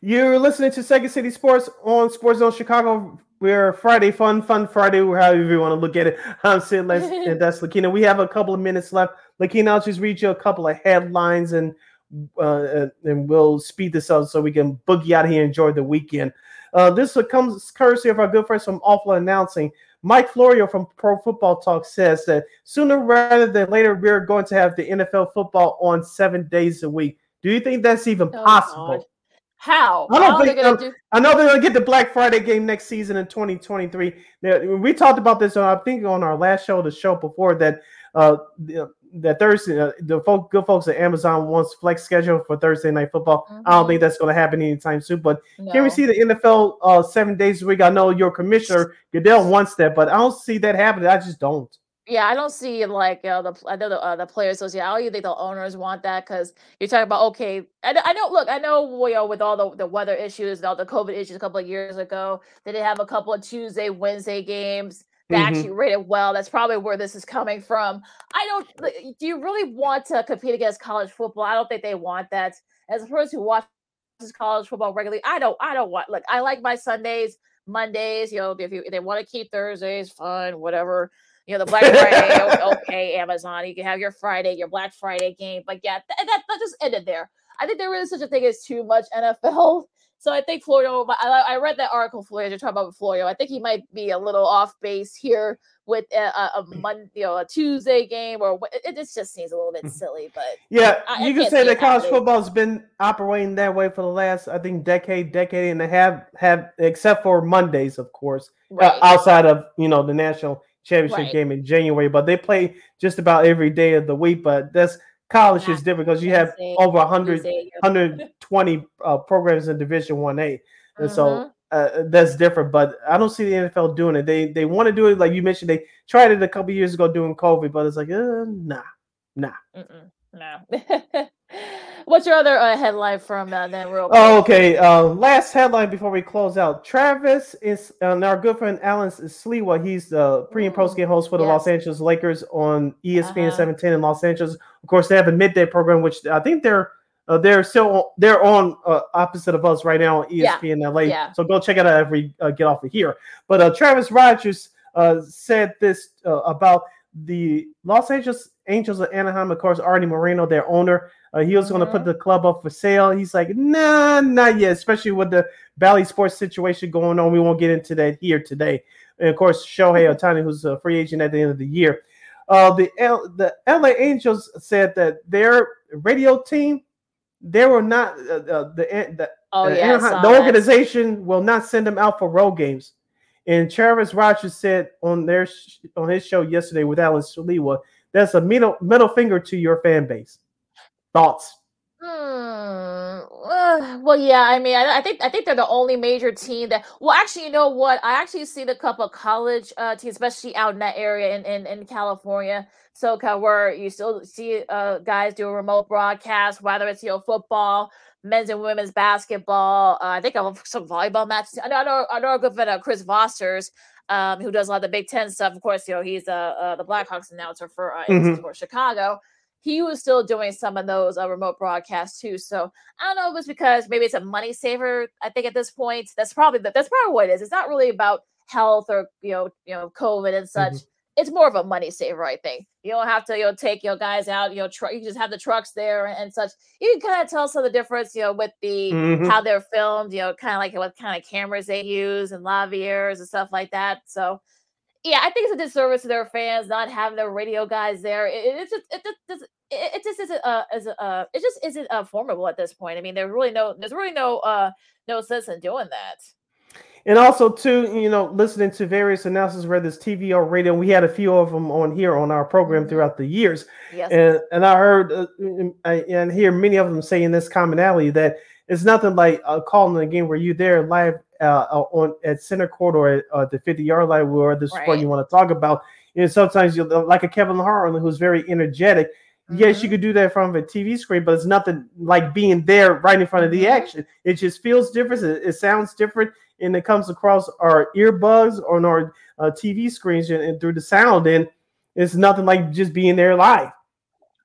You're listening to Second City Sports on SportZone Chicago we're Friday Fun, Fun Friday, however you want to look at it. I'm Sid Les, and that's Lakeena. We have a couple of minutes left. Lakeena, I'll just read you a couple of headlines and uh, and we'll speed this up so we can boogie out of here and enjoy the weekend. Uh, this comes courtesy of our good friends from Awful Announcing. Mike Florio from Pro Football Talk says that sooner rather than later, we're going to have the NFL football on seven days a week. Do you think that's even oh, possible? God. How? I don't think. Um, do- I know they're gonna get the Black Friday game next season in 2023. we talked about this. Uh, I think on our last show, the show before that. Uh, that Thursday, uh, the folk, good folks at Amazon wants flex schedule for Thursday night football. Mm-hmm. I don't think mm-hmm. that's going to happen anytime soon. But no. can we see the NFL uh, seven days a week? I know your commissioner Goodell wants that, but I don't see that happening. I just don't yeah, I don't see like uh, the I know the uh, the players association. I don't think the owners want that because you're talking about okay. I, I know. Look, I know you know with all the, the weather issues and all the COVID issues a couple of years ago, they did have a couple of Tuesday, Wednesday games that mm-hmm. actually rated well. That's probably where this is coming from. I don't. Do you really want to compete against college football? I don't think they want that. As a person who watches college football regularly, I don't. I don't want. Look, I like my Sundays, Mondays. You know, if you if they want to keep Thursdays, fine, whatever you know, the Black Friday, okay, Amazon, you can have your Friday, your Black Friday game. But yeah, th- that, that just ended there. I think there is such a thing as too much NFL So I think Florio. I, I read that article, Florio. You're talking about Florio. I think he might be a little off base here with a, a, a Monday, you know, a Tuesday game, or it, it just seems a little bit silly. But Yeah, I- I you can can't say that college football has been operating that way for the last, I think, decade, decade and a half, have except for Mondays, of course, uh, outside of you know the national championship Right. game in January. But they play just about every day of the week. But that's college is different because you have over 100, Tuesday, yep. 120 uh, programs in Division One A, and Mhm. so. Uh, that's different, but I don't see the NFL doing it. They they want to do it like you mentioned. They tried it a couple years ago doing COVID, but it's like, uh, nah, nah. Mm-mm, no. What's your other uh, headline from uh, then? Real Oh, okay. Uh, last headline before we close out. Travis is uh, our good friend Alan Slewa. He's the pre and post game host for the Los Angeles Lakers on ESPN Uh-huh. 710 in Los Angeles. Of course, they have a midday program, which I think they're uh, they're still they're on uh, opposite of us right now on E Yeah, ESPN LA. yeah. So go check it out if we uh, get off of here. But uh, Travis Rogers uh, said this uh, about the Los Angeles Angels of Anaheim. Of course, Arte Moreno, their owner, uh, he was going to put the club up for sale. He's like, nah, not yet. Especially with the Bally Sports situation going on. We won't get into that here today. And of course, Shohei Ohtani, who's a free agent at the end of the year. Uh, the L- the LA Angels said that their radio team, they were not uh, uh, the the, Oh, yeah, Anaheim- the organization will not send them out for road games. And Travis Rogers said on their sh- on his show yesterday with Alan Shaliwa, that's a middle middle finger to your fan base. Thoughts? Uh, well, yeah. I mean, I, I think I think they're the only major team that. Well, actually, you know what? I actually see the couple of college uh, teams, especially out in that area in in, in California, SoCal, where you still see uh, guys do a remote broadcast, whether it's you know football, men's and women's basketball. Uh, I think of some volleyball matches. I know I know, I know a good friend, uh, Chris Vosters. Um, who does a lot of the Big Ten stuff? Of course, you know he's uh, uh the Blackhawks announcer for uh, Mhm. Sports Chicago he was still doing some of those uh, remote broadcasts too. So I don't know if it's because maybe it's a money saver. I think at this point, that's probably the, that's probably what it is. It's not really about health or you know you know COVID and such. It's more of a money saver, I think. You don't have to you know take your guys out. You know, tr- you just have the trucks there and, and such. You can kind of tell some of the difference, you know, with the Mhm. how they're filmed. You know, kind of like what kind of cameras they use and laviers and stuff like that. So yeah, I think it's a disservice to their fans not having their radio guys there. It, it- it's just it just it, it just isn't uh is uh it just isn't uh formidable at this point. I mean, there's really no there's really no uh no sense in doing that. And also, too, you know, listening to various announcers, whether it's TV or radio, we had a few of them on here on our program throughout the years. Mm-hmm. Yes. And and I heard uh, and I- hear many of them saying this commonality that it's nothing like uh, calling a game where you're there live uh, uh, on at center court or at uh, the 50 yard line where the is what you want to talk about. And sometimes you're like a Kevin Harlan who's very energetic. Yes, Mm-hmm. you could do that of a TV screen, but it's nothing like being there right in front of Mm-hmm. the action. It just feels different. It, it sounds different, and it comes across our earbuds or on our uh, TV screens and, and through the sound. And it's nothing like just being there live.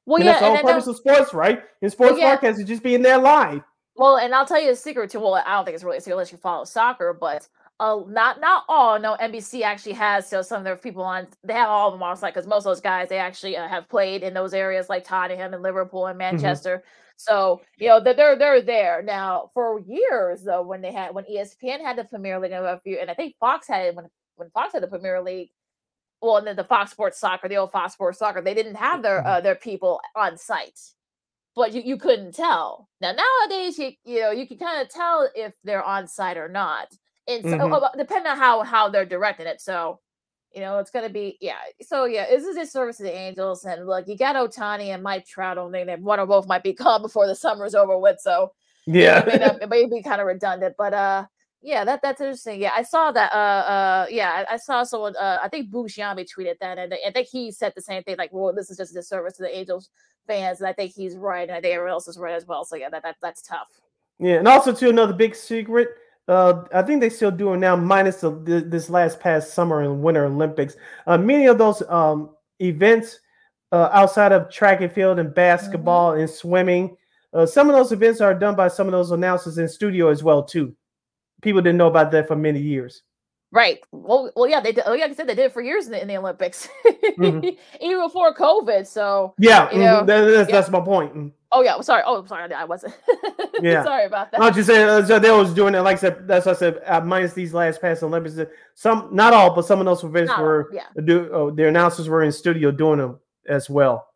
Well, and yeah, that's the whole and purpose of sports, right? In sports yeah. broadcast, is just being there live. Well, and I'll tell you a secret too. Well, I don't think it's really a secret unless you follow soccer, but uh, not not all. No, NBC actually has you know, some of their people on. They have all of them on site because most of those guys they actually uh, have played in those areas like Tottenham and Liverpool and Manchester. So you know that they're they're there now for years though. When they had when ESPN had the Premier League and a few, and I think Fox had it when when Fox had the Premier League. Well, and then the Fox Sports Soccer, the old Fox Sports Soccer, they didn't have their uh, their people on site but you, you couldn't tell. Now nowadays you you know you can kind of tell if they're on site or not. And so Mhm. uh, depending on how how they're directing it. So you know it's gonna be yeah. So yeah, this is a service to the Angels, and look, you got Ohtani and Mike Trout. I don't think that one or both might be gone before the summer's over with. So Yeah. it may, not, it may be kind of redundant, but uh. Yeah, that that's interesting. Yeah, I saw that. Uh, uh, yeah, I, I saw someone. Uh, I think Bushiami tweeted that, and I think he said the same thing. Like, well, this is just a disservice to the Angels fans, and I think he's right, and I think everyone else is right as well. So yeah, that, that that's tough. Yeah, and also too another big secret. Uh, I think they still doing now, minus the, this last past summer and winter Olympics. Uh, many of those um, events uh, outside of track and field and basketball and swimming, uh, some of those events are done by some of those announcers in studio as well too. People didn't know about that for many years. Right. Well, well, yeah, they did. Like I said, they did it for years in the, in the Olympics, Mhm. even before COVID. So Yeah, you know, mhm, that- that's, yeah. that's my point. Oh yeah, sorry. Oh, sorry, I wasn't. Yeah. sorry about that. I'll just say uh, so they was doing it. Like I said, that's what I said. Uh, minus these last past Olympics, uh, some not all, but some of those events Not all, were yeah. do oh, their announcers were in studio doing them as well.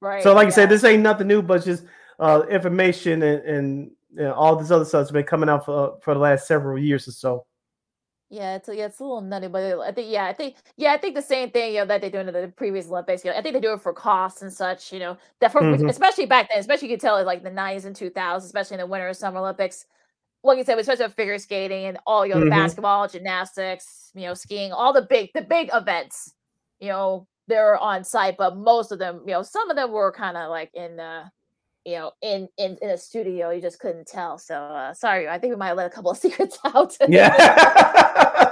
Right. So, like I yeah. said, this ain't nothing new, but just uh, information and, and you know, all this other stuff's been coming out for for the last several years or so. Yeah, it's yeah, it's a little nutty, but I think yeah, I think yeah, I think the same thing you know that they do in the previous Olympics. You know, I think they do it for costs and such. You know, that for Mhm. especially back then, especially you could tell it like the nineties and two thousands, especially in the winter and summer Olympics. Like you said, especially with figure skating and all you know, Mhm. basketball, gymnastics, you know, skiing, all the big the big events. You know, they're on site, but most of them, you know, some of them were kind of like in uh you know, in in in a studio, you just couldn't tell. So uh sorry, I think we might let a couple of secrets out. Yeah.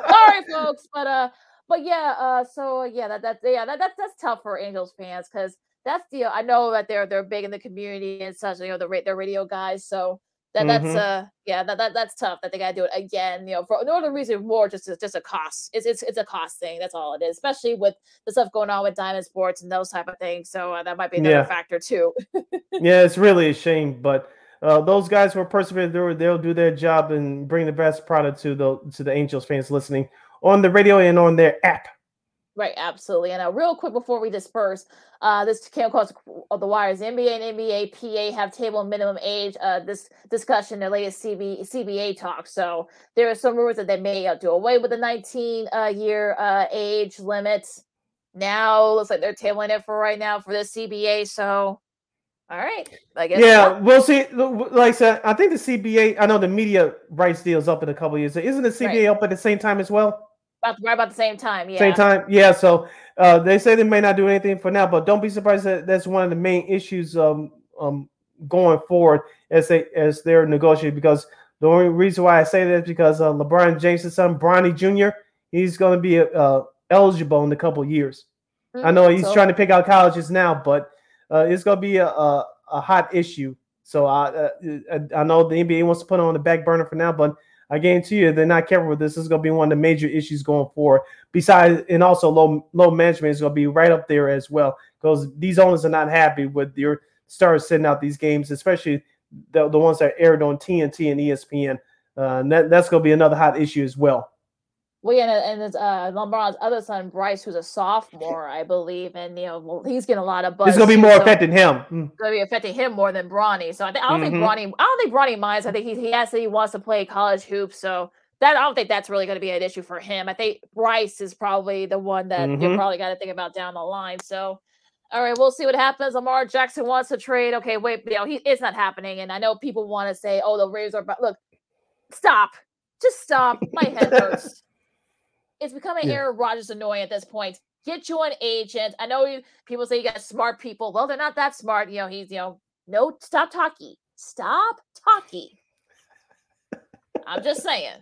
sorry folks but uh but yeah uh so yeah that that's yeah that, that's that's tough for angels fans because that's the i know that they're they're big in the community and such you know the ra- they're radio guys so that that's Mhm. uh yeah that, that that's tough that they gotta do it again you know for no other reason more just just a cost it's it's it's a cost thing that's all it is especially with the stuff going on with diamond sports and those type of things so uh, that might be another Yeah. factor too yeah, it's really a shame, but uh, those guys who are persevering, they'll, they'll do their job and bring the best product to the to the Angels fans listening on the radio and on their app. Right, absolutely. And uh, real quick before we disperse, uh, this came across of the wires. NBA and NBA PA have table minimum age. Uh, this discussion, the latest CB, CBA talk. So there are some rumors that they may uh, do away with the 19 uh, year uh, age limit. Now looks like they're tabling it for right now for this CBA. So, all right, I guess. Yeah, we'll see. Like I said, I think the CBA. I know the media rights deal's up in a couple of years. Isn't the CBA up at the same time as well? About right about the same time. Yeah. Same time, yeah. So uh, they say they may not do anything for now, but don't be surprised that that's one of the main issues um, um, going forward as they as they're negotiating. Because the only reason why I say that is because uh, LeBron James' son, Bronny Jr., he's going to be uh, eligible in a couple years. I know he's so- trying to pick out colleges now, but uh, it's going to be a, a, a hot issue. So I, uh, I I know the NBA wants to put it on the back burner for now, but I guarantee you, they're not careful with this. This is going to be one of the major issues going forward. Besides, and also low load management is going to be right up there as well because these owners are not happy with your stars sending out these games, especially the, the ones that aired on TNT and ESPN. Uh, and that, that's going to be another hot issue as well. Well, yeah, and, and it's uh, LeBron's other son, Bryce, who's a sophomore, I believe, and you know, well, he's getting a lot of buzz. It's going to be more so affecting him. Mm. It's going to be affecting him more than Bronny. So I, think I don't Mhm. think Bronny, I don't think Bronny minds. I think he he has said he wants to play college hoops. So that I don't think that's really going to be an issue for him. I think Bryce is probably the one that you Mhm. probably got to think about down the line. So. All right, we'll see what happens. Lamar Jackson wants to trade. Okay, wait, you know, he it's not happening. And I know people want to say, "Oh, the Raiders are." But look, stop, just stop. My head hurts. It's becoming Yeah. Aaron Rodgers annoying at this point. Get you an agent. I know you people say you got smart people. Well, they're not that smart. You know, he's you know, no, stop talking. Stop talking. I'm just saying.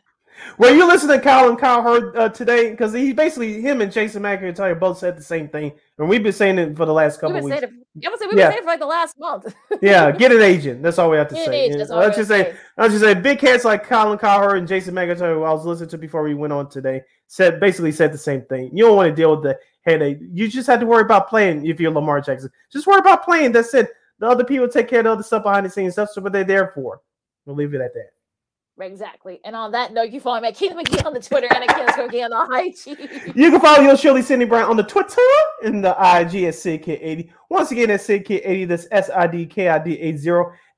Well, you listen to Kyle heard uh, today because he basically him and Jason McIntyre both said the same thing, and we've been saying it for the last We've couple been weeks. it. I would say we've Yeah. been saying it for like the last month. yeah, get an agent. That's all we have to Get say. agent, let's just say, say. let's just say, big cats like Colin Cowherd and Jason McIntyre, who I was listening to before we went on today, said basically said the same thing. You don't want to deal with the headache. You just have to worry about playing if you're Lamar Jackson. Just worry about playing. That's it. The other people take care of the other stuff behind the scenes. That's what they're there for. We'll leave it at that. Exactly. And on that note, you follow me at Keith McGee on the Twitter and at Kenneth McGee on the IG. You can follow your Shirley Sidney Brown on the Twitter and the IG at SidKid80. Once again, that's SidKid80. That's S I D K I D 80.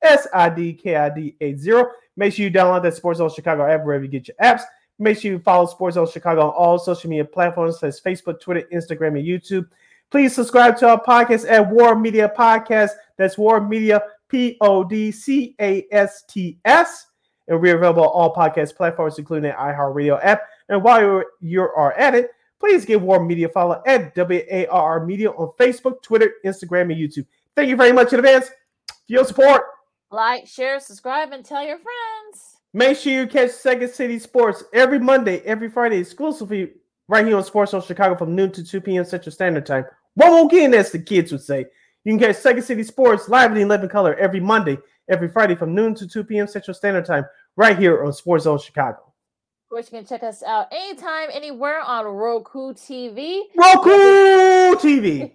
S I D K I D 80. Make sure you download that SportZone Chicago app wherever you get your apps. Make sure you follow SportZone Chicago on all social media platforms such as Facebook, Twitter, Instagram, and YouTube. Please subscribe to our podcast at WARR Media Podcast. That's WARR Media P O D C A S T S. And we're available on all podcast platforms, including the iHeartRadio app. And while you're, you are at it, please give WARR Media a follow at WARR Media on Facebook, Twitter, Instagram, and YouTube. Thank you very much in advance for your support. like, share, subscribe, and tell your friends. Make sure you catch Second City Sports every Monday, every Friday, exclusively right here on SportZone Chicago from noon to 2 p.m. Central Standard Time. One more again, as the kids would say. You can catch Second City Sports live in 11 color every Monday, every Friday from noon to 2 p.m. Central Standard Time, right here on SportZone Chicago. Of course, you can check us out anytime, anywhere on Roku TV. Roku TV.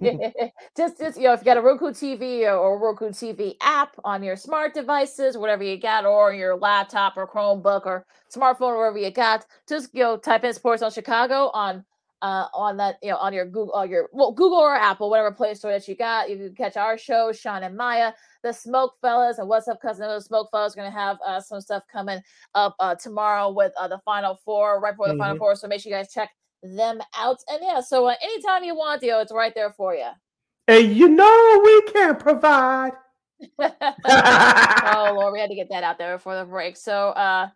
just, just you know, if you got a Roku TV or, or Roku TV app on your smart devices, whatever you got, or your laptop or Chromebook or smartphone, wherever you got, just you know, type in SportZone Chicago on uh, on that, you know, on your Google, on your well, Google or Apple, whatever Play Store that you got. You can catch our show, Sean and Maya, the Smoke Fellas, and what's up, cousin? Of the Smoke Fellas going to have uh, some stuff coming up uh, tomorrow with uh, the Final Four, right before the Final Mhm. Four. So make sure you guys check them out. And yeah, so uh, anytime you want, you know, it's right there for you. And you know we can't provide. oh Lord, we had to get that out there before the break. So uh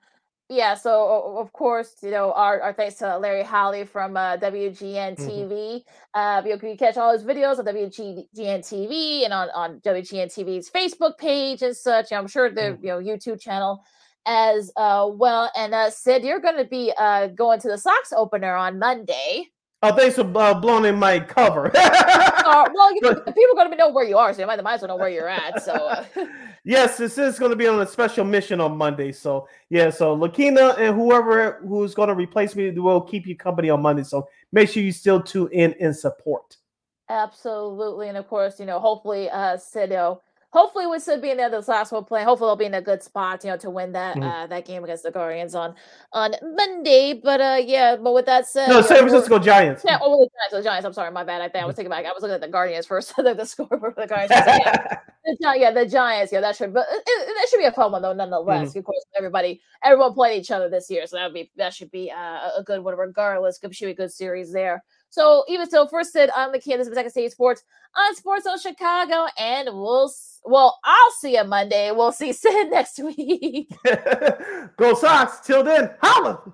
yeah, so of course, you know, our, our thanks to Larry Hawley from uh, WGN TV. Uh, you can catch all his videos on WGN TV and on, on WGN TV's Facebook page and such. I'm sure the you know YouTube channel as uh, well. And uh, Sid, you're going to be uh, going to the Sox opener on Monday. Oh, thanks for uh, blowing in my cover. Uh, well, you know, people are going to know where you are, so you might, might as well know where you're at. So. Uh, yes, this is going to be on a special mission on Monday. So yeah, so Lakeena and whoever who's going to replace me will keep you company on Monday. So make sure you still tune in and support. Absolutely, and of course, you know, hopefully, uh, Sid, you know, hopefully with Sid being there this last one playing, hopefully they'll be in a good spot, you know, to win that Mhm. uh that game against the Guardians on on Monday. But uh, yeah, but with that said, No, San Francisco Giants. Yeah, oh, the Giants, the Giants. I'm sorry, my bad. I think I was thinking back. I was looking at the Guardians first, the, the score for the Guardians. Yeah, the, yeah, the Giants. Yeah, that should, but it, it, that should be a fun one though, nonetheless. Mhm. Of course, everybody, everyone played each other this year, so that would be that should be uh, a good one, regardless. It should be a good series there. So even so, first Sid, I'm the. This is Second State Sports on SportZone Chicago, and we'll well, I'll see you Monday. We'll see Sid next week. Go Sox. Till then, holla.